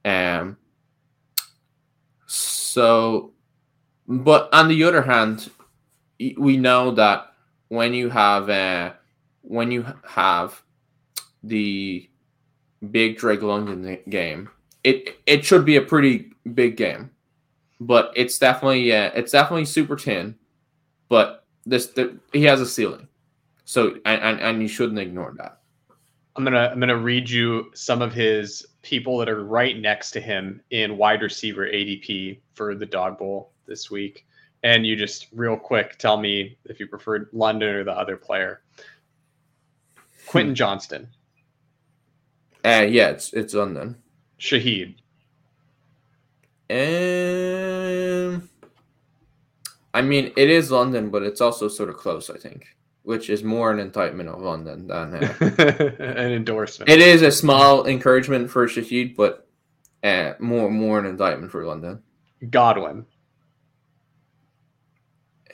Um so but on the other hand, we know that when you have uh, when you have the big Drake London game, it it should be a pretty big game, but it's definitely uh, it's definitely super thin, but this the, he has a ceiling, so and, and and you shouldn't ignore that. I'm gonna I'm gonna read you some of his people that are right next to him in wide receiver ADP for the dog bowl this week. And you just real quick tell me if you preferred London or the other player. Quentin Johnston, Uh, yeah, it's it's London. Shaheed, Um, I mean, it is London, but it's also sort of close. I think, which is more an indictment of London than. Uh, an endorsement. It is a small encouragement for Shaheed, but uh, more more an indictment for London. Godwin,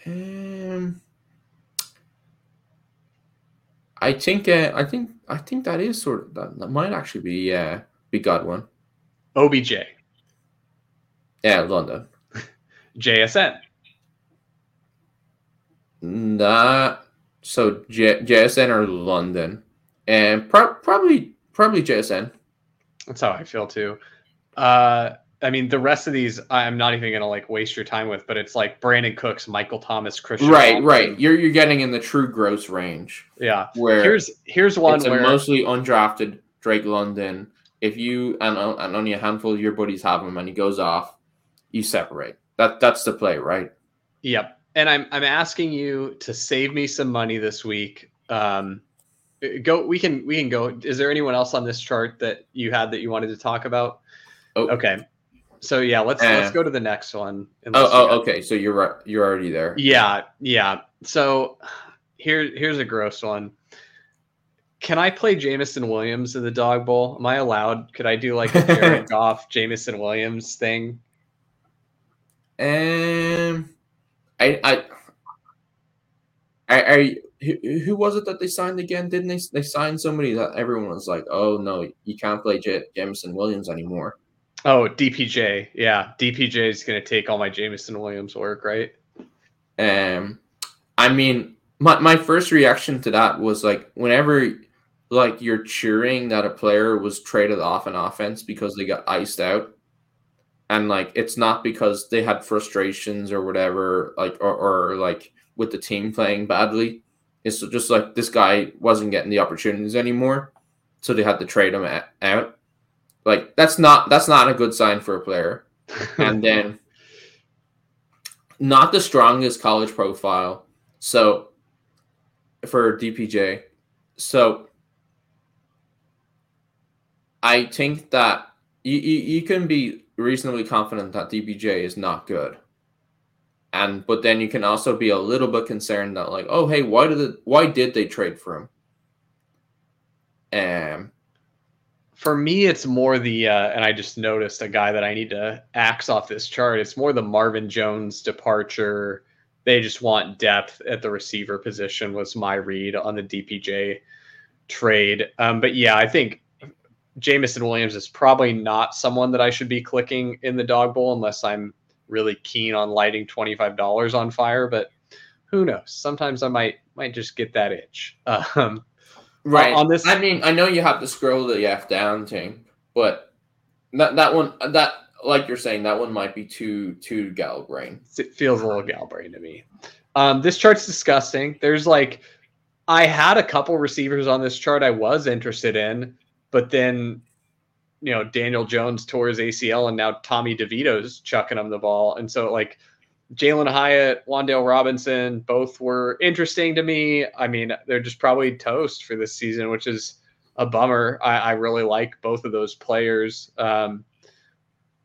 Um, I think uh, I think I think that is sort of that, that might actually be uh, be Godwin. OBJ, Yeah, London. JSN, Nah, so J- JSN or London, and pro- probably probably JSN. That's how I feel too. Uh, I mean, the rest of these I'm not even gonna like waste your time with, but it's like Brandin Cooks, Michael Thomas, Christian. Right, right. You're you're getting in the true gross range Yeah. where Here's here's one where mostly undrafted Drake London. If you and, and only a handful of your buddies have him and he goes off, you separate. That that's the play, right? Yep. And I'm I'm asking you to save me some money this week. Um, go. We can we can go. Is there anyone else on this chart that you had that you wanted to talk about? Oh. Okay. So yeah, let's Uh, let's go to the next one. Oh, oh, okay. So you're right. You're already there. Yeah, yeah. So here here's a gross one. Can I play Jameson Williams in the dog bowl? Am I allowed? Could I do like a Jared Goff, Jameson Williams thing? Um, I, I, I, I who, who was it that they signed again? Didn't they? They signed somebody that everyone was like, "Oh no, you can't play J- Jameson Williams anymore." Oh, DPJ. Yeah, DPJ is going to take all my Jameson Williams work, right? Um, I mean, my my first reaction to that was like, whenever like you're cheering that a player was traded off an offense because they got iced out, and like it's not because they had frustrations or whatever, like or, or like with the team playing badly. It's just like this guy wasn't getting the opportunities anymore, so they had to trade him out. Like that's not that's not a good sign for a player. and then not the strongest college profile. So for DPJ. So I think that you, you, you can be reasonably confident that DPJ is not good. And but then you can also be a little bit concerned that like, oh hey, why did it, why did they trade for him? Um for me, it's more the, uh, and I just noticed a guy that I need to axe off this chart. It's more the Marvin Jones departure. They just want depth at the receiver position, was my read on the DPJ trade. Um, but yeah, I think Jameson Williams is probably not someone that I should be clicking in the dog bowl unless I'm really keen on lighting $25 on fire. But who knows? Sometimes I might might just get that itch. Um, Right. on this, I mean, I know you have to scroll the F down thing, but that that one that like you're saying that one might be too too gal brain. It feels a little gal brain to me. Um, this chart's disgusting. There's like, I had a couple receivers on this chart I was interested in, but then, you know, Daniel Jones tore his ACL, and now Tommy DeVito's chucking him the ball, and so like Jalin Hyatt, Wan'Dale Robinson, both were interesting to me. I mean, they're just probably toast for this season, which is a bummer. I, I really like both of those players. Um,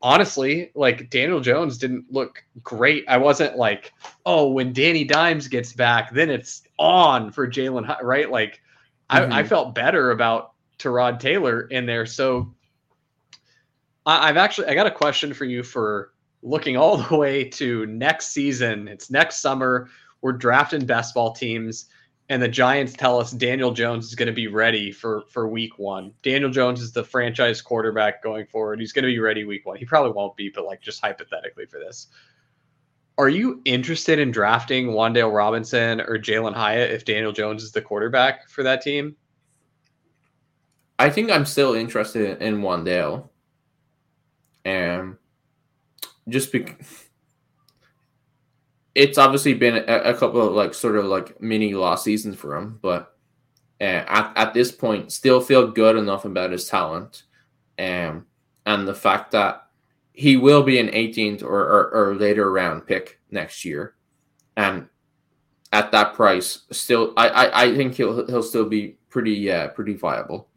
honestly, like Daniel Jones didn't look great. I wasn't like, oh, when Danny Dimes gets back, then it's on for Jalin, Hyatt, right? Like, mm-hmm. I, I, mm-hmm. felt better about Tyrod Taylor in there. So I, I've actually I got a question for you for looking all the way to next season. It's next summer. We're drafting best ball teams, and the Giants tell us Daniel Jones is going to be ready for for week one. Daniel Jones is the franchise quarterback going forward. He's going to be ready week one. He probably won't be, but like just hypothetically for this. Are you interested in drafting Wan'Dale Robinson or Jalin Hyatt if Daniel Jones is the quarterback for that team? I think I'm still interested in Wan'Dale. And just because it's obviously been a, a, couple of like sort of like mini lost seasons for him, but at, at this point, still feel good enough about his talent, um, and the fact that he will be an 18th or, or, or later round pick next year, and at that price, still, I, I, I think he'll he'll still be pretty uh, pretty viable.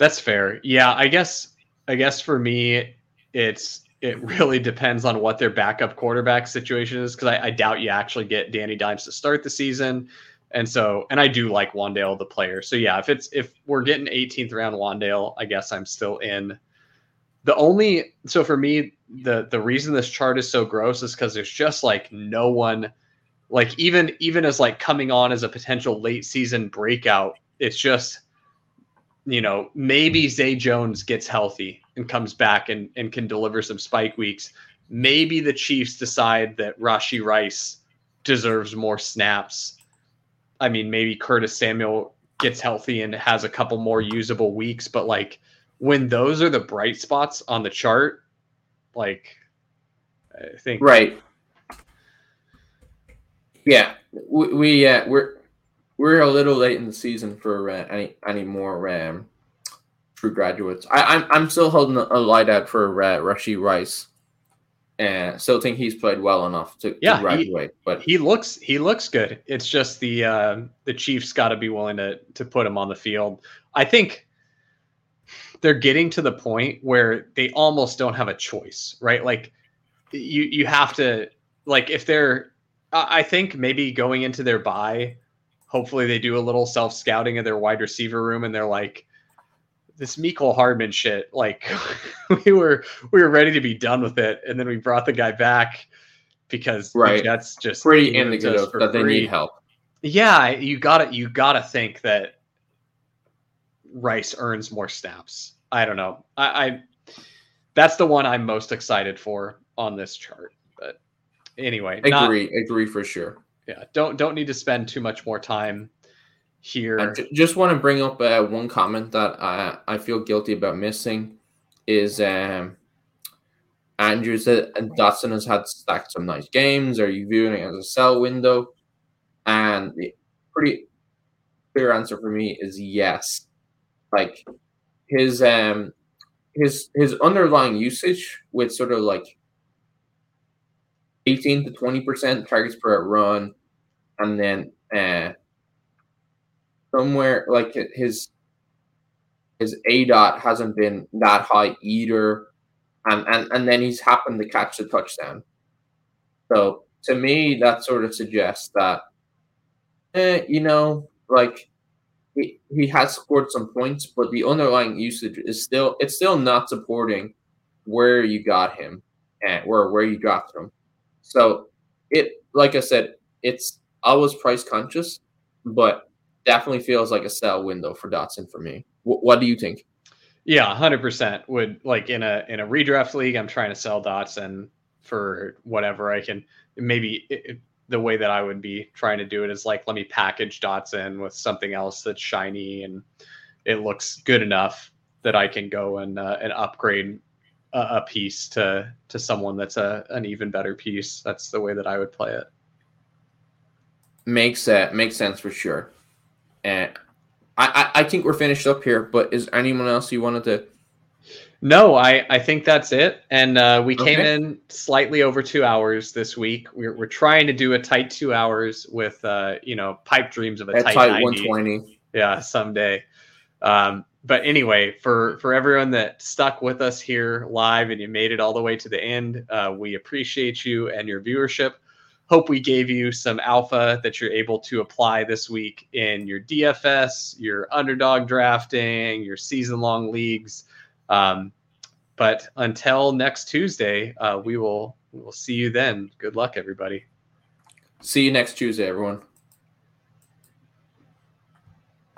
That's fair. Yeah, I guess I guess for me, it's it really depends on what their backup quarterback situation is because I, I, doubt you actually get Danny Dimes to start the season. And so, and I do like Wan'Dale, the player. So yeah, if it's if we're getting 18th round Wan'Dale, I guess I'm still in. The only so for me, the the reason this chart is so gross is because there's just like no one, like even even as like coming on as a potential late season breakout, it's just you know, maybe Zay Jones gets healthy and comes back and, and can deliver some spike weeks. Maybe the Chiefs decide that Rashee Rice deserves more snaps. I mean, maybe Curtis Samuel gets healthy and has a couple more usable weeks, but like when those are the bright spots on the chart, like I think right. Yeah, we, we uh, we're we're a little late in the season for uh, any any more um, true graduates. I, I'm I'm still holding a light out for uh, Rashee Rice, and still think he's played well enough to, yeah, to graduate. He, but he looks he looks good. It's just the uh, the Chiefs got to be willing to to put him on the field. I think they're getting to the point where they almost don't have a choice, right? Like you you have to like if they're I think maybe going into their bye hopefully they do a little self scouting of their wide receiver room and they're like, this Mecole Hardman shit, like we were we were ready to be done with it, and then we brought the guy back because right. that's just pretty indicative that they need help. Yeah, you gotta you gotta think that Rice earns more snaps. I don't know. I, I that's the one I'm most excited for on this chart. But anyway, agree, not, agree for sure yeah don't don't need to spend too much more time here. I just want to bring up uh, one comment that i i feel guilty about missing is um andrews and dotson has had stacked some nice games are you viewing it as a sell window? And the pretty clear answer for me is yes. Like his um his his underlying usage with sort of like 18 to 20 percent targets per run, and then uh, somewhere like his his aDOT hasn't been that high either, and and and then he's happened to catch the touchdown. So to me, that sort of suggests that, eh, you know, like he, he has scored some points, but the underlying usage is still it's still not supporting where you got him and where where you got him. So it like I said, it's I was price conscious, but definitely feels like a sell window for Dotson for me. W- what do you think? Yeah, hundred percent. Would like in a in a redraft league, I'm trying to sell Dotson for whatever I can. Maybe it, the way that I would be trying to do it is like let me package Dotson with something else that's shiny and it looks good enough that I can go and uh, and upgrade a, a, piece to to someone that's a an even better piece. That's the way that I would play it. Makes that makes sense for sure. And I, I I think we're finished up here. But is anyone else you wanted to no, I, I think that's it. And uh, we okay. came in slightly over two hours this week. We're, we're trying to do a tight two hours with, uh, you know, pipe dreams of a tight, tight 120. Yeah, someday. Um, but anyway, for, for everyone that stuck with us here live and you made it all the way to the end, uh, we appreciate you and your viewership. Hope we gave you some alpha that you're able to apply this week in your DFS, your underdog drafting, your season long leagues um, but until next Tuesday, uh, we will we will see you then. Good luck, everybody. See you next Tuesday, everyone.